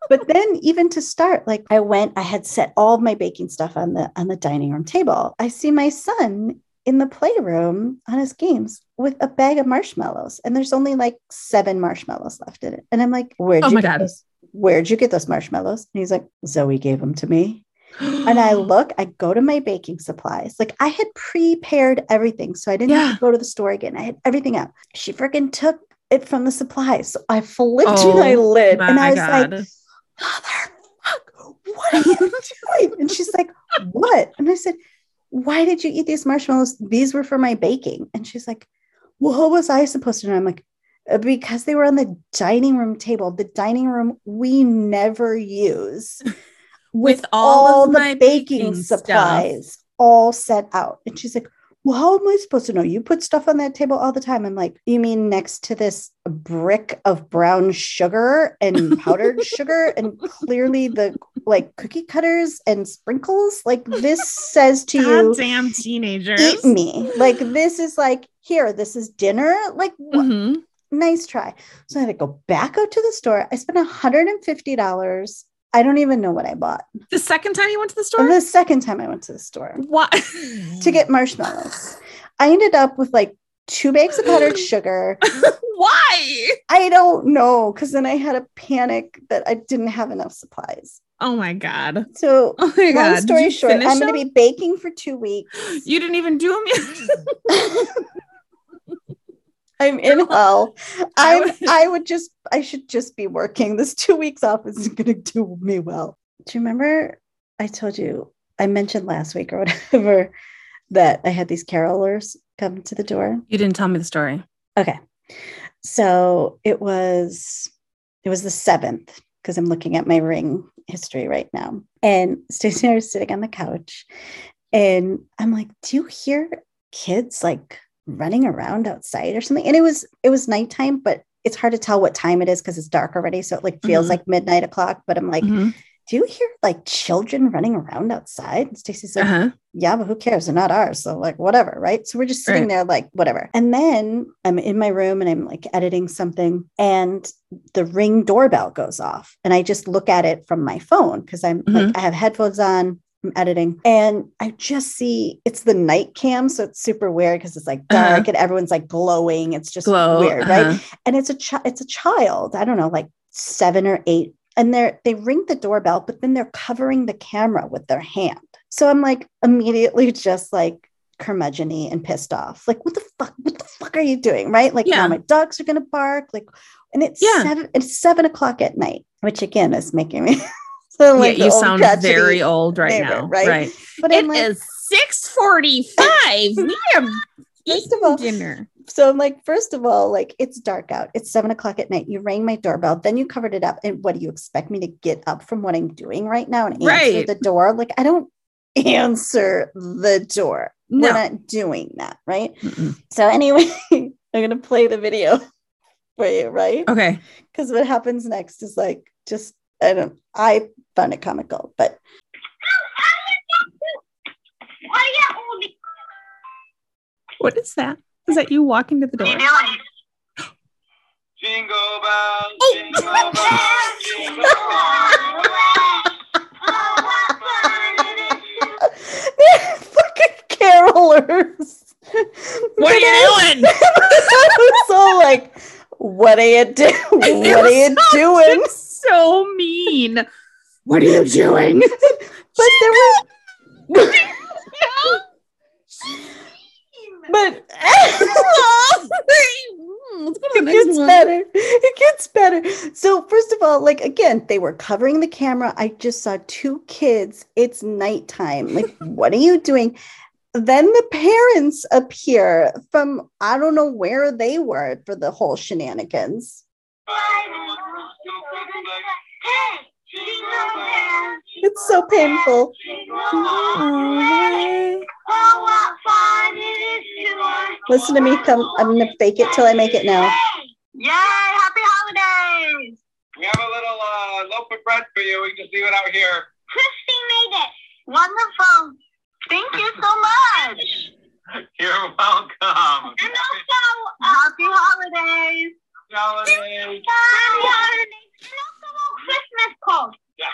[SPEAKER 1] but then, even to start, like, I went. I had set all my baking stuff on the on the dining room table. I see my son in the playroom on his games with a bag of marshmallows, and there's only like seven marshmallows left in it. And I'm like, "Where'd
[SPEAKER 2] Oh
[SPEAKER 1] you
[SPEAKER 2] my
[SPEAKER 1] get
[SPEAKER 2] God.
[SPEAKER 1] those? Where'd you get those marshmallows?" And he's like, "Zoe gave them to me." And I look, I go to my baking supplies. Like I had prepared everything. So I didn't have to go to the store again. I had everything out. She freaking took it from the supplies. So I flipped
[SPEAKER 2] Oh,
[SPEAKER 1] my lid and I was like, "Mother." What are you doing? And she's like, What? And I said, Why did you eat these marshmallows? These were for my baking. And she's like, Well, how was I supposed to know? I'm like, "Uh, because they were on the dining room table, the dining room we never use
[SPEAKER 2] With all of
[SPEAKER 1] the
[SPEAKER 2] my
[SPEAKER 1] baking,
[SPEAKER 2] baking
[SPEAKER 1] supplies all set out. And she's like, Well, how am I supposed to know? You put stuff on that table all the time. I'm like, You mean next to this brick of brown sugar and powdered sugar and clearly the like cookie cutters and sprinkles? Like, this says to you,
[SPEAKER 2] Goddamn teenagers.
[SPEAKER 1] eat me. Like, this is like, here, this is dinner. Like?
[SPEAKER 2] Mhm.
[SPEAKER 1] nice try. So I had to go back out to the store. I spent $150. I don't even know what I bought.
[SPEAKER 2] The second time you went to the store?
[SPEAKER 1] The second time I went to the store
[SPEAKER 2] what?
[SPEAKER 1] to get marshmallows, I ended up with like two bags of powdered sugar.
[SPEAKER 2] Why?
[SPEAKER 1] I don't know because then I had a panic that I didn't have enough supplies.
[SPEAKER 2] Oh my god.
[SPEAKER 1] So
[SPEAKER 2] Oh my god.
[SPEAKER 1] long story short, I'm going to be baking for two weeks.
[SPEAKER 2] You didn't even do them yet.
[SPEAKER 1] I'm in hell.
[SPEAKER 2] I
[SPEAKER 1] I'm.
[SPEAKER 2] would-
[SPEAKER 1] I would just. I should just be working. This two weeks off isn't going to do me well. Do you remember? I told you. I mentioned last week or whatever that I had these carolers come to the door.
[SPEAKER 2] you didn't tell me the story.
[SPEAKER 1] Okay. So it was it was the seventh because I'm looking at my ring history right now. And Stacey and I are sitting on the couch and I'm like, do you hear kids like running around outside or something? And it was it was nighttime, but it's hard to tell what time it is because it's dark already. So it like feels
[SPEAKER 2] Mhm.
[SPEAKER 1] like midnight o'clock. But I'm like,
[SPEAKER 2] Mhm.
[SPEAKER 1] do you hear like children running around outside? And Stacey's like,
[SPEAKER 2] Uh-huh.
[SPEAKER 1] yeah, but who cares? They're not ours. So like whatever, right? So we're just sitting
[SPEAKER 2] Right.
[SPEAKER 1] there like whatever. And then I'm in my room and I'm like editing something and the ring doorbell goes off. And I just look at it from my phone because I'm like I have headphones on. I'm editing and I just see it's the night cam. So it's super weird because it's like dark
[SPEAKER 2] Uh-huh.
[SPEAKER 1] and everyone's like glowing. It's just
[SPEAKER 2] Glow.
[SPEAKER 1] weird, right?
[SPEAKER 2] uh-huh.
[SPEAKER 1] and it's a chi- it's a child i don't know like seven or eight and they're they ring the doorbell but then they're covering the camera with their hand so i'm like immediately just like curmudgeon and pissed off like what the fuck what the fuck are you doing right like
[SPEAKER 2] Yeah.
[SPEAKER 1] now my dogs are gonna bark like and it's
[SPEAKER 2] Yeah.
[SPEAKER 1] seven it's seven o'clock at night which again is making me sound like
[SPEAKER 2] yeah, you sound very old right
[SPEAKER 1] neighbor,
[SPEAKER 2] now.
[SPEAKER 1] right?
[SPEAKER 2] Right.
[SPEAKER 1] but
[SPEAKER 2] It
[SPEAKER 1] like
[SPEAKER 2] is 645. we have
[SPEAKER 1] First of all-
[SPEAKER 2] dinner.
[SPEAKER 1] so I'm like, first of all, like it's dark out. It's seven o'clock at night. You rang my doorbell, then you covered it up. And what do you expect me to get up from what I'm doing right now and answer
[SPEAKER 2] Right.
[SPEAKER 1] the door? Like I don't answer the door.
[SPEAKER 2] No.
[SPEAKER 1] We're not doing that, right?
[SPEAKER 2] Mm-mm.
[SPEAKER 1] So anyway, I'm gonna play the video for you, right?
[SPEAKER 2] Okay.
[SPEAKER 1] Because what happens next is like just I don't I found it comical, but
[SPEAKER 2] What is that? Is that you walking to the door?
[SPEAKER 4] Jingle bells, jingle bells, jingle bells.
[SPEAKER 1] they're fucking carolers.
[SPEAKER 2] What are you doing?
[SPEAKER 1] I was so like, what are you doing? What are you doing?
[SPEAKER 2] so mean. What are you doing?
[SPEAKER 1] But there were, but it gets better. It gets better. So first of all, like again, they were covering the camera. I just saw two kids. It's nighttime. Like, what are you doing? Then the parents appear from I don't know where they were for the whole shenanigans. It's so painful. Listen to me come. I'm gonna fake it till I make it now.
[SPEAKER 5] Yay! Happy holidays!
[SPEAKER 4] We have a little uh, loaf of bread for you. We can just leave it out here.
[SPEAKER 5] Christy made it. Wonderful. Thank you so much.
[SPEAKER 4] You're welcome.
[SPEAKER 5] And also, happy holidays.
[SPEAKER 4] Happy Holidays.
[SPEAKER 5] Happy holidays. And Christmas post.
[SPEAKER 4] Yeah,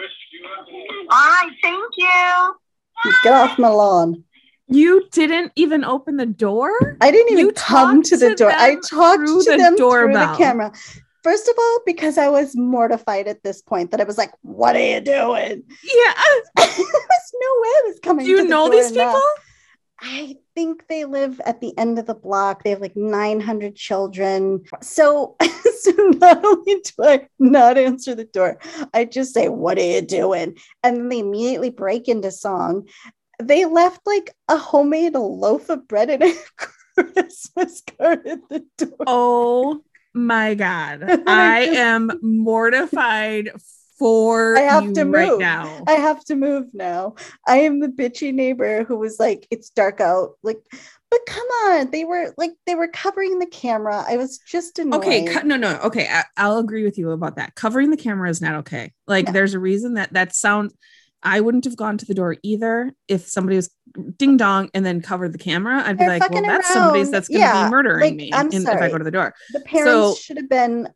[SPEAKER 4] wish you a
[SPEAKER 5] All right. Thank you.
[SPEAKER 1] Get off my lawn.
[SPEAKER 2] You didn't even open the door?
[SPEAKER 1] I didn't even
[SPEAKER 2] You
[SPEAKER 1] come to the
[SPEAKER 2] to
[SPEAKER 1] door. I talked to
[SPEAKER 2] the
[SPEAKER 1] them through the camera. First of all, because I was mortified at this point that I was like, "What are you doing?"
[SPEAKER 2] Yeah.
[SPEAKER 1] there was no way I was coming.
[SPEAKER 2] Do you
[SPEAKER 1] to the
[SPEAKER 2] know
[SPEAKER 1] door
[SPEAKER 2] these
[SPEAKER 1] now.
[SPEAKER 2] people?
[SPEAKER 1] I think they live at the end of the block. They have like 900 children. So, so not only do I not answer the door, I just say, What are you doing? And then they immediately break into song. They left like a homemade loaf of bread and a Christmas card at the door.
[SPEAKER 2] Oh my God.
[SPEAKER 1] I
[SPEAKER 2] I
[SPEAKER 1] just-
[SPEAKER 2] am mortified for
[SPEAKER 1] I have to
[SPEAKER 2] right
[SPEAKER 1] move.
[SPEAKER 2] now.
[SPEAKER 1] I have to move now. I am the bitchy neighbor who was like, it's dark out. Like, but come on. They were like, they were covering the camera. I was just annoyed.
[SPEAKER 2] Okay, co- no, no, okay. I, I'll agree with you about that. Covering the camera is not okay. Like,
[SPEAKER 1] No.
[SPEAKER 2] there's a reason that that sounds. I wouldn't have gone to the door either if somebody was ding dong and then covered the camera. I'd be
[SPEAKER 1] They're
[SPEAKER 2] like, well, that's somebody's that's going to
[SPEAKER 1] Yeah,
[SPEAKER 2] be murdering
[SPEAKER 1] like,
[SPEAKER 2] me in- if I go to the door.
[SPEAKER 1] the parents
[SPEAKER 2] So-
[SPEAKER 1] should have been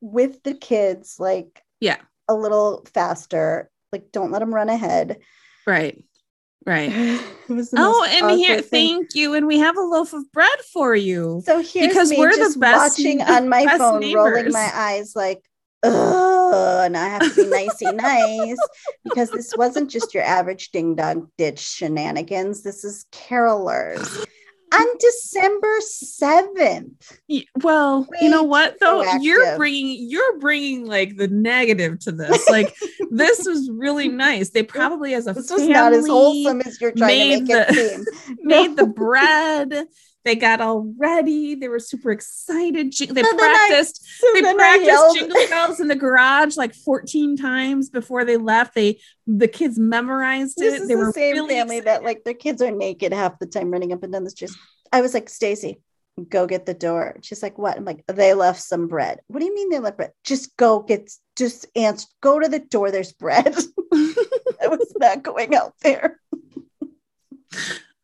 [SPEAKER 1] with the kids, like,
[SPEAKER 2] Yeah.
[SPEAKER 1] A little faster. Like, don't let them run ahead.
[SPEAKER 2] Right, right. Oh, and here,
[SPEAKER 1] thing.
[SPEAKER 2] thank you. And we have a loaf of bread for you.
[SPEAKER 1] So here's
[SPEAKER 2] Because
[SPEAKER 1] me
[SPEAKER 2] we're the
[SPEAKER 1] just
[SPEAKER 2] best-
[SPEAKER 1] watching on my phone, rolling my eyes, like, Ugh, now I have to be nicey nice because this wasn't just your average ding dong ditch shenanigans. This is carolers. On December 7th.
[SPEAKER 2] Well,
[SPEAKER 1] Way
[SPEAKER 2] you know what though? You're bringing you're bringing like the negative to this. Like this was really nice. They probably as a
[SPEAKER 1] This was not as wholesome as you're trying to make it seem.
[SPEAKER 2] made the bread. They got all ready. They were super excited. They
[SPEAKER 1] So then I-
[SPEAKER 2] practiced.
[SPEAKER 1] So
[SPEAKER 2] they practiced jingle bells in the garage like 14 times before they left. They the kids memorized
[SPEAKER 1] This
[SPEAKER 2] it.
[SPEAKER 1] is
[SPEAKER 2] They
[SPEAKER 1] the
[SPEAKER 2] were
[SPEAKER 1] same
[SPEAKER 2] really
[SPEAKER 1] family that like their kids are naked half the time running up and down the stairs. I was like, Stacy, go get the door. She's like, what? I'm like, they left some bread. What do you mean they left bread? Just go get just answer, go to the door. There's bread. I was not going out there.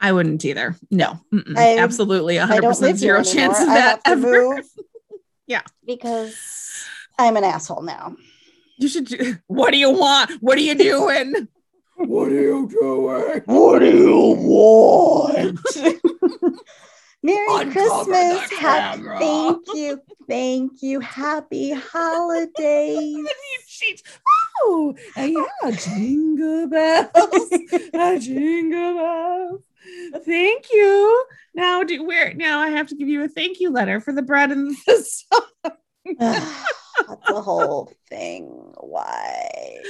[SPEAKER 2] I wouldn't either. No.
[SPEAKER 1] I-
[SPEAKER 2] absolutely,
[SPEAKER 1] I
[SPEAKER 2] 100
[SPEAKER 1] don't
[SPEAKER 2] percent
[SPEAKER 1] live
[SPEAKER 2] zero
[SPEAKER 1] anymore.
[SPEAKER 2] chance of
[SPEAKER 1] I
[SPEAKER 2] that
[SPEAKER 1] have to
[SPEAKER 2] ever.
[SPEAKER 1] move.
[SPEAKER 2] Yeah.
[SPEAKER 1] Because I'm an asshole now.
[SPEAKER 2] You should. Do, what do you want? What are you doing? what are you doing?
[SPEAKER 1] What do you want? Merry
[SPEAKER 2] Uncover
[SPEAKER 1] Christmas.
[SPEAKER 2] the
[SPEAKER 1] Ha- thank you. Thank you. Happy holidays.
[SPEAKER 2] Oh, yeah, jingle bells, jingle bells. Thank you. Now, do where? Now I have to give you a thank you letter for the bread and the song.
[SPEAKER 1] That's the whole thing. Why?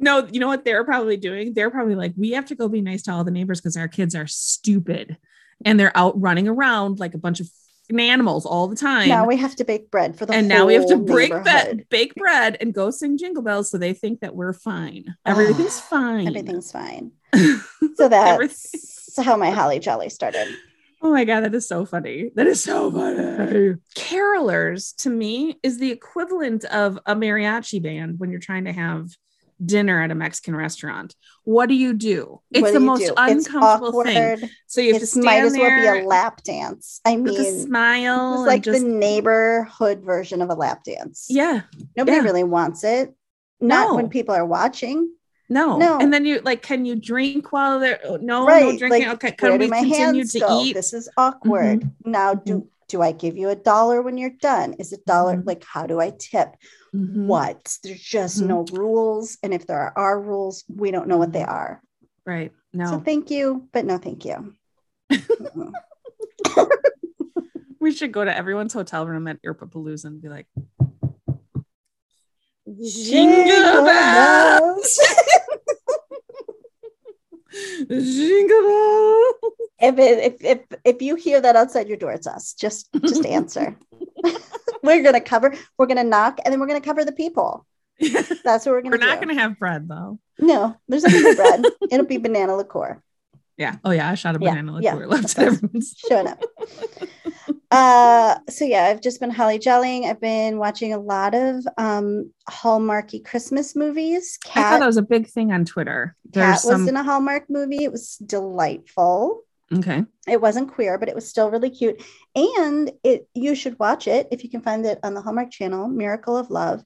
[SPEAKER 2] No, you know what they're probably doing? They're probably like, we have to go be nice to all the neighbors because our kids are stupid and they're out running around like a bunch of animals all the time.
[SPEAKER 1] Now we have to bake bread for the
[SPEAKER 2] and now we have to break that bake bread and go sing jingle bells so they think that we're fine. Ah, everything's fine.
[SPEAKER 1] Everything's fine. So that's
[SPEAKER 2] Everything-
[SPEAKER 1] how my holly jolly started.
[SPEAKER 2] Oh my god, that is so funny. That is so funny. Carolers to me is the equivalent of a mariachi band when you're trying to have dinner at a Mexican restaurant. What do you do? It's
[SPEAKER 1] do
[SPEAKER 2] the most
[SPEAKER 1] do? It's
[SPEAKER 2] uncomfortable thing. So you have
[SPEAKER 1] It
[SPEAKER 2] to stand
[SPEAKER 1] might as well
[SPEAKER 2] there
[SPEAKER 1] be a lap dance. I
[SPEAKER 2] with a
[SPEAKER 1] mean,
[SPEAKER 2] smile.
[SPEAKER 1] it's like
[SPEAKER 2] just,
[SPEAKER 1] the neighborhood version of a lap dance.
[SPEAKER 2] yeah,
[SPEAKER 1] Nobody
[SPEAKER 2] yeah.
[SPEAKER 1] really wants it. Not
[SPEAKER 2] No.
[SPEAKER 1] when people are watching.
[SPEAKER 2] No,
[SPEAKER 1] No.
[SPEAKER 2] And then you like, can you drink while they're oh, no, no drinking?
[SPEAKER 1] like,
[SPEAKER 2] okay, can we
[SPEAKER 1] my
[SPEAKER 2] continue to
[SPEAKER 1] go?
[SPEAKER 2] eat?
[SPEAKER 1] This is awkward. Now, do do I give you a dollar when you're done? Is a dollar?
[SPEAKER 2] Mhm.
[SPEAKER 1] Like, how do I tip?
[SPEAKER 2] Mhm.
[SPEAKER 1] What? There's just
[SPEAKER 2] Mhm.
[SPEAKER 1] no rules. And if there are rules, we don't know what they are.
[SPEAKER 2] Right.
[SPEAKER 1] So
[SPEAKER 2] No,
[SPEAKER 1] thank you, but no thank you.
[SPEAKER 2] We should go to everyone's hotel room at Earpapalooza and be like,
[SPEAKER 1] Jingle bells.
[SPEAKER 2] Jingle bells.
[SPEAKER 1] if, it, if if if you hear that outside your door, it's us. Just just answer. we're gonna cover. We're gonna knock, and then we're gonna cover the people. That's what we're gonna
[SPEAKER 2] We're not
[SPEAKER 1] do.
[SPEAKER 2] going to have bread though.
[SPEAKER 1] No, there's nothing but bread. It'll be banana liqueur.
[SPEAKER 2] Yeah. Oh yeah, I shot a banana
[SPEAKER 1] yeah,
[SPEAKER 2] liqueur left at
[SPEAKER 1] us.
[SPEAKER 2] everyone's.
[SPEAKER 1] showing up. Uh, so yeah, I've just been holly jollying. I've been watching a lot of um Hallmarky Christmas movies.
[SPEAKER 2] I thought that was a big thing on Twitter.
[SPEAKER 1] Kat
[SPEAKER 2] There's
[SPEAKER 1] was
[SPEAKER 2] some
[SPEAKER 1] in a Hallmark movie. It was delightful.
[SPEAKER 2] okay.
[SPEAKER 1] It wasn't queer, but it was still really cute. And it you should watch it if you can find it on the Hallmark channel, Miracle of Love,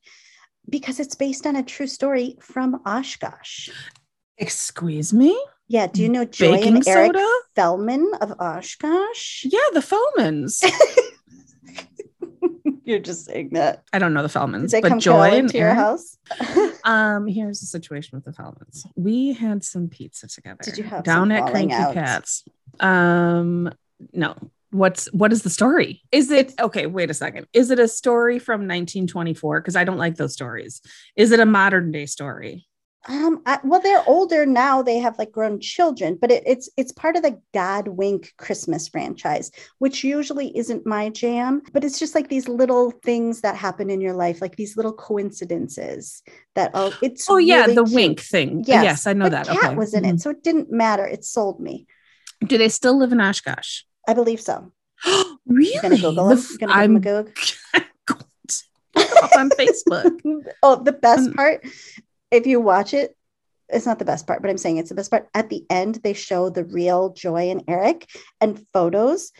[SPEAKER 1] because it's based on a true story from Oshkosh.
[SPEAKER 2] Excuse me.
[SPEAKER 1] Yeah, do you know Joy
[SPEAKER 2] Baking
[SPEAKER 1] and Eric
[SPEAKER 2] soda?
[SPEAKER 1] Fellman of Oshkosh?
[SPEAKER 2] Yeah, the Fellmans.
[SPEAKER 1] You're just saying that.
[SPEAKER 2] I don't know the Fellmans, but
[SPEAKER 1] come
[SPEAKER 2] Joy and
[SPEAKER 1] to your
[SPEAKER 2] Aaron.
[SPEAKER 1] house?
[SPEAKER 2] Um, here's the situation with the Fellmans. We had some pizza together.
[SPEAKER 1] Did you have
[SPEAKER 2] down at Cranky
[SPEAKER 1] out?
[SPEAKER 2] Cats? Um, no. What's what is the story? Is it okay? Wait a second. Is it a story from 1924? Because I don't like those stories. Is it a modern day story?
[SPEAKER 1] Um, I, well, they're older now. They have like grown children, but it, it's it's part of the Godwink Christmas franchise, which usually isn't my jam. But it's just like these little things that happen in your life, like these little coincidences that oh, it's
[SPEAKER 2] Oh yeah,
[SPEAKER 1] really
[SPEAKER 2] the
[SPEAKER 1] cute.
[SPEAKER 2] wink thing.
[SPEAKER 1] Yes,
[SPEAKER 2] Yes, I know that.
[SPEAKER 1] Kat
[SPEAKER 2] okay.
[SPEAKER 1] was in
[SPEAKER 2] Mhm.
[SPEAKER 1] it, so it didn't matter. It sold me.
[SPEAKER 2] Do they still live in Oshkosh?
[SPEAKER 1] I believe so.
[SPEAKER 2] really?
[SPEAKER 1] You're gonna Google them.
[SPEAKER 2] f-
[SPEAKER 1] gonna
[SPEAKER 2] I'm
[SPEAKER 1] them
[SPEAKER 2] going to look them up on Facebook.
[SPEAKER 1] oh, the best
[SPEAKER 2] Um,
[SPEAKER 1] part, if you watch it, it's not the best part, but I'm saying it's the best part. At the end, they show the real Joy and Eric and photos.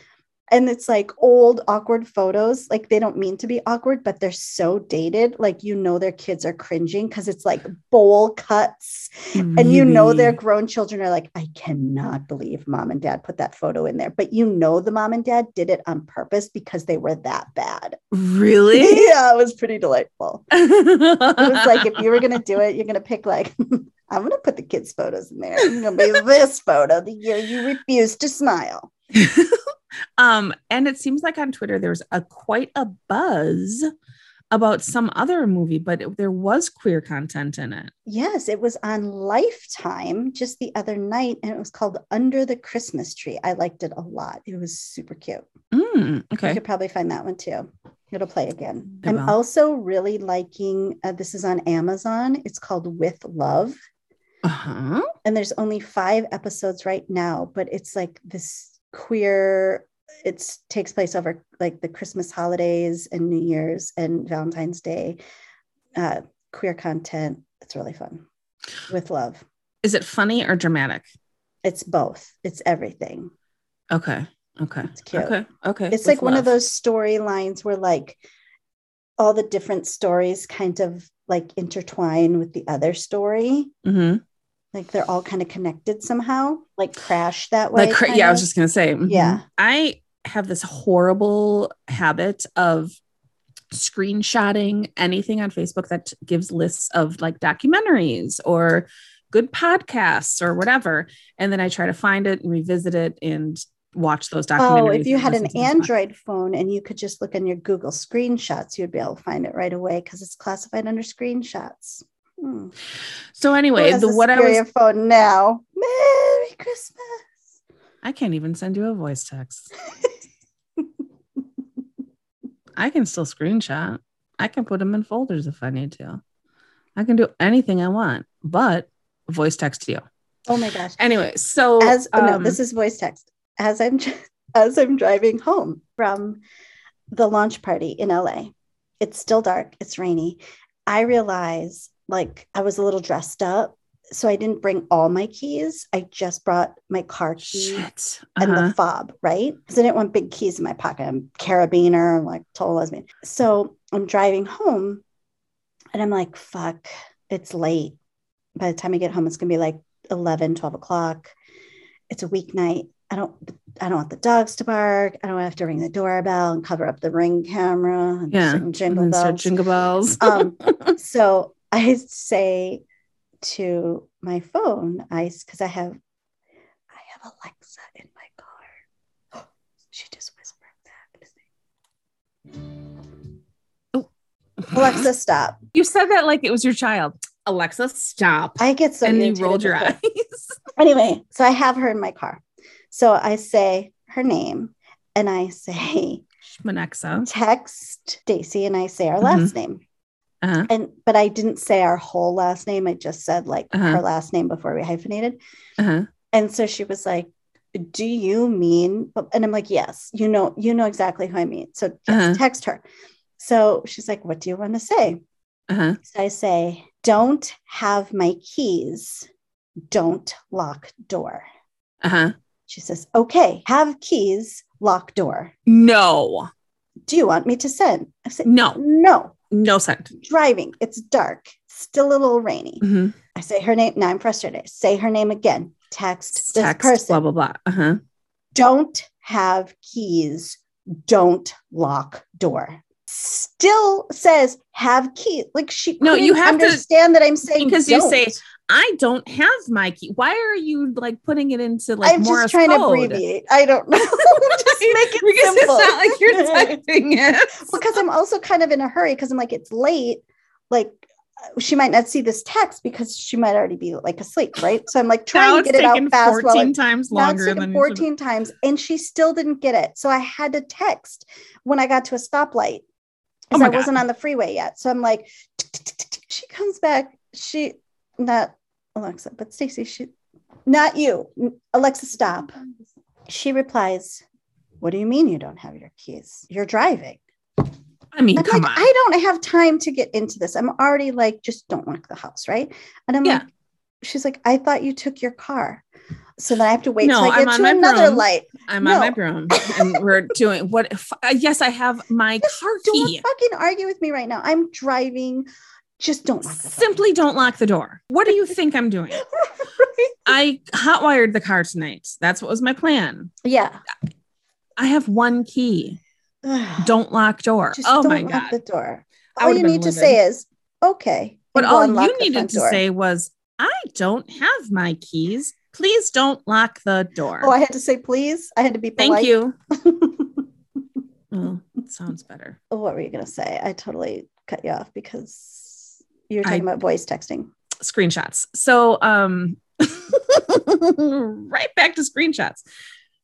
[SPEAKER 1] And it's like old awkward photos like they don't mean to be awkward but they're so dated like you know their kids are cringing because it's like bowl cuts. And you know their grown children are like i cannot believe mom and dad put that photo in there. But you know the mom and dad did it on purpose because they were that bad.
[SPEAKER 2] Really.
[SPEAKER 1] yeah it was pretty delightful. It was like if you were gonna do it you're gonna pick like i'm gonna put the kids photos in there. I'm gonna be this photo the year you refused to smile
[SPEAKER 2] um, and it seems like on Twitter there's a quite a buzz about some other movie, but it- there was queer content in it.
[SPEAKER 1] Yes, it was on Lifetime just the other night, and it was called Under the Christmas Tree. I liked it a lot. It was super cute.
[SPEAKER 2] Mm,
[SPEAKER 1] You could probably find that one too. It'll play again.
[SPEAKER 2] It
[SPEAKER 1] I'm
[SPEAKER 2] will.
[SPEAKER 1] also really liking uh, this is on Amazon. It's called With Love,
[SPEAKER 2] Uh-huh.
[SPEAKER 1] and there's only five episodes right now, but it's like this queer. It takes place over like the Christmas holidays and New Year's and Valentine's Day. Uh, queer content. It's really fun. With love.
[SPEAKER 2] Is it funny or dramatic?
[SPEAKER 1] It's both. It's everything.
[SPEAKER 2] Okay. Okay.
[SPEAKER 1] It's cute.
[SPEAKER 2] Okay. Okay.
[SPEAKER 1] It's
[SPEAKER 2] With
[SPEAKER 1] like one of those storylines where like all the different stories kind of like intertwine with the other story.
[SPEAKER 2] Mhm.
[SPEAKER 1] Like they're all kind of connected somehow, like crash that way.
[SPEAKER 2] Like, cra- yeah, I was just gonna say. mhm.
[SPEAKER 1] Yeah.
[SPEAKER 2] I have this horrible habit of screenshotting anything on Facebook that gives lists of like documentaries or good podcasts or whatever, and then I try to find it and revisit it and watch those documentaries.
[SPEAKER 1] Oh, if you had an Android phone and you could just look in your Google screenshots, you'd be able to find it right away because it's classified under screenshots. Hmm.
[SPEAKER 2] So anyway, the what I was
[SPEAKER 1] phone now. Merry Christmas.
[SPEAKER 2] I can't even send you a voice text. I can still screenshot. I can put them in folders if I need to. I can do anything I want, but voice text you.
[SPEAKER 1] Oh my gosh.
[SPEAKER 2] Anyway, so
[SPEAKER 1] as oh, no,
[SPEAKER 2] um,
[SPEAKER 1] this is voice text. As I'm as I'm driving home from the launch party in LA, it's still dark, it's rainy. I realize like I was a little dressed up, so I didn't bring all my keys. I just brought my car key and
[SPEAKER 2] Uh-huh.
[SPEAKER 1] the fob, right? Because I didn't want big keys in my pocket. I'm carabiner, I'm like total lesbian. So I'm driving home and I'm like, fuck, it's late. By the time I get home, it's gonna be like 11, 12 o'clock. It's a weeknight. I don't I don't want the dogs to bark. I don't have to ring the doorbell and cover up the ring camera and
[SPEAKER 2] Yeah,
[SPEAKER 1] sing
[SPEAKER 2] and
[SPEAKER 1] jingle bells.
[SPEAKER 2] jingle bells.
[SPEAKER 1] um, so I say to my phone, I because I have I have Alexa in my car. she just whispered that.
[SPEAKER 2] Oh.
[SPEAKER 1] Alexa, stop.
[SPEAKER 2] you said that like it was your child. Alexa, stop.
[SPEAKER 1] I get so
[SPEAKER 2] and you rolled your eyes.
[SPEAKER 1] Anyway, so I have her in my car. So I say her name and I say
[SPEAKER 2] Schmanexa.
[SPEAKER 1] text Stacy and I say our last mm-hmm. name.
[SPEAKER 2] Uh-huh.
[SPEAKER 1] And but I didn't say our whole last name. I just said like
[SPEAKER 2] Uh-huh.
[SPEAKER 1] her last name before we hyphenated.
[SPEAKER 2] Uh-huh.
[SPEAKER 1] And so she was like, "Do you mean?" And I'm like, "Yes, you know, you know exactly who I mean." So
[SPEAKER 2] Uh-huh.
[SPEAKER 1] text her. So she's like, "What do you want to say?"
[SPEAKER 2] Uh-huh.
[SPEAKER 1] So I say, "Don't have my keys. Don't lock door."
[SPEAKER 2] Uh-huh.
[SPEAKER 1] She says, "Okay, have keys, lock door."
[SPEAKER 2] No.
[SPEAKER 1] Do you want me to send? I said,
[SPEAKER 2] No.
[SPEAKER 1] "No,
[SPEAKER 2] No scent.
[SPEAKER 1] driving. It's dark. Still a little rainy."
[SPEAKER 2] Mhm.
[SPEAKER 1] I say her name. Now I'm frustrated. Say her name again. Text this
[SPEAKER 2] Text,
[SPEAKER 1] person.
[SPEAKER 2] blah blah blah. Uh-huh.
[SPEAKER 1] don't have keys, don't lock door. Still says have keys. Like she
[SPEAKER 2] No, you have to-
[SPEAKER 1] understand that I'm saying
[SPEAKER 2] because you say,
[SPEAKER 1] don't.
[SPEAKER 2] I don't have my key. Why are you like putting it into like
[SPEAKER 1] I'm
[SPEAKER 2] Morse
[SPEAKER 1] just trying to abbreviate. I don't know. just make it
[SPEAKER 2] because
[SPEAKER 1] simple.
[SPEAKER 2] it's not like you're typing it.
[SPEAKER 1] because I'm also kind of in a hurry because I'm like it's late. Like uh, she might not see this text because she might already be like asleep, right? So I'm like trying to get it out fast
[SPEAKER 2] 14 times longer than
[SPEAKER 1] 14 times and she still didn't get it. So I had to text when I got to a stoplight
[SPEAKER 2] Oh
[SPEAKER 1] because I wasn't on the freeway yet. So I'm like, she comes back. She, not Alexa, but Stacy, she, not you. Alexa, stop. She replies, What do you mean you don't have your keys? You're driving.
[SPEAKER 2] I mean,
[SPEAKER 1] I'm
[SPEAKER 2] come
[SPEAKER 1] like,
[SPEAKER 2] on.
[SPEAKER 1] I don't have time to get into this. I'm already like, just don't lock the house, right? And I'm
[SPEAKER 2] Yeah.
[SPEAKER 1] like, she's like, I thought you took your car. So then I have to wait
[SPEAKER 2] No,
[SPEAKER 1] till I
[SPEAKER 2] I'm
[SPEAKER 1] get
[SPEAKER 2] on
[SPEAKER 1] to
[SPEAKER 2] my
[SPEAKER 1] another
[SPEAKER 2] broom.
[SPEAKER 1] light.
[SPEAKER 2] I'm on my
[SPEAKER 1] No.
[SPEAKER 2] broom and we're doing what? If, uh, yes, I have my car
[SPEAKER 1] Don't
[SPEAKER 2] key.
[SPEAKER 1] fucking argue with me right now. I'm driving. Just don't.
[SPEAKER 2] Simply don't lock the door. What do you think I'm doing? I hotwired the car tonight. That's what was my plan.
[SPEAKER 1] yeah.
[SPEAKER 2] I have one key. Don't lock door.
[SPEAKER 1] Just
[SPEAKER 2] oh
[SPEAKER 1] don't
[SPEAKER 2] my
[SPEAKER 1] lock
[SPEAKER 2] god.
[SPEAKER 1] the door. All you need to say is okay.
[SPEAKER 2] But all you needed to
[SPEAKER 1] door.
[SPEAKER 2] say was, I don't have my keys. Please don't lock the door.
[SPEAKER 1] Oh, I had to say please. I had to be polite.
[SPEAKER 2] Thank you. Oh, it sounds better.
[SPEAKER 1] what were you gonna say? I totally cut you off because you were
[SPEAKER 2] I-
[SPEAKER 1] talking about voice texting.
[SPEAKER 2] Screenshots. So um right back to screenshots.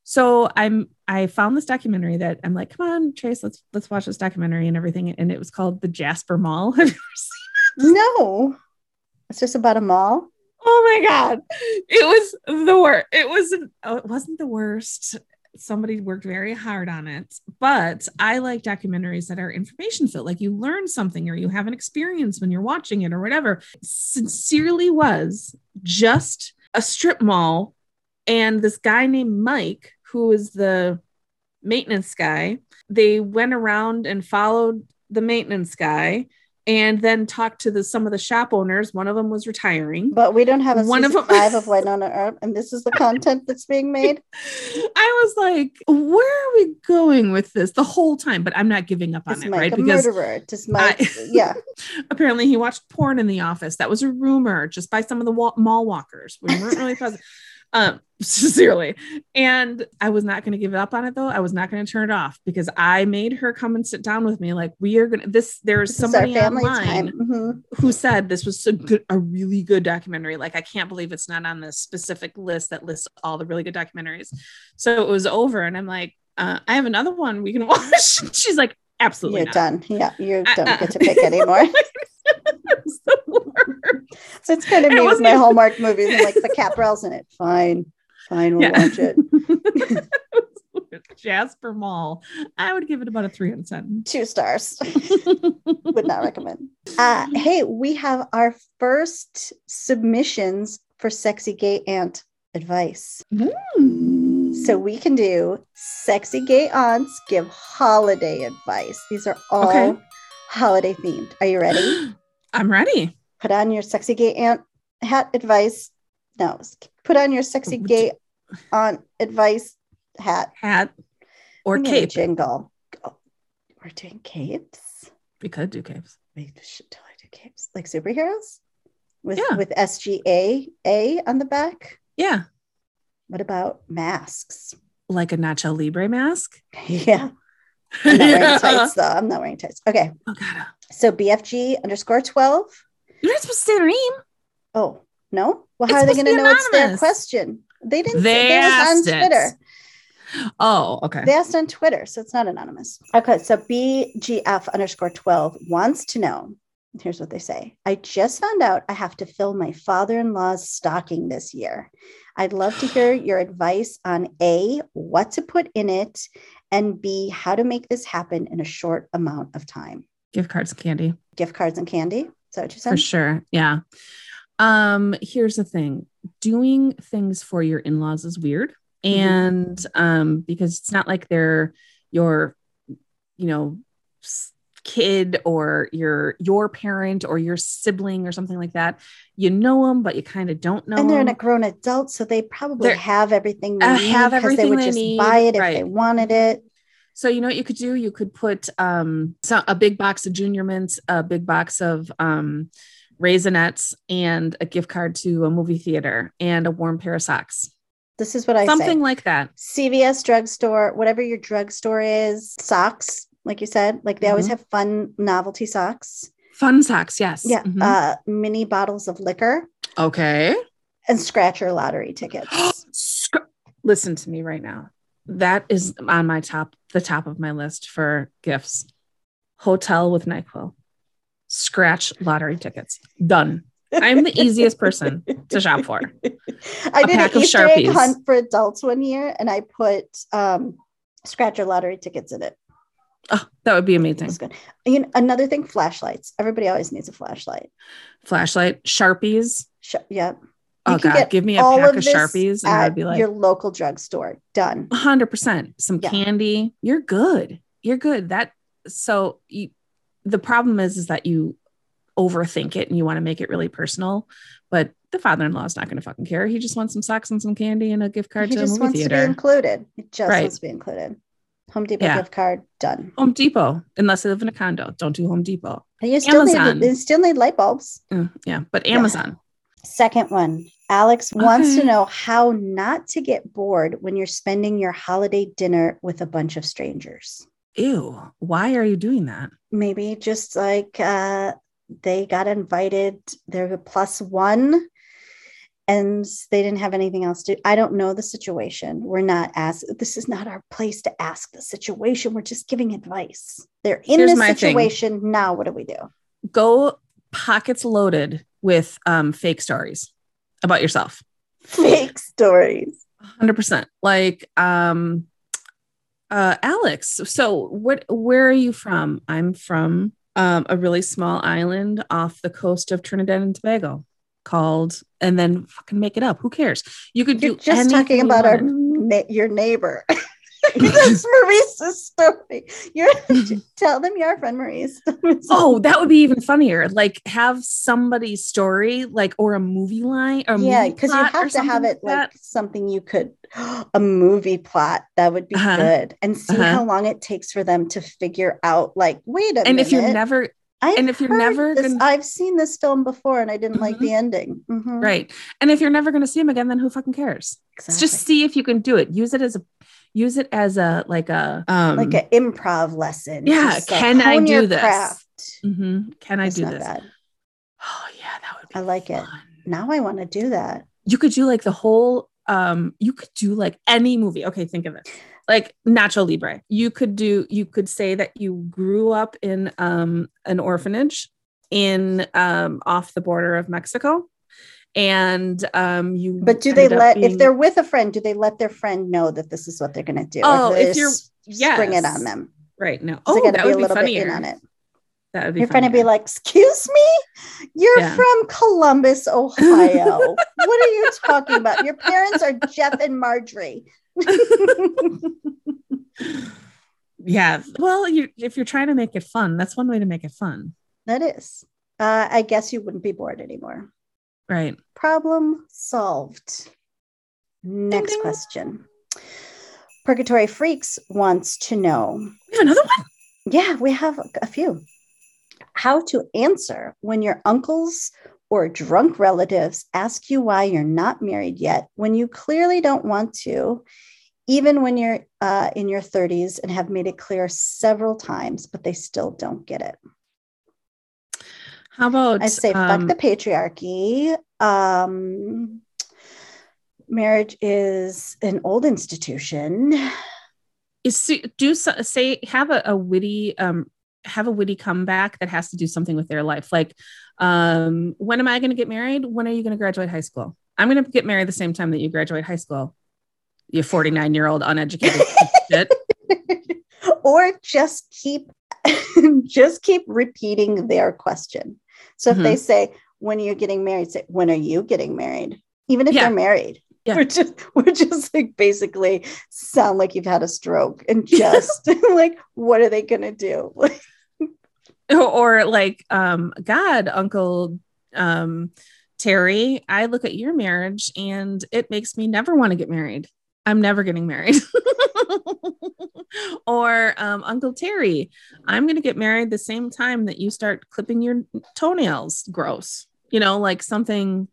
[SPEAKER 2] So I'm I found this documentary that I'm like, come on, Trace, let's let's watch this documentary and everything. And it was called The Jasper Mall. Have you ever seen it?
[SPEAKER 1] No, it's just about a mall.
[SPEAKER 2] Oh my god, it was the worst. It wasn't. Oh, it wasn't the worst. Somebody worked very hard on it, but I like documentaries that are information filled. Like you learn something or you have an experience when you're watching it or whatever. Sincerely, was just a strip mall, and this guy named Mike, who was the maintenance guy. They went around and followed the maintenance guy. And then talked to the some of the shop owners. One of them was retiring.
[SPEAKER 1] But we don't have a
[SPEAKER 2] One of them-
[SPEAKER 1] five of Wynonna Earp, and this is the content that's being made.
[SPEAKER 2] I was like, where are we going with this the whole time? But I'm not giving up on it,
[SPEAKER 1] Mike
[SPEAKER 2] right?
[SPEAKER 1] a
[SPEAKER 2] Because
[SPEAKER 1] murderer? Does Mike?
[SPEAKER 2] I-
[SPEAKER 1] yeah,
[SPEAKER 2] apparently he watched porn in the office. That was a rumor just by some of the wa- mall walkers. We weren't really positive. Um, sincerely. And I was not going to give up on it though. I was not going to turn it off because I made her come and sit down with me. Like, we are going to, this, there's somebody online.
[SPEAKER 1] Mhm.
[SPEAKER 2] who said this was a good, a really good documentary. Like, I can't believe it's not on this specific list that lists all the really good documentaries. So it was over, and I'm like, uh, I have another one we can watch. She's like, absolutely
[SPEAKER 1] You're
[SPEAKER 2] not.
[SPEAKER 1] done. Yeah, you don't
[SPEAKER 2] uh.
[SPEAKER 1] get to pick anymore.
[SPEAKER 2] It was the worst.
[SPEAKER 1] So it's kind of
[SPEAKER 2] And it
[SPEAKER 1] me with my
[SPEAKER 2] even-
[SPEAKER 1] Hallmark movies. I'm like the Kat Barrell's in it. Fine, fine, we'll
[SPEAKER 2] Yeah.
[SPEAKER 1] watch it.
[SPEAKER 2] Jasper Mall. I would give it about a three out of.
[SPEAKER 1] Two stars. Would not recommend. Uh, hey, we have our first submissions for sexy gay aunt advice. So we can do sexy gay aunts give holiday advice. These are all
[SPEAKER 2] Okay.
[SPEAKER 1] holiday themed. Are you ready?
[SPEAKER 2] I'm ready.
[SPEAKER 1] Put on your sexy gay aunt hat advice. No, put on your sexy gay aunt advice hat
[SPEAKER 2] Hat or cape.
[SPEAKER 1] jingle. Oh, we're doing capes.
[SPEAKER 2] We could do capes.
[SPEAKER 1] We should totally do capes like superheroes with
[SPEAKER 2] Yeah.
[SPEAKER 1] with SGA A on the back.
[SPEAKER 2] Yeah.
[SPEAKER 1] What about masks?
[SPEAKER 2] Like a Nacho Libre mask.
[SPEAKER 1] Yeah, I'm not wearing
[SPEAKER 2] Yeah.
[SPEAKER 1] tights though. I'm not wearing tights. Okay,
[SPEAKER 2] Oh god.
[SPEAKER 1] so BFG underscore twelve.
[SPEAKER 2] You're not supposed to say their name.
[SPEAKER 1] Oh no, well,
[SPEAKER 2] It's
[SPEAKER 1] how are they going
[SPEAKER 2] to
[SPEAKER 1] know it's their question? They didn't.
[SPEAKER 2] They
[SPEAKER 1] say, it
[SPEAKER 2] asked
[SPEAKER 1] on
[SPEAKER 2] it.
[SPEAKER 1] Twitter.
[SPEAKER 2] Oh, okay.
[SPEAKER 1] They asked on Twitter, so it's not anonymous. Okay, so BGF underscore 12 wants to know. Here's what they say I just found out I have to fill my father in law's stocking this year. I'd love to hear your advice on A, what to put in it, and B, how to make this happen in a short amount of time.
[SPEAKER 2] Gift cards and candy.
[SPEAKER 1] Gift cards and candy. Is that what you
[SPEAKER 2] For sure. Yeah. Um, here's the thing. Doing things for your in-laws is weird.
[SPEAKER 1] Mm-hmm.
[SPEAKER 2] And um, because it's not like they're your, you know, s- kid or your your parent or your sibling or something like that. You know them, but you kind of don't know
[SPEAKER 1] And they're
[SPEAKER 2] them.
[SPEAKER 1] grown adult, so they probably
[SPEAKER 2] They're-
[SPEAKER 1] have everything they
[SPEAKER 2] uh,
[SPEAKER 1] need
[SPEAKER 2] have
[SPEAKER 1] because they
[SPEAKER 2] everything
[SPEAKER 1] would
[SPEAKER 2] they
[SPEAKER 1] just
[SPEAKER 2] need,
[SPEAKER 1] buy it if
[SPEAKER 2] right.
[SPEAKER 1] they wanted it.
[SPEAKER 2] So you know what you could do? You could put um so a big box of junior mints, a big box of um raisinets, and a gift card to a movie theater and a warm pair of socks.
[SPEAKER 1] This is what I
[SPEAKER 2] Something
[SPEAKER 1] say.
[SPEAKER 2] like that.
[SPEAKER 1] CVS drugstore, whatever your drugstore is, socks, like you said, like they always
[SPEAKER 2] Mhm.
[SPEAKER 1] have fun novelty socks.
[SPEAKER 2] Fun socks, yes.
[SPEAKER 1] Yeah.
[SPEAKER 2] Mhm.
[SPEAKER 1] Uh, mini bottles of liquor
[SPEAKER 2] okay.
[SPEAKER 1] and scratcher lottery tickets.
[SPEAKER 2] Listen to me right now. That is on my top, the top of my list for gifts. Hotel with NyQuil. Scratch lottery tickets. Done. I'm the easiest person to shop for.
[SPEAKER 1] I
[SPEAKER 2] A
[SPEAKER 1] did
[SPEAKER 2] pack
[SPEAKER 1] an Easter egg hunt for adults one year and I put um, scratcher lottery tickets in it.
[SPEAKER 2] Oh, that would be
[SPEAKER 1] It
[SPEAKER 2] amazing.
[SPEAKER 1] was good. You know, another thing, flashlights. Everybody always needs a flashlight.
[SPEAKER 2] Flashlight, Sharpies.
[SPEAKER 1] Sh- yeah.
[SPEAKER 2] Oh God, give me a pack
[SPEAKER 1] of
[SPEAKER 2] of Sharpies and I'd be like,
[SPEAKER 1] your local drugstore. Done.
[SPEAKER 2] hundred percent. Some
[SPEAKER 1] Yeah.
[SPEAKER 2] candy. You're good. You're good. That so you, the problem is is that you overthink it and you want to make it really personal. But the father-in-law is not going to fucking care. He just wants some socks and some candy and a gift card
[SPEAKER 1] He
[SPEAKER 2] to a
[SPEAKER 1] just
[SPEAKER 2] movie
[SPEAKER 1] wants to be included. He just
[SPEAKER 2] Right.
[SPEAKER 1] wants to be included. Home Depot
[SPEAKER 2] Yeah.
[SPEAKER 1] gift card done.
[SPEAKER 2] Home Depot, unless they live in a condo. Don't do Home Depot.
[SPEAKER 1] And you still
[SPEAKER 2] Amazon.
[SPEAKER 1] need you still need light bulbs.
[SPEAKER 2] Mm, yeah, but
[SPEAKER 1] Yeah.
[SPEAKER 2] Amazon.
[SPEAKER 1] Second one. Alex wants to know how not to get bored when you're spending your holiday dinner with a bunch of strangers.
[SPEAKER 2] Ew. Why are you doing that?
[SPEAKER 1] Maybe just like uh, they got invited, they're a plus one, and they didn't have anything else to. I don't know the situation. We're not asked. This is not our place to ask the situation. We're just giving advice. They're in
[SPEAKER 2] Here's
[SPEAKER 1] this
[SPEAKER 2] my thing.
[SPEAKER 1] situation now. What do we do?
[SPEAKER 2] Go pockets loaded with um, fake stories about yourself.
[SPEAKER 1] Fake stories.
[SPEAKER 2] 100%. Like um uh Alex, so what where are you from? I'm from um a really small island off the coast of Trinidad and Tobago called and then fucking make it up. Who cares? You could
[SPEAKER 1] You're
[SPEAKER 2] do
[SPEAKER 1] just talking about our your neighbor. That's Maurice's story. You're tell them your friend Maurice.
[SPEAKER 2] Oh, that would be even funnier. Like have somebody's story, like or a movie line or
[SPEAKER 1] yeah, because you have to have it like
[SPEAKER 2] that.
[SPEAKER 1] something you could a movie plot that would be
[SPEAKER 2] Uh-huh.
[SPEAKER 1] good, and see
[SPEAKER 2] Uh-huh.
[SPEAKER 1] how long it takes for them to figure out. Like, wait a minute
[SPEAKER 2] And
[SPEAKER 1] minute.
[SPEAKER 2] if you're never
[SPEAKER 1] I've
[SPEAKER 2] and if you're never
[SPEAKER 1] this,
[SPEAKER 2] gonna-
[SPEAKER 1] I've seen this film before, and I didn't like
[SPEAKER 2] Mhm.
[SPEAKER 1] the ending. Mhm.
[SPEAKER 2] right, and if you're never going to see him again, then who fucking cares? Let's just see if you can do it. Use it as a use it as a like a um
[SPEAKER 1] like an improv lesson.
[SPEAKER 2] yeah,
[SPEAKER 1] Just, like,
[SPEAKER 2] can I do
[SPEAKER 1] your
[SPEAKER 2] this?
[SPEAKER 1] craft.
[SPEAKER 2] mhm, can I
[SPEAKER 1] It's
[SPEAKER 2] do
[SPEAKER 1] not
[SPEAKER 2] this?
[SPEAKER 1] bad.
[SPEAKER 2] Oh yeah, that would be
[SPEAKER 1] I like it. Now I want to do that.
[SPEAKER 2] You could do like the whole um you could do like any movie. Okay, think of it. Like Nacho Libre. You could do you could say that you grew up in um an orphanage in um off the border of Mexico and um you
[SPEAKER 1] But do they let if they're with a friend, do they let their friend know that this is what they're going to do?
[SPEAKER 2] Oh, if you're-
[SPEAKER 1] s- spring it on them.
[SPEAKER 2] right no oh that
[SPEAKER 1] be
[SPEAKER 2] would be funnier
[SPEAKER 1] on it.
[SPEAKER 2] that would be
[SPEAKER 1] Your friend would be like, "Excuse me, you're
[SPEAKER 2] Yeah.
[SPEAKER 1] from Columbus, Ohio. what are you talking about? Your parents are Jeff and Marjorie."
[SPEAKER 2] yeah well you if you're trying to make it fun that's one way to make it fun
[SPEAKER 1] that is. Uh, I guess you wouldn't be bored anymore.
[SPEAKER 2] right
[SPEAKER 1] Problem solved. Next
[SPEAKER 2] ding.
[SPEAKER 1] question. Purgatory Freaks wants to know
[SPEAKER 2] we have another one
[SPEAKER 1] Yeah, we have a few. How to answer when your uncles or drunk relatives ask you why you're not married yet when you clearly don't want to, even when you're uh, in your 30s and have made it clear several times, but they still don't get it.
[SPEAKER 2] how about
[SPEAKER 1] I say,
[SPEAKER 2] um,
[SPEAKER 1] fuck the patriarchy. Um, marriage is an old institution.
[SPEAKER 2] is do say have a, a witty um have a witty comeback that has to do something with their life. Like um when am i going to get married? When are you going to graduate high school? I'm going to get married the same time that you graduate high school you 49 year old uneducated shit.
[SPEAKER 1] Or just keep just keep repeating their question. So if
[SPEAKER 2] Mm-hmm.
[SPEAKER 1] they say when are you getting married? say when are you getting married? Even if
[SPEAKER 2] Yeah.
[SPEAKER 1] they're married.
[SPEAKER 2] Yeah.
[SPEAKER 1] we're just we're just like basically sound like you've had a stroke and just like what are they gonna do
[SPEAKER 2] or like um god uncle um terry i look at your marriage and it makes me never want to get married. I'm never getting married. Or um uncle terry i'm going to get married the same time that you start clipping your toenails. Gross. You know like something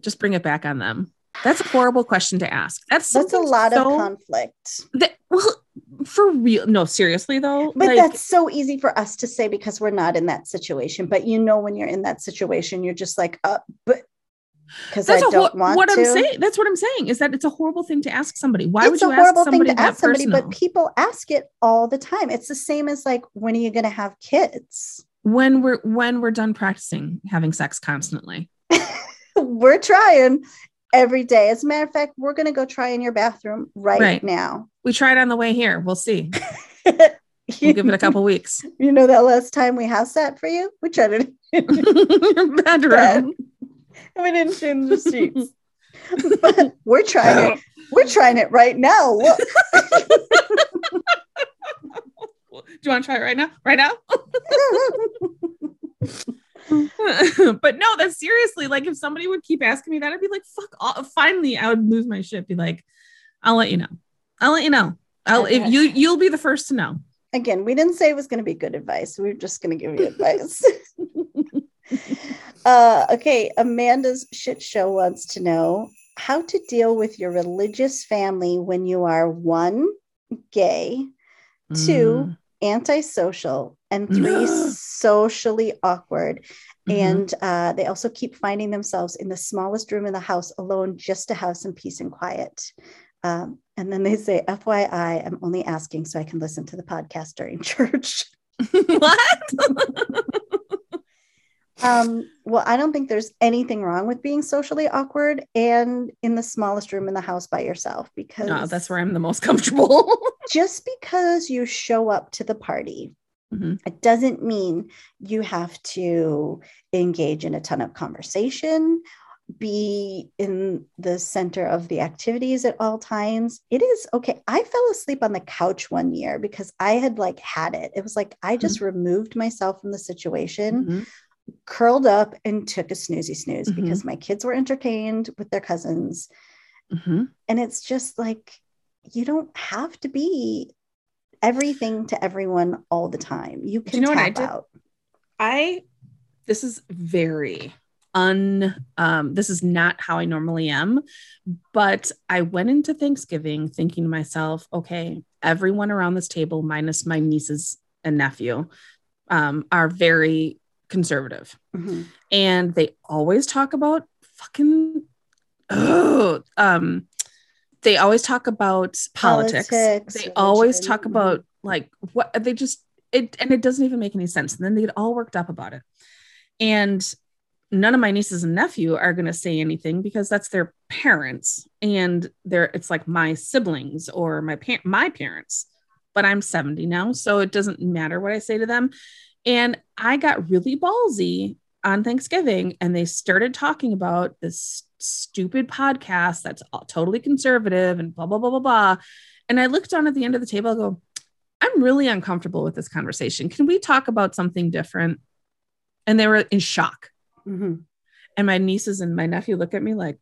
[SPEAKER 2] just bring it back on them. That's a horrible question to ask. That's
[SPEAKER 1] that's a lot of conflict.
[SPEAKER 2] That, well for real no seriously though
[SPEAKER 1] but
[SPEAKER 2] like,
[SPEAKER 1] that's so easy for us to say because we're not in that situation but you know when you're in that situation you're just like uh but because i don't
[SPEAKER 2] hor-
[SPEAKER 1] want
[SPEAKER 2] what
[SPEAKER 1] to
[SPEAKER 2] I'm saying. That's what I'm saying is that it's a horrible thing to ask somebody. Why would
[SPEAKER 1] it's
[SPEAKER 2] you
[SPEAKER 1] a
[SPEAKER 2] ask
[SPEAKER 1] horrible thing
[SPEAKER 2] somebody
[SPEAKER 1] to ask somebody,
[SPEAKER 2] personal?
[SPEAKER 1] but people ask it all the time. It's the same as like, when are you going to have kids?
[SPEAKER 2] when we're when we're done practicing having sex constantly.
[SPEAKER 1] we're trying every day. As a matter of fact, we're going to go try in your bathroom right,
[SPEAKER 2] Right.
[SPEAKER 1] now.
[SPEAKER 2] We tried on the way here. We'll see.
[SPEAKER 1] you,
[SPEAKER 2] We'll give it a couple weeks.
[SPEAKER 1] you know that last time we house sat for you? We tried it in
[SPEAKER 2] Your bedroom.
[SPEAKER 1] we didn't change the sheets. but we're trying it. We're trying it right now. Look.
[SPEAKER 2] Do you want to try it right now? Right now? but no, that's seriously like if somebody would keep asking me that, I'd be like, fuck off. Finally, I would lose my shit. Be like, I'll let you know. I'll let you know. I'll if you you'll be the first to know.
[SPEAKER 1] Again, we didn't say it was going to be good advice. We are just going to give you advice. uh, okay, Amanda's shit show wants to know how to deal with your religious family when you are one, gay, two,
[SPEAKER 2] Mm.
[SPEAKER 1] antisocial, and three, socially awkward.
[SPEAKER 2] Mhm.
[SPEAKER 1] And uh, they also keep finding themselves in the smallest room in the house alone just to have some peace and quiet. Um, and then they say, FYI, I'm only asking so I can listen to the podcast during church.
[SPEAKER 2] what?
[SPEAKER 1] Um, well, I don't think there's anything wrong with being socially awkward and in the smallest room in the house by yourself because
[SPEAKER 2] no, that's where I'm the most comfortable.
[SPEAKER 1] just because you show up to the party,
[SPEAKER 2] Mhm.
[SPEAKER 1] it doesn't mean you have to engage in a ton of conversation, be in the center of the activities at all times. It is okay. I fell asleep on the couch one year because I had like had it. It was like I just removed myself from the situation
[SPEAKER 2] Mhm.
[SPEAKER 1] curled up and took a snoozy snooze
[SPEAKER 2] Mhm.
[SPEAKER 1] because my kids were entertained with their cousins.
[SPEAKER 2] Mhm.
[SPEAKER 1] And it's just like, you don't have to be everything to everyone all the time. You can
[SPEAKER 2] know what I
[SPEAKER 1] tap
[SPEAKER 2] did?
[SPEAKER 1] out.
[SPEAKER 2] I this is very un um this is not how I normally am but I went into Thanksgiving thinking to myself okay everyone around this table minus my nieces and nephew um are very conservative
[SPEAKER 1] Mhm.
[SPEAKER 2] and they always talk about fucking oh um they always talk about politics,
[SPEAKER 1] Politics,
[SPEAKER 2] they always talk about like what they just it and it doesn't even make any sense. And then they get all worked up about it. And none of my nieces and nephew are going to say anything because that's their parents. And they're it's like my siblings or my par- my parents. But i'm 70 now so it doesn't matter what i say to them. And i got really ballsy on thanksgiving and they started talking about this stupid podcast that's totally conservative and blah blah blah blah blah and i looked down at the end of the table I go i'm really uncomfortable with this conversation can we talk about something different and they were in shock
[SPEAKER 1] Mhm.
[SPEAKER 2] and my nieces and my nephew look at me like,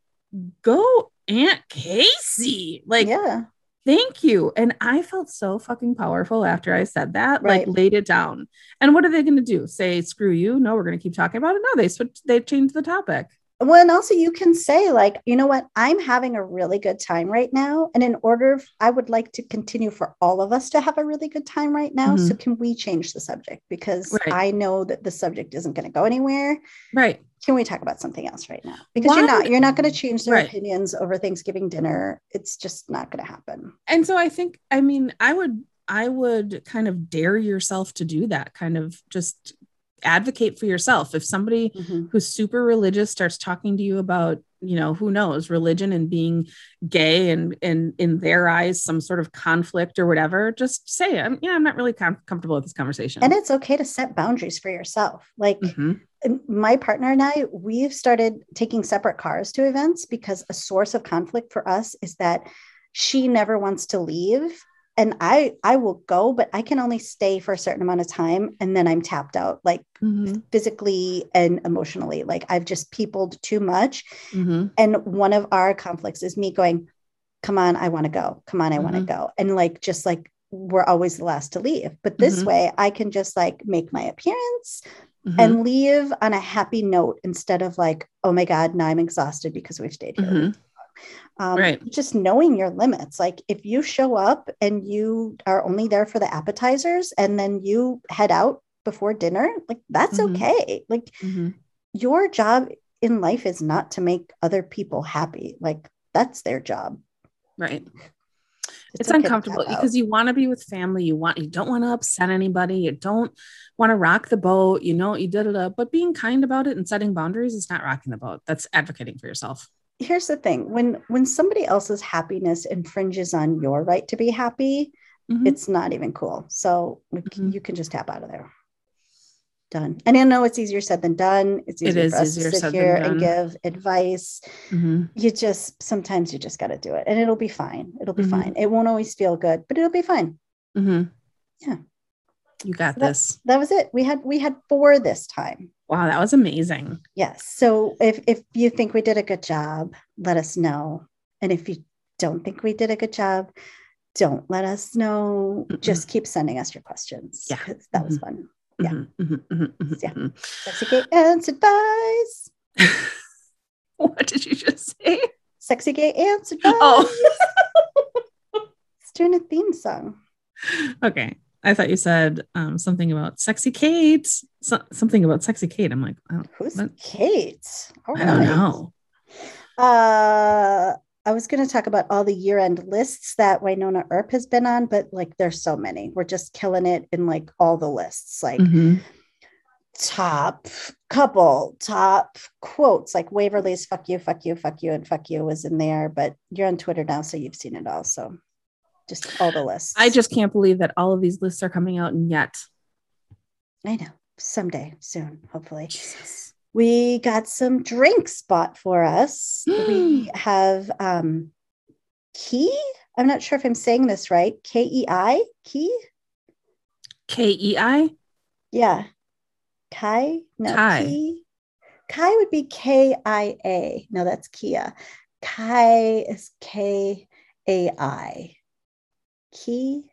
[SPEAKER 2] go Aunt Casey. Like,
[SPEAKER 1] yeah.
[SPEAKER 2] Thank you. And I felt so fucking powerful after I said that,
[SPEAKER 1] Right.
[SPEAKER 2] like laid it down. And what are they going to do? Say, screw you? No, we're going to keep talking about it. No, they switched, they changed the topic.
[SPEAKER 1] Well, and also you can say, like, you know what, I'm having a really good time right now. And in order, I would like to continue for all of us to have a really good time right now. So mm-hmm. can we change the subject? Because
[SPEAKER 2] Right.
[SPEAKER 1] I know that the subject isn't going to go anywhere.
[SPEAKER 2] Right.
[SPEAKER 1] Can we talk about something else right now? Because you're not, you're not going to change their
[SPEAKER 2] Right.
[SPEAKER 1] opinions over Thanksgiving dinner. It's just not going to happen.
[SPEAKER 2] And so I think, I mean, I would, I would kind of dare yourself to do that, kind of just advocate for yourself. If somebody
[SPEAKER 1] Mhm.
[SPEAKER 2] who's super religious starts talking to you about you know who knows religion and being gay and and in their eyes some sort of conflict or whatever just say i'm yeah i'm not really com- comfortable with this conversation
[SPEAKER 1] And it's okay to set boundaries for yourself. Like,
[SPEAKER 2] Mhm.
[SPEAKER 1] my partner and I, we've started taking separate cars to events because a source of conflict for us is that she never wants to leave. And I I will go, but I can only stay for a certain amount of time and then I'm tapped out, like
[SPEAKER 2] Mhm.
[SPEAKER 1] physically and emotionally. Like I've just peopled too much.
[SPEAKER 2] Mhm.
[SPEAKER 1] And one of our conflicts is me going, Come on, I want to go. Come on, I want to go. And like just like we're always the last to leave. But this
[SPEAKER 2] Mhm.
[SPEAKER 1] way I can just like make my appearance
[SPEAKER 2] Mhm.
[SPEAKER 1] and leave on a happy note instead of like, oh my God, now I'm exhausted because we've stayed here. Um,
[SPEAKER 2] Right.
[SPEAKER 1] Just knowing your limits. Like if you show up and you are only there for the appetizers and then you head out before dinner, like that's
[SPEAKER 2] Mhm.
[SPEAKER 1] okay. Like
[SPEAKER 2] Mhm.
[SPEAKER 1] your job in life is not to make other people happy. Like that's their job.
[SPEAKER 2] right
[SPEAKER 1] It's
[SPEAKER 2] it's,
[SPEAKER 1] okay
[SPEAKER 2] uncomfortable because you want to be with family you want you don't want to upset anybody you don't want to rock the boat you know you did it up, but being kind about it and setting boundaries is not rocking the boat that's advocating for yourself
[SPEAKER 1] here's the thing when when somebody else's happiness infringes on your right to be happy
[SPEAKER 2] Mhm.
[SPEAKER 1] it's not even cool so
[SPEAKER 2] Mhm.
[SPEAKER 1] you can just tap out of there done. And I know it's easier said than done. It's easier
[SPEAKER 2] is
[SPEAKER 1] for us
[SPEAKER 2] easier
[SPEAKER 1] to sit here and give advice.
[SPEAKER 2] Mhm.
[SPEAKER 1] You just sometimes you just got to do it, and it'll be fine. It'll be
[SPEAKER 2] Mhm.
[SPEAKER 1] fine. It won't always feel good, but it'll be fine.
[SPEAKER 2] Mhm.
[SPEAKER 1] Yeah.
[SPEAKER 2] You got
[SPEAKER 1] That-
[SPEAKER 2] this.
[SPEAKER 1] That was it. We had we had four this time.
[SPEAKER 2] Wow, that was amazing.
[SPEAKER 1] Yes. So if if you think we did a good job, let us know. And if you don't think we did a good job, don't let us know.
[SPEAKER 2] Mm-mm.
[SPEAKER 1] Just keep sending us your questions.
[SPEAKER 2] Yeah.
[SPEAKER 1] That was fun. Yeah.
[SPEAKER 2] Mhm, mhm, mhm, mhm,
[SPEAKER 1] Yeah. Sexy gay ants advice.
[SPEAKER 2] what did you just say?
[SPEAKER 1] Sexy gay ants advice.
[SPEAKER 2] Oh.
[SPEAKER 1] It's doing a theme song.
[SPEAKER 2] okay. I thought you said um, something about sexy Kate. So- something about sexy Kate. I'm like,
[SPEAKER 1] Who's
[SPEAKER 2] What?
[SPEAKER 1] Kate? All
[SPEAKER 2] I don't know.
[SPEAKER 1] Uh, I was going to talk about all the year-end lists that Wynonna Earp has been on, but like there's so many. We're just killing it in like all the lists, like
[SPEAKER 2] Mhm.
[SPEAKER 1] top couple, top quotes, like Waverly's "fuck you, fuck you, fuck you," and "fuck you" was in there. But you're on Twitter now, so you've seen it all. So just all the lists.
[SPEAKER 2] I just can't believe that all of these lists are coming out and yet.
[SPEAKER 1] I know someday soon, hopefully.
[SPEAKER 2] Jesus.
[SPEAKER 1] we got some drinks bought for us. we have um Key. I'm not sure if I'm saying this right. K E I Key.
[SPEAKER 2] K E I.
[SPEAKER 1] Yeah. Kai. No.
[SPEAKER 2] Kai.
[SPEAKER 1] Key. Kai would be K I A. No, that's Kia. Kai is K A I. Key.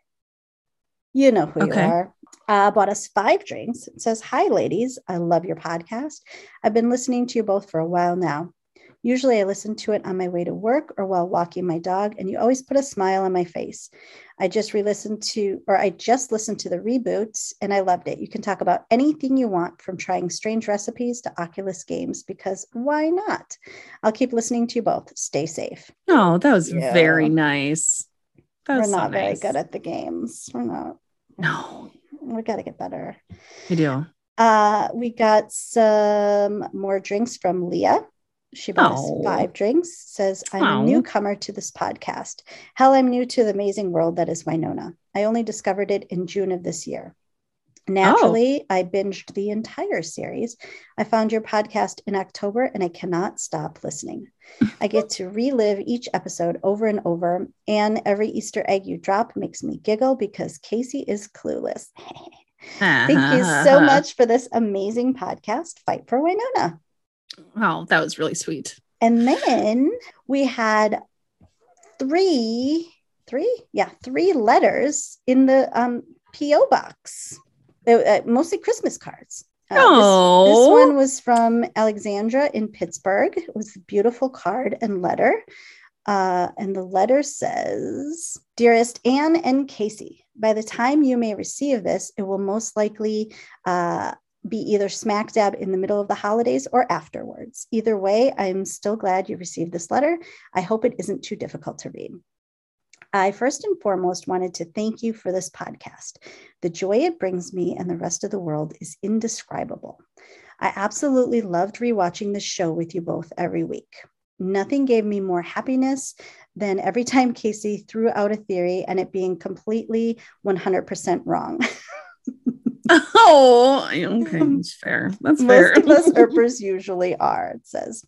[SPEAKER 1] You know who
[SPEAKER 2] Okay.
[SPEAKER 1] you are. Uh, bought us five drinks. It says, Hi, ladies. I love your podcast. I've been listening to you both for a while now. Usually I listen to it on my way to work or while walking my dog, and you always put a smile on my face. I just re listened to, or I just listened to the reboots and I loved it. You can talk about anything you want from trying strange recipes to Oculus games because why not? I'll keep listening to you both. Stay safe.
[SPEAKER 2] Oh, that was
[SPEAKER 1] Yeah.
[SPEAKER 2] very nice. That
[SPEAKER 1] We're
[SPEAKER 2] was so
[SPEAKER 1] not very
[SPEAKER 2] nice.
[SPEAKER 1] good at the games. We're not.
[SPEAKER 2] No,
[SPEAKER 1] We got to get better.
[SPEAKER 2] I do.
[SPEAKER 1] Uh, we got some more drinks from Leah. She bought
[SPEAKER 2] Oh.
[SPEAKER 1] us five drinks. Says, I'm
[SPEAKER 2] Oh.
[SPEAKER 1] a newcomer to this podcast. Hell, I'm new to the amazing world that is Wynonna. I only discovered it in June of this year. Naturally, I binged the entire series. I found your podcast in October and I cannot stop listening. I get to relive each episode over and over, and every Easter egg you drop makes me giggle because Casey is clueless. Thank you so much for this amazing podcast, Fight for Wynonna.
[SPEAKER 2] Oh, that was really sweet.
[SPEAKER 1] And then we had three, three, yeah, three letters in the um, PO box, Uh, mostly Christmas cards. Uh, this- this,
[SPEAKER 2] Oh.
[SPEAKER 1] one was from Alexandra in Pittsburgh. It was a beautiful card and letter. Uh, and the letter says, Dearest Anne and Casey, by the time you may receive this, it will most likely uh, be either smack dab in the middle of the holidays or afterwards. Either way, I'm still glad you received this letter. I hope it isn't too difficult to read. I first and foremost wanted to thank you for this podcast. The joy it brings me and the rest of the world is indescribable. I absolutely loved rewatching the show with you both every week. Nothing gave me more happiness than every time Casey threw out a theory and it being completely 100% wrong.
[SPEAKER 2] Oh, okay, that's fair. That's fair.
[SPEAKER 1] Most of us Earpers usually are, it says.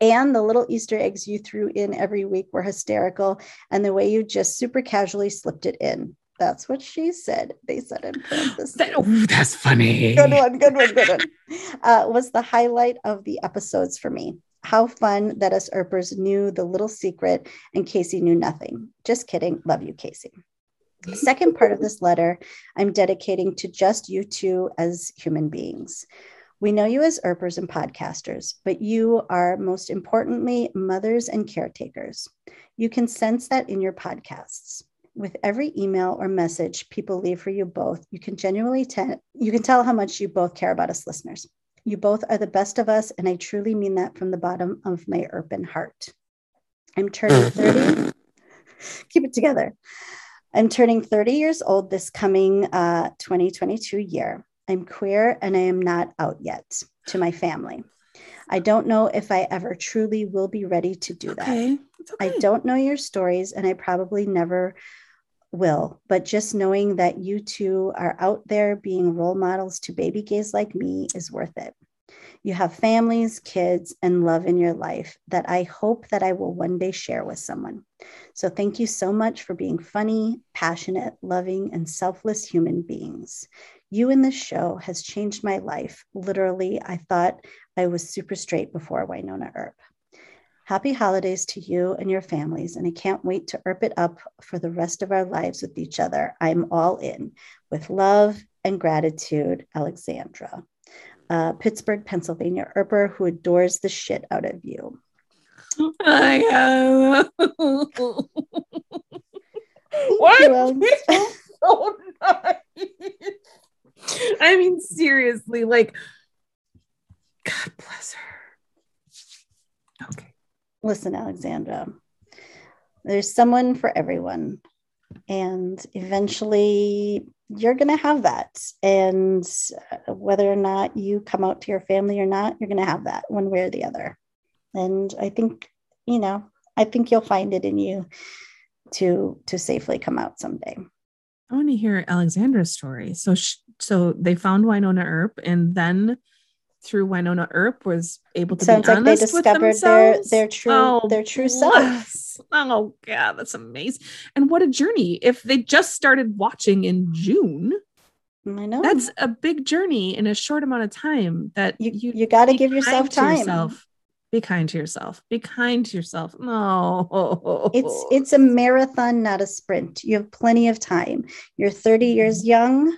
[SPEAKER 1] And the little Easter eggs you threw in every week were hysterical, and the way you just super casually slipped it in. That's what she said. They said in parentheses.
[SPEAKER 2] That- ooh, that's funny.
[SPEAKER 1] good one, good one, good one. Uh, was the highlight of the episodes for me. How fun that us Earpers knew the little secret and Casey knew nothing. Just kidding. Love you, Casey. The second part of this letter, I'm dedicating to just you two as human beings. We know you as Earpers and podcasters, but you are most importantly mothers and caretakers. You can sense that in your podcasts. With every email or message people leave for you both, you can genuinely tell you can tell how much you both care about us listeners. You both are the best of us, and I truly mean that from the bottom of my Erpen heart. I'm turning 30. Keep it together. I'm turning 30 years old this coming uh, 2022 year. I'm queer and I am not out yet to my family. I don't know if I ever truly will be ready to do that.
[SPEAKER 2] Okay.
[SPEAKER 1] I don't know your stories and I probably never will, but just knowing that you two are out there being role models to baby gays like me is worth it. You have families, kids, and love in your life that I hope that I will one day share with someone. So thank you so much for being funny, passionate, loving, and selfless human beings. You in this show has changed my life. Literally, I thought I was super straight before Wynonna Earp. Happy holidays to you and your families, and I can't wait to Earp it up for the rest of our lives with each other. I'm all in. With love and gratitude, Alexandra. Uh, Pittsburgh, Pennsylvania Earper who adores the shit out of you.
[SPEAKER 2] I am.
[SPEAKER 1] Thank
[SPEAKER 2] Why so nice? I mean, seriously, like, God bless her. Okay.
[SPEAKER 1] Listen, Alexandra, there's someone for everyone. And eventually you're going to have that. And uh, whether or not you come out to your family or not, you're going to have that one way or the other. And I think, you know, I think you'll find it in you to to safely come out someday.
[SPEAKER 2] I want to hear Alexandra's story. So, sh- so they found Wynonna Earp, and then through Wynonna Earp was able to
[SPEAKER 1] Sounds
[SPEAKER 2] be
[SPEAKER 1] like they
[SPEAKER 2] honest
[SPEAKER 1] discovered their
[SPEAKER 2] themselves.
[SPEAKER 1] their true
[SPEAKER 2] Oh,
[SPEAKER 1] their true self.
[SPEAKER 2] Oh God, that's amazing! And what a journey! If they just started watching in June,
[SPEAKER 1] I know.
[SPEAKER 2] that's a big journey in a short amount of time. That
[SPEAKER 1] you
[SPEAKER 2] you
[SPEAKER 1] you got to give yourself time.
[SPEAKER 2] yourself. Be kind to yourself. Be kind to yourself. No,
[SPEAKER 1] It's it's a marathon, not a sprint. You have plenty of time. You're 30 years young.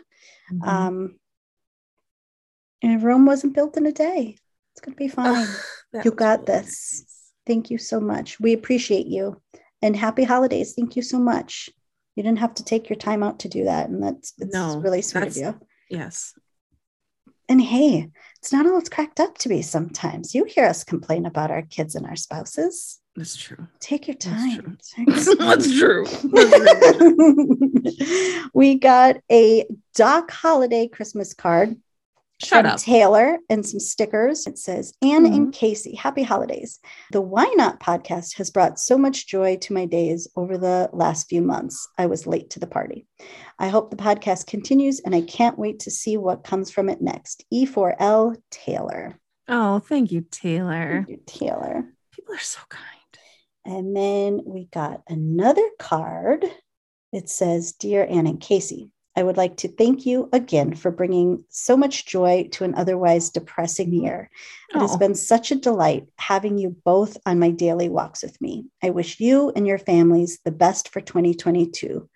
[SPEAKER 2] Mhm.
[SPEAKER 1] Um, and Rome wasn't built in a day. It's gonna be fine. You got
[SPEAKER 2] really
[SPEAKER 1] this.
[SPEAKER 2] nice.
[SPEAKER 1] Thank you so much. We appreciate you. And happy holidays. Thank you so much. You didn't have to take your time out to do that. And that's it's
[SPEAKER 2] No,
[SPEAKER 1] really sweet of you.
[SPEAKER 2] Yes.
[SPEAKER 1] And hey, it's not all it's cracked up to be sometimes. You hear us complain about our kids and our spouses.
[SPEAKER 2] That's true.
[SPEAKER 1] Take your
[SPEAKER 2] That's
[SPEAKER 1] time.
[SPEAKER 2] true. That's true. That's true.
[SPEAKER 1] we got a Doc Holliday Christmas card
[SPEAKER 2] Shut
[SPEAKER 1] from
[SPEAKER 2] up.
[SPEAKER 1] Taylor and some stickers. It says, Anne and mm-hmm. Casey, happy holidays. The Why Not podcast has brought so much joy to my days over the last few months. I was late to the party. I hope the podcast continues and I can't wait to see what comes from it next. E4L Taylor.
[SPEAKER 2] Oh, thank you, Taylor.
[SPEAKER 1] Thank you, Taylor.
[SPEAKER 2] People are so kind.
[SPEAKER 1] And then we got another card. It says, Dear Anne and Casey, I would like to thank you again for bringing so much joy to an otherwise depressing year. It has
[SPEAKER 2] Oh.
[SPEAKER 1] been such a delight having you both on my daily walks with me. I wish you and your families the best for 2022.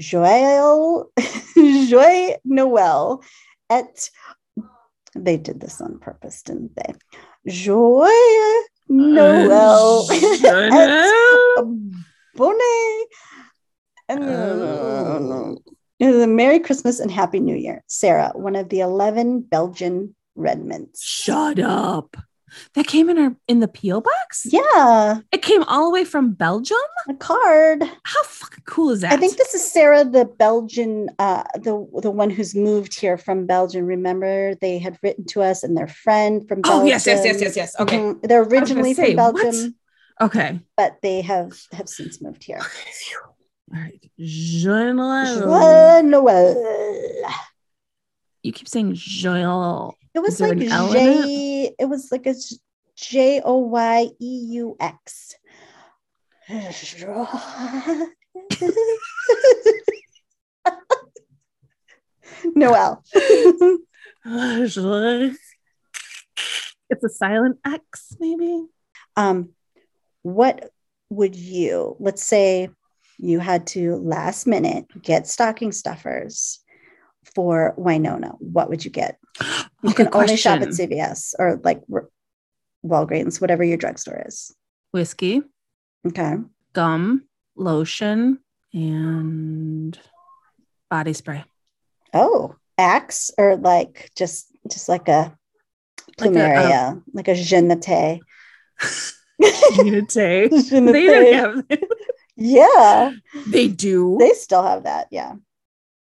[SPEAKER 1] Joël, Joy Noel at, they did this on purpose, didn't they? Joy Noel
[SPEAKER 2] Uh,
[SPEAKER 1] at Bonnet. Uh, Merry Christmas and Happy New Year. Sarah, one of the 11 Belgian Redmonds.
[SPEAKER 2] Shut up. That came in our in the PO box.
[SPEAKER 1] Yeah,
[SPEAKER 2] It came all the way from Belgium.
[SPEAKER 1] a card.
[SPEAKER 2] How fucking cool is that?
[SPEAKER 1] I think this is Sarah, the Belgian, uh, the the one who's moved here from Belgium. Remember, they had written to us, and their friend from
[SPEAKER 2] Oh,
[SPEAKER 1] Belgium.
[SPEAKER 2] yes, yes, yes, yes, yes. Okay.
[SPEAKER 1] Mhm. They're originally
[SPEAKER 2] say,
[SPEAKER 1] from
[SPEAKER 2] what?
[SPEAKER 1] Belgium,
[SPEAKER 2] Okay.
[SPEAKER 1] but they have have since moved here.
[SPEAKER 2] All right.
[SPEAKER 1] Joie Noel.
[SPEAKER 2] You keep saying Joël.
[SPEAKER 1] It was like
[SPEAKER 2] in it?
[SPEAKER 1] It was like a J O Y E U X. Noel.
[SPEAKER 2] It's a silent X, maybe.
[SPEAKER 1] um, what would you? Let's say you had to last minute get stocking stuffers for Wynonna. What would you get? You
[SPEAKER 2] Oh,
[SPEAKER 1] can only shop at. CVS or like Walgreens, whatever your drugstore is.
[SPEAKER 2] Whiskey,
[SPEAKER 1] Okay.
[SPEAKER 2] gum, lotion, and body spray.
[SPEAKER 1] Oh, Axe or like just just like a
[SPEAKER 2] Like a, um,
[SPEAKER 1] plumeria, like a genete.
[SPEAKER 2] Unite. they didn't have
[SPEAKER 1] yeah,
[SPEAKER 2] They do.
[SPEAKER 1] they still have that. Yeah.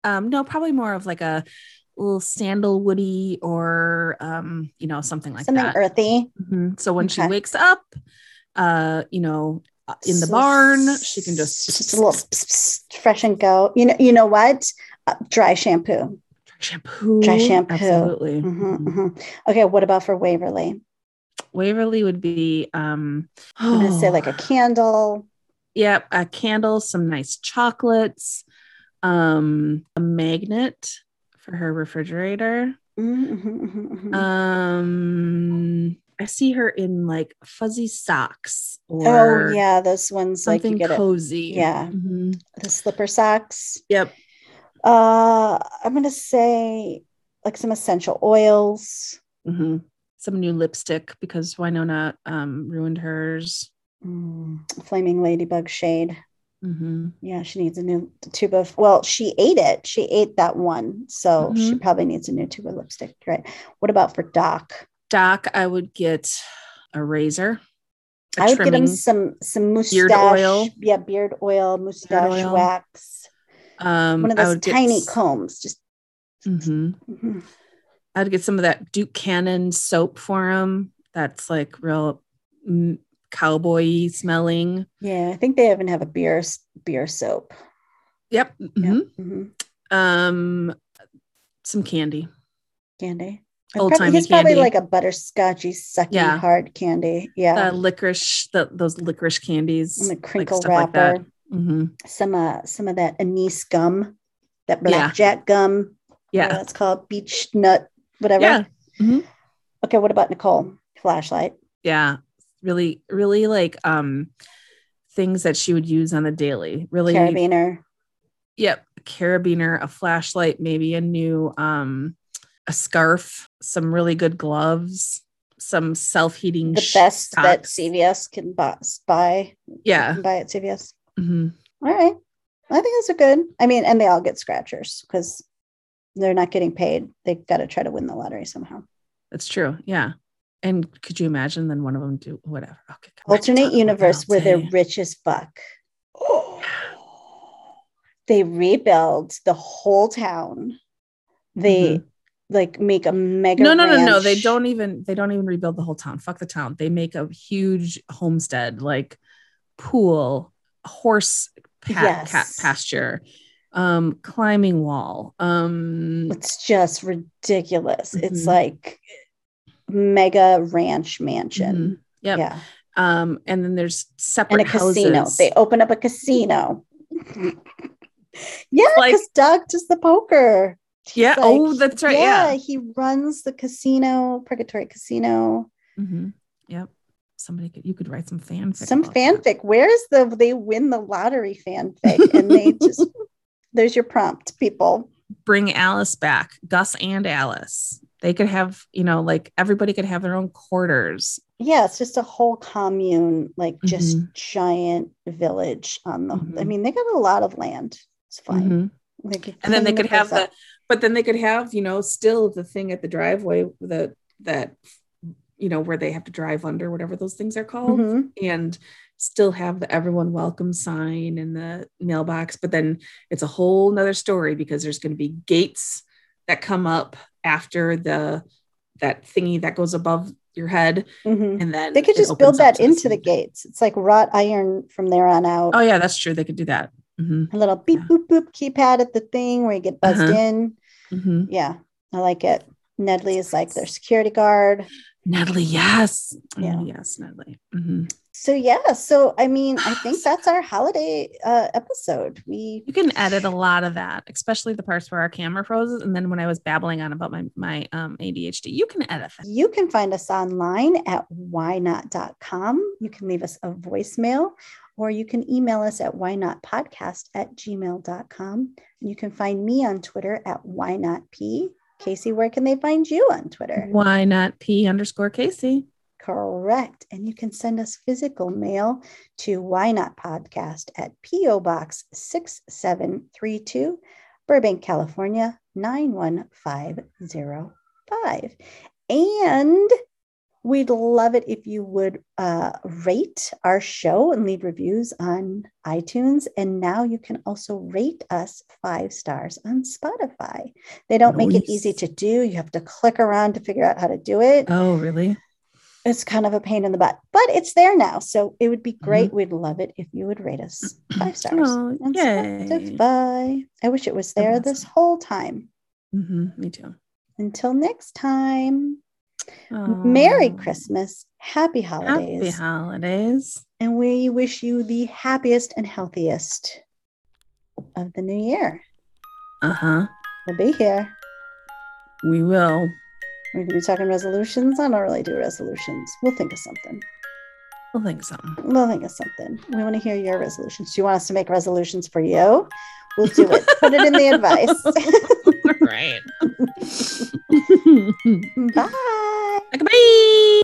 [SPEAKER 2] um, no, probably more of like a little sandalwoody or um, you know, something like
[SPEAKER 1] Something
[SPEAKER 2] that.
[SPEAKER 1] earthy.
[SPEAKER 2] Mhm. So when she wakes up, uh, you know, uh, in the
[SPEAKER 1] So
[SPEAKER 2] barn. She can just,
[SPEAKER 1] just a little pss, pss, fresh and go. You know, you know what? Uh, dry shampoo.
[SPEAKER 2] shampoo.
[SPEAKER 1] Dry shampoo.
[SPEAKER 2] Absolutely.
[SPEAKER 1] Mhm,
[SPEAKER 2] Mhm.
[SPEAKER 1] mhm. Okay, what about for Waverly?
[SPEAKER 2] Waverly would be um
[SPEAKER 1] I'm gonna say like a candle.
[SPEAKER 2] Yep, a candle, some nice chocolates, um, a magnet for her refrigerator.
[SPEAKER 1] Mhm, mhm, mhm, mhm.
[SPEAKER 2] Um, I see her in like fuzzy socks
[SPEAKER 1] oh yeah, those ones like you
[SPEAKER 2] something
[SPEAKER 1] get it.
[SPEAKER 2] cozy.
[SPEAKER 1] Yeah.
[SPEAKER 2] Mhm.
[SPEAKER 1] The slipper socks.
[SPEAKER 2] Yep.
[SPEAKER 1] Uh, I'm gonna say like some essential oils.
[SPEAKER 2] Mhm. Some new lipstick because Wynonna um ruined hers.
[SPEAKER 1] Mm, flaming ladybug shade.
[SPEAKER 2] hmm
[SPEAKER 1] Yeah, she needs a new tube of. Well, she ate it. She ate that one, so she
[SPEAKER 2] Mhm.
[SPEAKER 1] probably needs a new tube of lipstick. Right. What about for Doc?
[SPEAKER 2] Doc, I would get a razor. a
[SPEAKER 1] I would get him some some mustache.
[SPEAKER 2] Beard oil.
[SPEAKER 1] Yeah, beard oil, mustache
[SPEAKER 2] oil.
[SPEAKER 1] wax.
[SPEAKER 2] um,
[SPEAKER 1] One of those
[SPEAKER 2] would get
[SPEAKER 1] tiny combs. Just
[SPEAKER 2] Mhm.
[SPEAKER 1] mhm.
[SPEAKER 2] I'd get some of that Duke Cannon soap for him. That's like real cowboy smelling.
[SPEAKER 1] yeah. I think they even have a beer beer soap.
[SPEAKER 2] Yep.
[SPEAKER 1] Yeah.
[SPEAKER 2] mhm.
[SPEAKER 1] mhm.
[SPEAKER 2] Um, some candy.
[SPEAKER 1] Candy.
[SPEAKER 2] Old timey
[SPEAKER 1] he's probably like a butterscotchy, sucky,
[SPEAKER 2] Yeah.
[SPEAKER 1] hard candy. Yeah.
[SPEAKER 2] The licorice, the, those licorice candies,
[SPEAKER 1] and the
[SPEAKER 2] like
[SPEAKER 1] crinkle
[SPEAKER 2] like
[SPEAKER 1] wrapper.
[SPEAKER 2] hmm
[SPEAKER 1] some uh some of that anise gum, that
[SPEAKER 2] Yeah.
[SPEAKER 1] blackjack gum.
[SPEAKER 2] Yeah.
[SPEAKER 1] that's called beach nut, whatever.
[SPEAKER 2] Yeah. Mhm.
[SPEAKER 1] Okay, what about Nicole? Flashlight.
[SPEAKER 2] Yeah. Really, really like um things that she would use on the daily. Really
[SPEAKER 1] Carabiner.
[SPEAKER 2] Yep. Carabiner, a flashlight, maybe a new um a scarf, some really good gloves, some self-heating
[SPEAKER 1] The best that. CVS can buy, buy.
[SPEAKER 2] Yeah.
[SPEAKER 1] Can buy at CVS.
[SPEAKER 2] Mhm.
[SPEAKER 1] All right. I think those are good. I mean, and they all get scratchers because they're not getting paid. They've got to try to win the lottery somehow.
[SPEAKER 2] That's true. Yeah. And could you imagine then one of them do whatever? Okay.
[SPEAKER 1] Alternate
[SPEAKER 2] talk about that
[SPEAKER 1] universe where they're rich as fuck. They rebuild the whole town. They like make a mega.
[SPEAKER 2] Mm-hmm. No, no, no, no. They don't even they don't even rebuild the whole town. Fuck the town. They make a huge homestead, like pool, horse cat pasture, um, climbing wall. Um
[SPEAKER 1] It's just ridiculous. It's
[SPEAKER 2] Mhm.
[SPEAKER 1] like mega ranch mansion.
[SPEAKER 2] mhm, Yep.
[SPEAKER 1] Yeah.
[SPEAKER 2] Um, and then there's separate
[SPEAKER 1] And a casino. They open up a casino. yeah,
[SPEAKER 2] like-
[SPEAKER 1] because Doug does the poker. He's
[SPEAKER 2] Yeah. Oh, that's right. Yeah.
[SPEAKER 1] he runs the casino, Purgatory Casino.
[SPEAKER 2] Mm-hmm. Yep. Somebody could you could write some fanfic.
[SPEAKER 1] Some
[SPEAKER 2] about that.
[SPEAKER 1] fanfic. Where's the they win the lottery fanfic? And they just there's your prompt, people.
[SPEAKER 2] bring Alice back, Gus and Alice. They could have, you know, like everybody could have their own quarters.
[SPEAKER 1] Yeah, it's just a whole commune, like just
[SPEAKER 2] Mhm.
[SPEAKER 1] giant village on the. I
[SPEAKER 2] Mhm.
[SPEAKER 1] mean, they got a lot of land. It's fine.
[SPEAKER 2] Mhm.
[SPEAKER 1] They
[SPEAKER 2] And then they could have the, but then they could have, you know, still the thing at the driveway, the that, you know, where they have to drive under, whatever those things are called,
[SPEAKER 1] Mhm.
[SPEAKER 2] and still have the everyone welcome sign in the mailbox. But then it's a whole nother story because there's going to be gates that come up after the that thingy that goes above your head,
[SPEAKER 1] Mhm.
[SPEAKER 2] and then
[SPEAKER 1] They could just build that into the
[SPEAKER 2] sea.
[SPEAKER 1] gates. It's like wrought iron from there on out.
[SPEAKER 2] Oh yeah, that's true. They could do that. hmm
[SPEAKER 1] A little beep
[SPEAKER 2] Yeah.
[SPEAKER 1] boop boop keypad at the thing where you get buzzed
[SPEAKER 2] Uh-huh.
[SPEAKER 1] in.
[SPEAKER 2] hmm
[SPEAKER 1] Yeah, I like it. Nedley is like their security guard.
[SPEAKER 2] Natalie, yes,
[SPEAKER 1] Yeah.
[SPEAKER 2] oh, yes, Natalie.
[SPEAKER 1] So yeah, so I mean, I think that's our holiday uh, episode. We
[SPEAKER 2] You can edit a lot of that, especially the parts where our camera froze. And then when I was babbling on about my my um, ADHD, you can edit that.
[SPEAKER 1] You can find us online at whynot.com. You can leave us a voicemail or you can email us at whynotpodcast at gmail.com. And you can find me on Twitter at whynotp. Casey, where can they find you on Twitter?
[SPEAKER 2] Why not P underscore Casey?
[SPEAKER 1] Correct. And you can send us physical mail to Why Not Podcast at P.O. Box 6732, Burbank, California 91505. And we'd love it if you would uh, rate our show and leave reviews on iTunes. And now you can also rate us five stars on Spotify. They don't make it easy to do. You have to click around to figure out how to do it.
[SPEAKER 2] Oh, really?
[SPEAKER 1] It's kind of a pain in the butt, but it's there now. So it would be great. We'd love it if you would rate us five stars.
[SPEAKER 2] Oh, yay.
[SPEAKER 1] Spotify. I wish it was there this whole time.
[SPEAKER 2] Mhm, me too.
[SPEAKER 1] Until next time, Merry Christmas, Happy Holidays,
[SPEAKER 2] Happy holidays.
[SPEAKER 1] and we wish you the happiest and healthiest of the new year.
[SPEAKER 2] Uh huh.
[SPEAKER 1] We'll be here.
[SPEAKER 2] We will.
[SPEAKER 1] We're going to be talking resolutions. I don't really do resolutions. We'll think of something.
[SPEAKER 2] We'll think so.
[SPEAKER 1] We'll think of something. We want to hear your resolutions. Do you want us to make resolutions for you? We'll do it. Put it in the advice.
[SPEAKER 2] right.
[SPEAKER 1] Bye.
[SPEAKER 2] Bye.